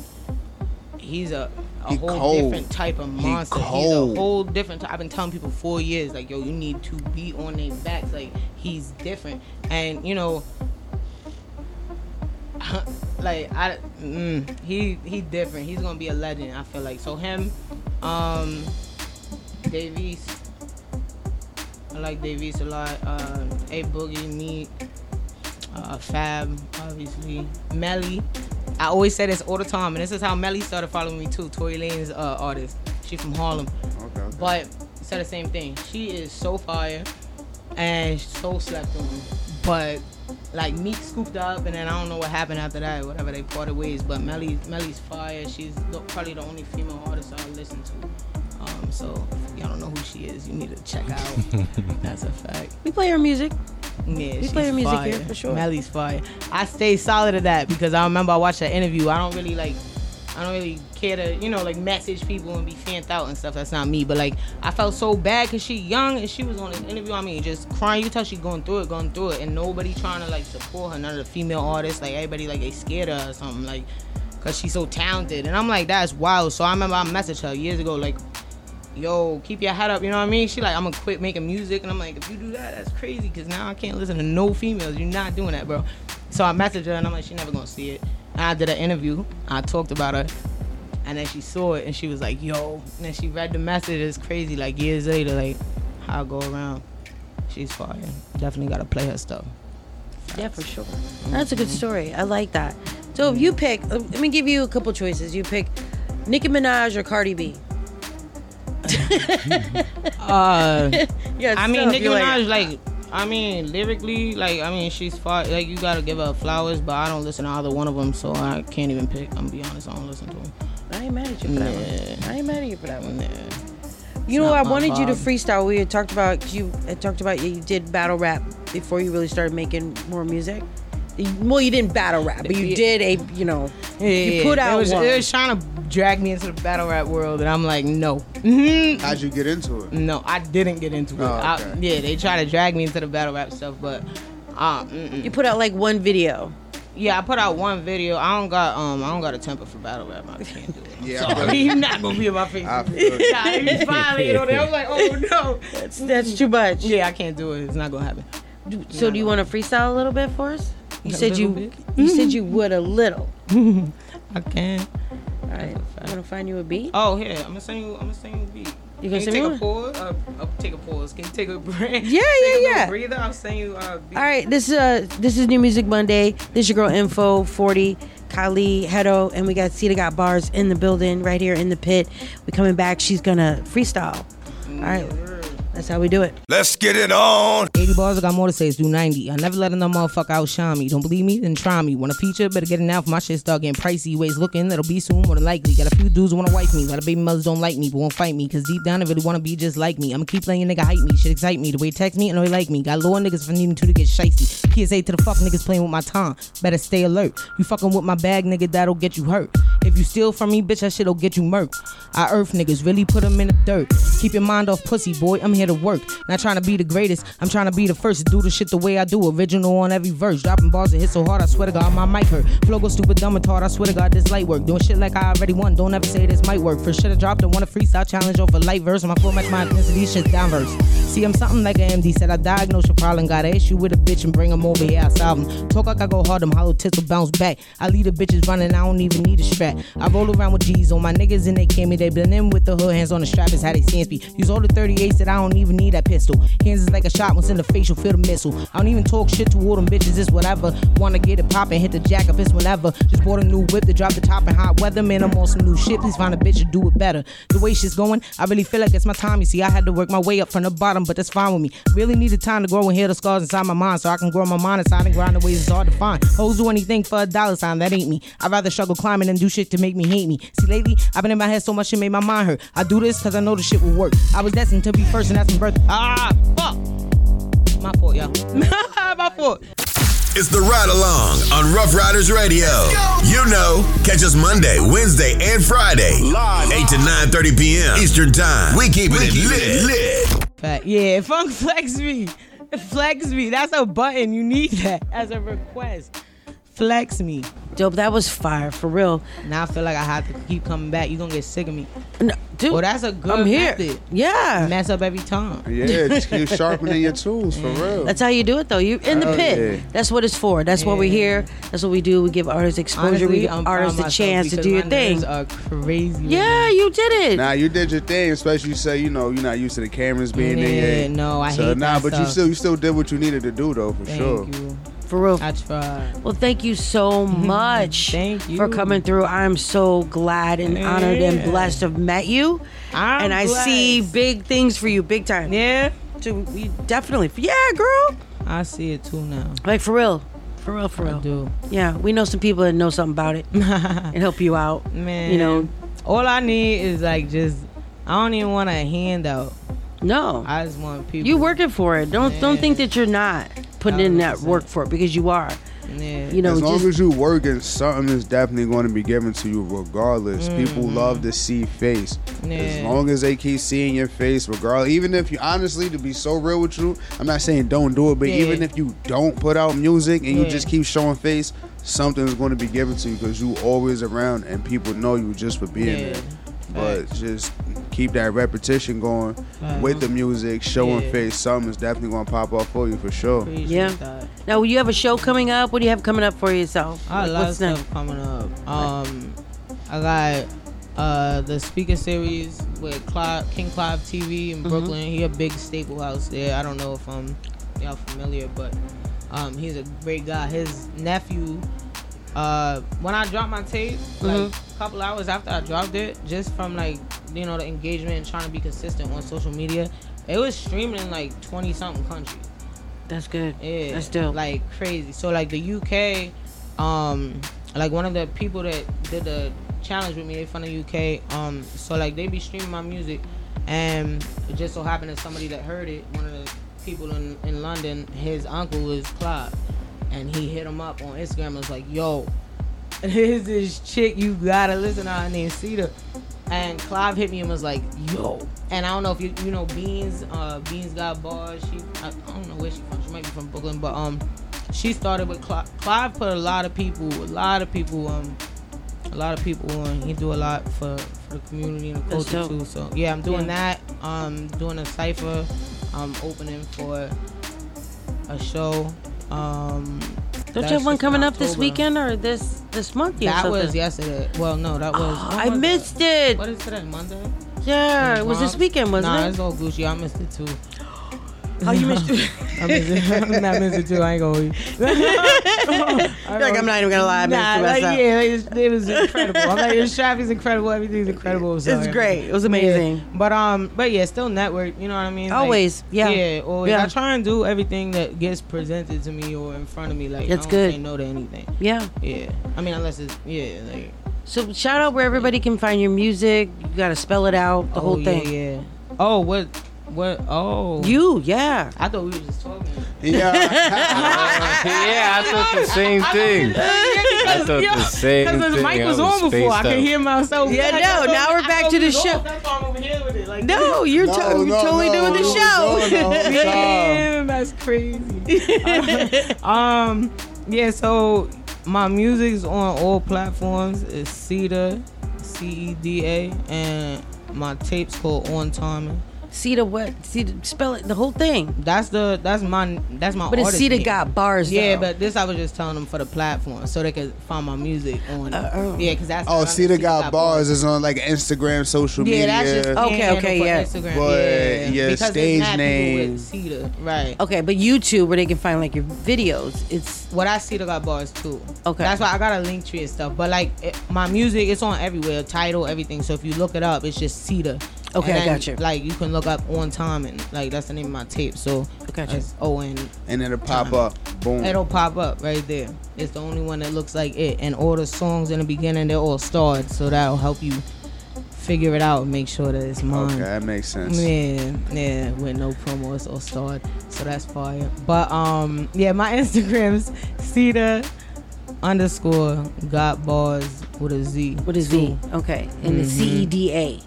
he's a, a He whole cold. different type of He monster. He's a whole different. Type. I've been telling people four years, like yo, you need to be on their backs. Like he's different, and you know. <laughs> like I, mm, he he different. He's gonna be a legend. I feel like so him, um, Davies. I like Davies a lot. Uh, A Boogie, me, uh, Fab, obviously, Melly. I always say this all the time, and this is how Melly started following me too. Tory Lanez's uh, artist. She from Harlem. Okay, okay. But said the same thing. She is so fire and so slept on. But like Meek scooped up, and then I don't know what happened after that. Whatever they parted ways. But Melly, Melly's fire. She's the, probably the only female artist I listen to. Um, so if y'all don't know who she is, you need to check <laughs> out. That's a fact. We play her music. Yeah, We she's play her music fire. here for sure. Melly's fire. I stay solid at that because I remember I watched that interview. I don't really like. I don't really care to, you know, like message people and be fanned out and stuff. That's not me. But like, I felt so bad because she young and she was on this interview. I mean, just crying. You can tell she going through it, going through it, and nobody trying to like support her. None of the female artists, like everybody, like they scared her or something, like, cause she's so talented. And I'm like, that's wild. So I remember I messaged her years ago, like, yo, keep your head up. You know what I mean? She like, I'm gonna quit making music, and I'm like, if you do that, that's crazy, cause now I can't listen to no females. You're not doing that, bro. So I messaged her, and I'm like, she never gonna see it. And I did an interview. I talked about her, and then she saw it, and she was like, yo. And then she read the message. It's crazy. Like years later, like how I go around. She's fire. Definitely gotta play her stuff. Yeah, for sure. That's a good story. I like that. So if you pick, uh, let me give you a couple choices. You pick Nicki Minaj or Cardi B. Uh, Yeah, I mean. Nicki You're like, Minaj, like, I mean, lyrically, like I mean, she's far. Like you gotta give her flowers, but I don't listen to either one of them, so I can't even pick. I'm gonna be honest, I don't listen to them. I ain't mad at you for that one. I ain't mad at you for that one. You know, I wanted you to freestyle. We had talked about you had talked about you did battle rap before you really started making more music. You- Well, you didn't battle rap, but you Yeah. did a you know Yeah, you put out It was, one. it was trying to drag me into the battle rap world, and I'm like, no. <laughs> How'd you get into it? No, I didn't get into it. Oh, I- yeah, they try to drag me into the battle rap stuff, but uh, you put out like one video. Yeah, I put out one video. I don't got um, I don't got a temper for battle rap. I can't do it. <laughs> Yeah, Sorry, <laughs> I not gonna be in my face. I feel it. Nah, he finally, on there. I was like, oh no, that's that's too much. Yeah, I can't do it. It's not gonna happen. So do you want to freestyle a little bit for us? <laughs> You A said you bit? you said you <laughs> would a little. I can. All right, I'm gonna find you a beat. Oh, here, I'm gonna send you. I'm gonna send you a beat. You Can gonna you take a pause? Uh, uh, take a pause. Can you take a <laughs> break? Yeah, yeah, a yeah. Breather. I'll send you. Uh, beat. All right, this is uh this is New Music Monday. This is your girl Info 40, Kylie Hedo, and we got Ceda got bars in the building right here in the pit. We coming back. She's gonna freestyle. All right, that's how we do it. Let's get it on. 80 bars, I got more to say. It's do 90. I never let another motherfucker outshine me. Don't believe me? Then try me. Want a feature? Better get it now for my shit start getting pricey. Ways looking, that'll be soon more than likely. Got a few dudes who wanna wife me. Got a lot of baby mothers don't like me, but won't fight me. Cause deep down, they really wanna be just like me. I'ma keep letting your nigga hype me. Shit excite me. The way he text me, I know he like me. Got lower niggas for needing to to get shicey. PSA to the fuck niggas playing with my time. Better stay alert. You fucking with my bag, nigga, that'll get you hurt. If you steal from me, bitch, that shit'll get you murked. I earth niggas, really put them in the dirt. Keep your mind off pussy, boy. I'm here to work. Not trying to be the greatest. I'm trying to be the first do the shit the way I do. Original on every verse. Dropping bars that hit so hard, I swear to God, my mic hurt. Flow go stupid, dumb and tart. I swear to God, this light work. Doing shit like I already won. Don't ever say this might work. For shit I dropped, I want a freestyle challenge over light verse. My flow match my ethnicity, shit's down verse. See, I'm something like an MD. Said I diagnosed your problem. Got an issue with a bitch and bring 'em over here. I solve 'em. Talk like I go hard, them hollow tits will bounce back. I leave the bitches running, I don't even need a strap. I roll around with G's on my niggas and they came me. They been in with the hood, hands on the strap is how they see me. Use all the 38s that I don't even need that pistol. Hands is like a shot, once in the facial, feel the missile. I don't even talk shit to all them bitches, it's whatever. Wanna get it poppin', hit the jack if it's whenever. Just bought a new whip to drop the top in hot weather. Man, I'm on some new shit. Please find a bitch to do it better. The way shit's going, I really feel like it's my time. You see, I had to work my way up from the bottom, but that's fine with me. Really needed time to grow and heal the scars inside my mind so I can grow my mind inside and grind the ways it's hard to find. Hoes do anything for a dollar sign, that ain't me. I'd rather struggle climbing than do shit to make me hate me. See, lately, I've been in my head so much it made my mind hurt. I do this cause I know the shit will work. I was destined to be first and that's my birth. Ah, fuck. My fault, y'all. <laughs> my fault. It's the Ride Along on Ruff Ryders Radio. You know, catch us Monday, Wednesday, and Friday, live 8 to 9.30 p.m. Eastern Time. We keeping it lit, lit. Fact. Yeah, Funk <laughs> Flex Me. Flex Me. That's a button. You need that as a request. Flex Me. Dope, that was fire for real. Now I feel like I have to keep coming back. You're gonna get sick of me. No, dude, well, that's a good I'm here. method. Yeah. Mess up every time. Yeah, just keep <laughs> sharpening your tools for real. That's how you do it, though. You in the Hell pit. yeah. That's what it's for. That's what we're here. That's what we do. We give artists exposure. we Honestly, give I'm artists proud a chance to do your because thing. Are crazy. Yeah, you did it. Nah, you did your thing, especially you say you know you're not used to the cameras being Yeah, there. yet. no, I so, hate Nah, that but you still you still did what you needed to do though, for Thank sure. you. For real. I tried. Well, thank you so <laughs> much Thank you. for coming through. I'm so glad and honored and blessed to have met you. I'm and I see big things for you, big time. Yeah. To we definitely, yeah, girl. I see it too now. Like for real, for real, for I real. do. Yeah, we know some people that know something about it <laughs> and help you out. Man, you know, all I need is like just. I don't even want a handout. No, I just want people. you working for it. Don't don't think that you're not putting in that work for it because you are. Yeah. You know, as long just as you working, something is definitely going to be given to you regardless. People love to see face. Yeah. As Mm-hmm. Long as they keep seeing your face, regardless, even if you honestly, to be so real with you, I'm not saying don't do it, but Yeah. even if you don't put out music and you just keep showing face, something's going to be given to you because you always around and people know you just for being Yeah. there. But just keep that repetition going with the music, showing Yeah. face. Something's definitely going to pop up for you for sure. Appreciate Yeah. that. now. You have a show coming up. What do you have coming up for yourself? I Like, love what's stuff next? coming up. Um, I got uh the speaker series with Clive, King Clive TV Mm-hmm. in Brooklyn. He a big staple house there. I don't know if um y'all familiar, but um he's a great guy. His nephew. Uh, when I dropped my tape, like Mm-hmm. a couple hours after I dropped it, just from like you know the engagement and trying to be consistent on social media, it was streaming in like twenty something countries. That's good. Yeah, That's dope. Like crazy. So like the UK, um, like one of the people that did the challenge with me, they from the UK. Um, so like they be streaming my music, and it just so happened that somebody that heard it, one of the people in in London, his uncle is Clive, and he hit him up on Instagram. and was like, "Yo, here's <laughs> this chick you gotta listen to her named Ceda." And Clive hit me and was like, "Yo," and I don't know if you you know Beans. Uh, Beans got bars. She I, I don't know where she from. She might be from Brooklyn, but um, she started with Clive. Clive put a lot of people, a lot of people, um, a lot of people on. He do a lot for for the community and the culture too. So yeah, I'm doing Yeah. that. Um, doing a cipher. I'm opening for a show. Um, Don't you have one coming up this October. weekend or this this month? you have That was yesterday. Well, no, that was. <gasps> Oh, when I was missed it. What is today? Monday. Yeah, it was this weekend, wasn't it? nah, it? it's all Gucci. I missed it too. How you missed it? I missed it. I'm not missing it too. I ain't gonna. You're <laughs> like, I'm not even gonna lie, I missed nah, it like, myself. yeah, it was, it was incredible. I'm like, traffic's incredible. Everything's incredible. So, It's great. It was amazing. Yeah. But um, but yeah, still network. You know what I mean? Like, Always, yeah. Yeah, always. Yeah. I try and do everything that gets presented to me or in front of me. Like, That's I don't good. say no to anything. Yeah. Yeah. I mean, unless it's yeah, like. So shout out where everybody can find your music. You gotta spell it out, the oh, whole yeah, thing. Yeah. Oh, what? What? Oh. You, yeah. I thought we were just talking. yeah, <laughs> <laughs> yeah. I thought the same thing. I thought the same thing. Because the mic I was on before, spaced I could hear myself. Yeah, back. no, I thought- now we're back to the show. off. That's why I'm over here with it. Like, No, you're, No, to- you're no, totally no, doing the show. was <laughs> on Damn, that's crazy. um, yeah. So my music's on all platforms. It's Ceda, C E D A, and my tape's called On Timing. Ceda what? Ceda, spell it, the whole thing. That's the that's my that's my. But it's artist Ceda got bars, Yeah, though. but this I was just telling them for the platform so they could find my music on. Uh, oh. Yeah, because that's Oh, that's Ceda under got bars is on like Instagram, social Yeah, media. Yeah, that's just Okay, handle okay, yeah. Instagram. But yeah, your because stage name- with Ceda, right? Okay, but YouTube where they can find like your videos. It's What I Ceda got bars too. Okay. that's why I got a link tree and stuff. But like it, my music, it's on everywhere, title, everything. So if you look it up, it's just Ceda. Okay, And I got you. Like you can look up on time and like that's the name of my tape. So got you. it's O N and it'll pop up. Boom. It'll pop up right there. It's the only one that looks like it. And all the songs in the beginning, they're all starred. So that'll help you figure it out and make sure that it's mine. Okay, that makes sense. Yeah, yeah, with no promo, or all starred. So that's fire. But um, yeah, my <laughs> Instagram's Ceda underscore got bars with a Z. With a Z. Okay. And the C E D A.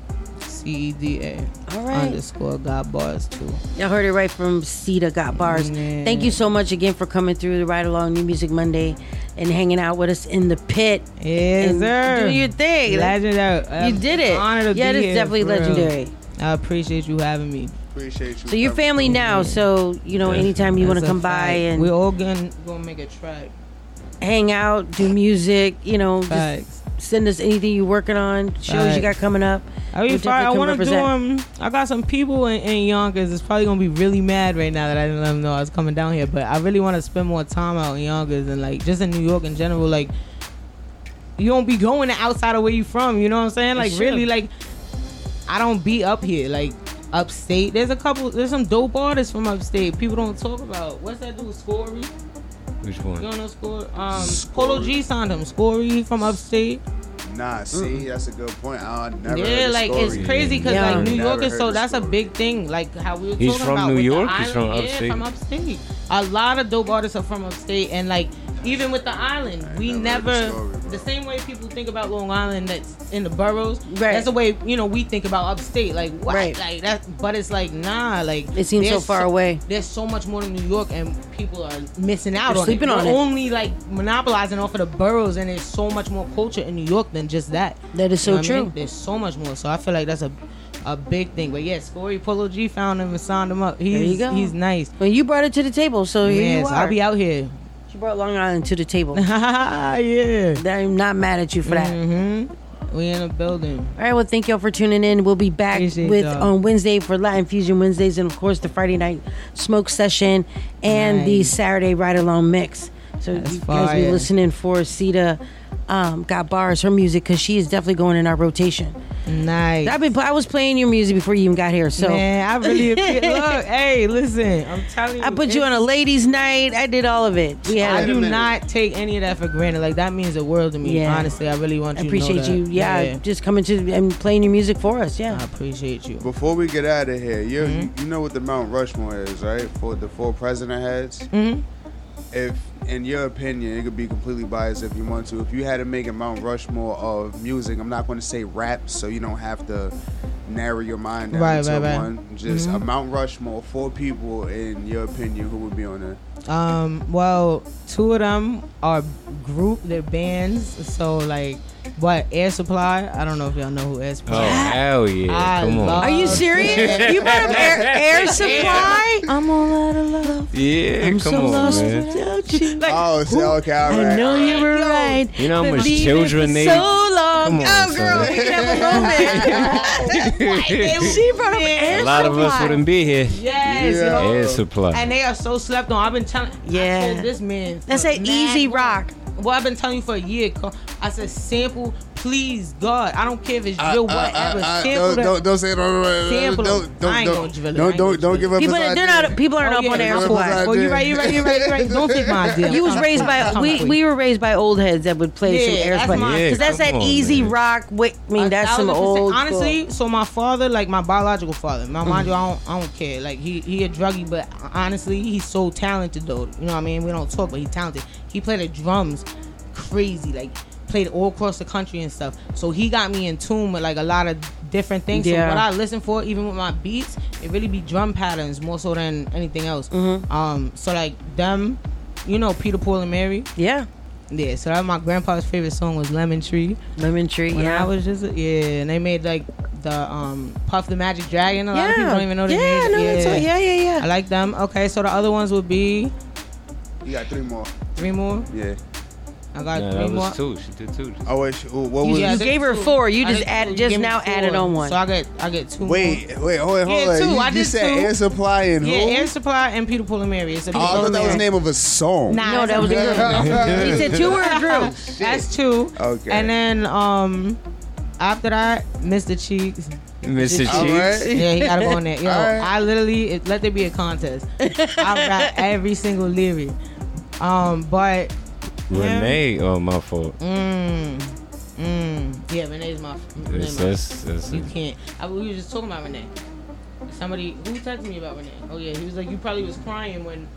C E D A. All right. Underscore got bars too. Y'all heard it right from Ceda Got Bars. Yeah. Thank you so much again for coming through the Ride Along New Music Monday and hanging out with us in the pit. Yes, and sir. Doing your thing. Legendary. You did it. Honor to yeah, be it's here, definitely for real. legendary. I appreciate you having me. Appreciate you. So you're family now, so you know anytime you want to That's a come by and we're all gonna gonna make a track. hang out, do music, you know, Facts. just send us anything you're working on, shows you got coming up. I mean, I, I definitely come want to do um. I got some people in, in Yonkers. It's probably gonna be really mad right now that I didn't let them know I was coming down here. But I really want to spend more time out in Yonkers and like just in New York in general. Like you don't be going outside of where you from. You know what I'm saying? Like really, like I don't be up here. Like upstate, there's a couple. There's some dope artists from upstate. People don't talk about. What's that dude? Scorey. Which You one? don't know Score? Um, Polo G signed him. Scorey from upstate. Nah, see, that's a good point. I never heard yeah, like it's crazy because Yeah. like New Never York is so the that's a big thing. Like how we were He's talking from about New with the York? He's from island. Yeah, upstate? from upstate. A lot of dope artists are from upstate, and like even with the island, we never never the story, the same way people think about Long Island that's in the boroughs. Right. That's the way you know we think about upstate. Like what? Right. Like that. But it's like nah. Like It seems so there's far away. There's so much more to New York, and people are missing out They're on sleeping it. on We're it. only like monopolizing off of the boroughs, and there's so much more culture in New York than just that. That is You know so what I mean? true. There's so much more. So I feel like that's a a big thing. But yeah, Scorey Polo G found him and signed him up. He's There you go. he's nice. Well, you brought it to the table, so here yes, you are. I'll be out here. She brought Long Island to the table. <laughs> yeah. I'm not mad at you for that. Mm-hmm. We in a building. All right, well, thank y'all for tuning in. We'll be back Appreciate with y'all. on Wednesday for Latin Fusion Wednesdays, and of course the Friday night smoke session and the Saturday ride along mix. So That's you guys be listening for Ceda um, got bars her music because she is definitely going in our rotation. Nice. I've been. I was playing your music before you even got here. So Man, I really <laughs> appreciate- look. Hey, listen, I'm telling you, I put you on a ladies' night. I did all of it. We had. I a- do not take any of that for granted. Like that means the world to me. Yeah. Honestly, I really want I you. appreciate to know you. that. Yeah, just coming to and playing your music for us. Yeah, I appreciate you. Before we get out of here, you Mm-hmm. you know what the Mount Rushmore is, right? For the four president heads. Mm-hmm. If, in your opinion, it could be completely biased if you want to. If you had to make a Mount Rushmore of music, I'm not going to say rap, so you don't have to narrow your mind down Right, to right, right. one. Just a Mhm. Mount Rushmore, four people, in your opinion, who would be on there? Um, well, two of them are group, they're bands. So like, what Air Supply? I don't know if y'all know who Air Supply. Oh, hell yeah. I Come on. Are you serious? You brought up Air, air <laughs> Supply? I'm all out of love. Yeah, I'm come so on, lost man. without you. <laughs> Like, Oh, so, okay, all right. I know you were right. You know how much children for they- So long. Come on, oh, girl, son. we can have a moment. <laughs> she brought up Air Supply. A lot of us wouldn't be here. Yes, yo. Air supply. And they are so slept on. I've been telling. Yeah. I told this man. for That's an easy long. rock. Well, I've been telling you for a year. I said sample, please, God. I don't care if it's drill, uh, whatever. uh, sample don't, that. don't, don't say it. Don't, don't, don't, don't, I ain't don't, gonna drill it. Don't, don't, don't give up People, his they're idea. not. People aren't Oh, up on yeah, Air don't Supply. give up Oh, you right, you right, you right, you right. Don't take my <laughs> idea. You was raised by coming we we were raised by old heads that would play some Yeah, Air that's Supply my- because that's that on, easy man. rock. Wait, I mean A that's some old. Honestly, so my father, like my biological father, my mind you, I don't, I don't care. Like he, he a druggie, but honestly, he's so talented though. You know what I mean? We don't talk, but he's talented. He played the drums, crazy. Like played all across the country and stuff. So he got me in tune with like a lot of different things. Yeah. So what I listen for, even with my beats, it really be drum patterns more so than anything else. Mm-hmm. Um, so like them, you know, Peter, Paul, and Mary. Yeah, Yeah, so that my grandpa's favorite song was Lemon Tree. Lemon Tree. When yeah, I was just yeah, and they made like the um Puff the Magic Dragon. A lot of people don't even know they Yeah, made it. no, that's all- yeah, yeah, yeah. I like them. Okay, so the other ones would be You got three more. three more. Yeah. I got Nah, three that more. two. She did two. Oh wait, sh- what was? Yeah, I You did gave her two. four. You I just did added- two. just Give me now four. added on one. So I get I get two. Wait, more. wait, hold on, hold Yeah, on. two. You, I you did said two. Air Supply and Yeah, who? Air Supply and Peter Paul and Mary. It's a Oh, I thought that was the name of a song. Nah, No, that was a group. <laughs> He said two or a <laughs> group. That's two. Okay. And then um after that, Mr. Cheeks. Mr. All right. Cheeks. Yeah, he gotta go on there. Yo, <laughs> All right. I literally it, let there be a contest. I rap every single lyric. Um, but Renee. Oh, my fault. mm, mm, yeah, Renee's my. Renee's That's, my that's, that's you can't. I, we were just talking about Renee. Somebody who texted me about Renee. Oh yeah, he was like, you probably was crying when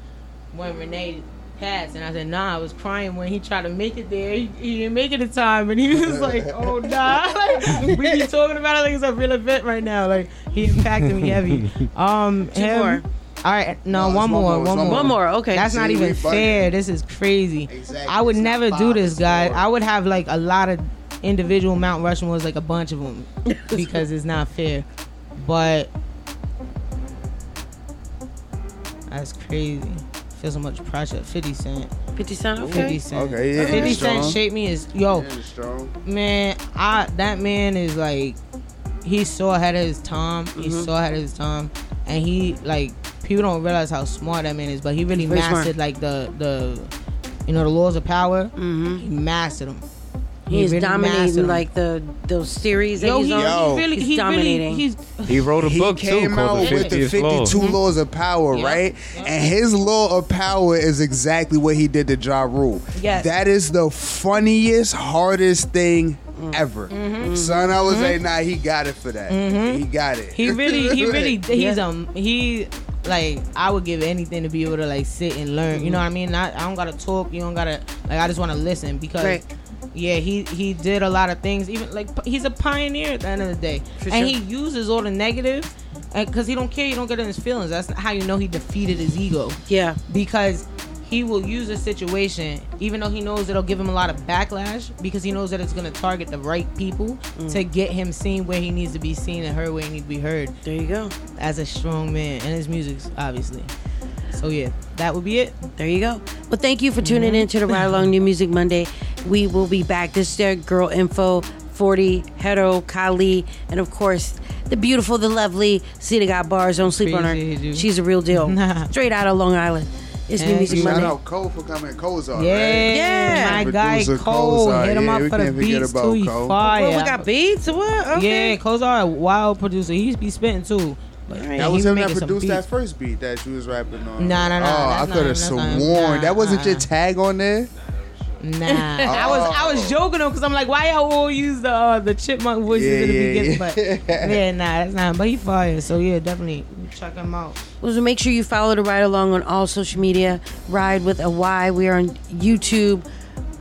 when Renee passed, and I said, nah, I was crying when he tried to make it there. He, he didn't make it in time, and he was <laughs> like, oh nah. <laughs> Like, we be talking about it like it's a real event right now. Like he impacted me heavy. <laughs> Um, Two him- more. All right, no, No, one more, one more, one more. One more. Okay. That's not even fair. This is crazy. Exactly. I would It's never do this, it's guys. I would have like a lot of individual Mount Rushmores, like a bunch of them, <laughs> because it's not fair. But that's crazy. Feel so much pressure. Fifty Cent. Fifty Cent. Okay. Fifty Cent. Okay, yeah, Fifty he's Cent strong. shaped me as yo man. I that man is like he's so ahead of his time. He's Mm-hmm. so ahead of his time, and he like people don't realize how smart that man is. But he really Very smart. mastered like the the you know the laws of power. Mm-hmm. He mastered them. He's really mastered dominating 'em. like the those series that Yo, he's he, on. Yo. really, He's he dominating. Really, he's He wrote a he book too came called out the with the 52 Law. laws of power, Yeah. right? Yeah. And his law of power is exactly what he did to Ja Rule. Yes. That is the funniest, hardest thing ever. Son, I was like, nah, he got it for that. He got it. he really he <laughs> really he's Yeah. um he like I would give anything to be able to like sit and learn. You know what I mm-hmm. mean? Not, I don't gotta talk. You don't gotta like. I just want to listen because. Right. Yeah, he he did a lot of things. Even like he's a pioneer at the end of the day, For and sure. he uses all the negative, because he don't care. You don't get in his feelings. That's how you know he defeated his ego. Yeah. because he will use a situation, even though he knows it'll give him a lot of backlash, because he knows that it's gonna target the right people Mm. to get him seen where he needs to be seen and heard where he needs to be heard. There you go. As a strong man, and his music's obviously. So yeah, that would be it. There you go. Well, thank you for tuning in to the Ride Along New Music Monday. We will be back. This is their girl info. 40, Hetero, Kali, and of course, the beautiful, the lovely Ceda got bars. Don't sleep on her. you. She's a real deal. <laughs> Straight out of Long Island. It's New Thank Music you. Shout Monday. out Cole for coming. Kozar, Yeah, right? Yeah. my guy Producer Cole. Hit him yeah, up we for the can't forget beats about too. He Cole. fire. Well, we got beats what? Okay. Yeah, Kozar, a wild producer. He used to be spitting too. But Alright. That he was him that produced that first beat that you was rapping on. Nah, nah, nah, Oh, I could have that's not him. sworn Nah, that wasn't your uh-uh. tag on there. Nah, <laughs> I was I was joking though because I'm like, why y'all all use the uh, the chipmunk voices Yeah, in the yeah, beginning? yeah. But yeah, nah, that's not. But he fire, so yeah, definitely check him out. Well, so make sure you follow the Ride Along on all social media. Ride with a Y. We are on YouTube,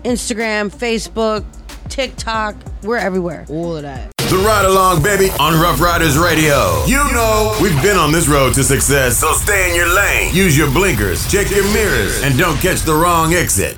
Instagram, Facebook, TikTok. We're everywhere. All of that. The Ride Along, baby, on Ruff Ryders Radio. You know, we've been on this road to success, so stay in your lane. Use your blinkers, check your mirrors, and don't catch the wrong exit.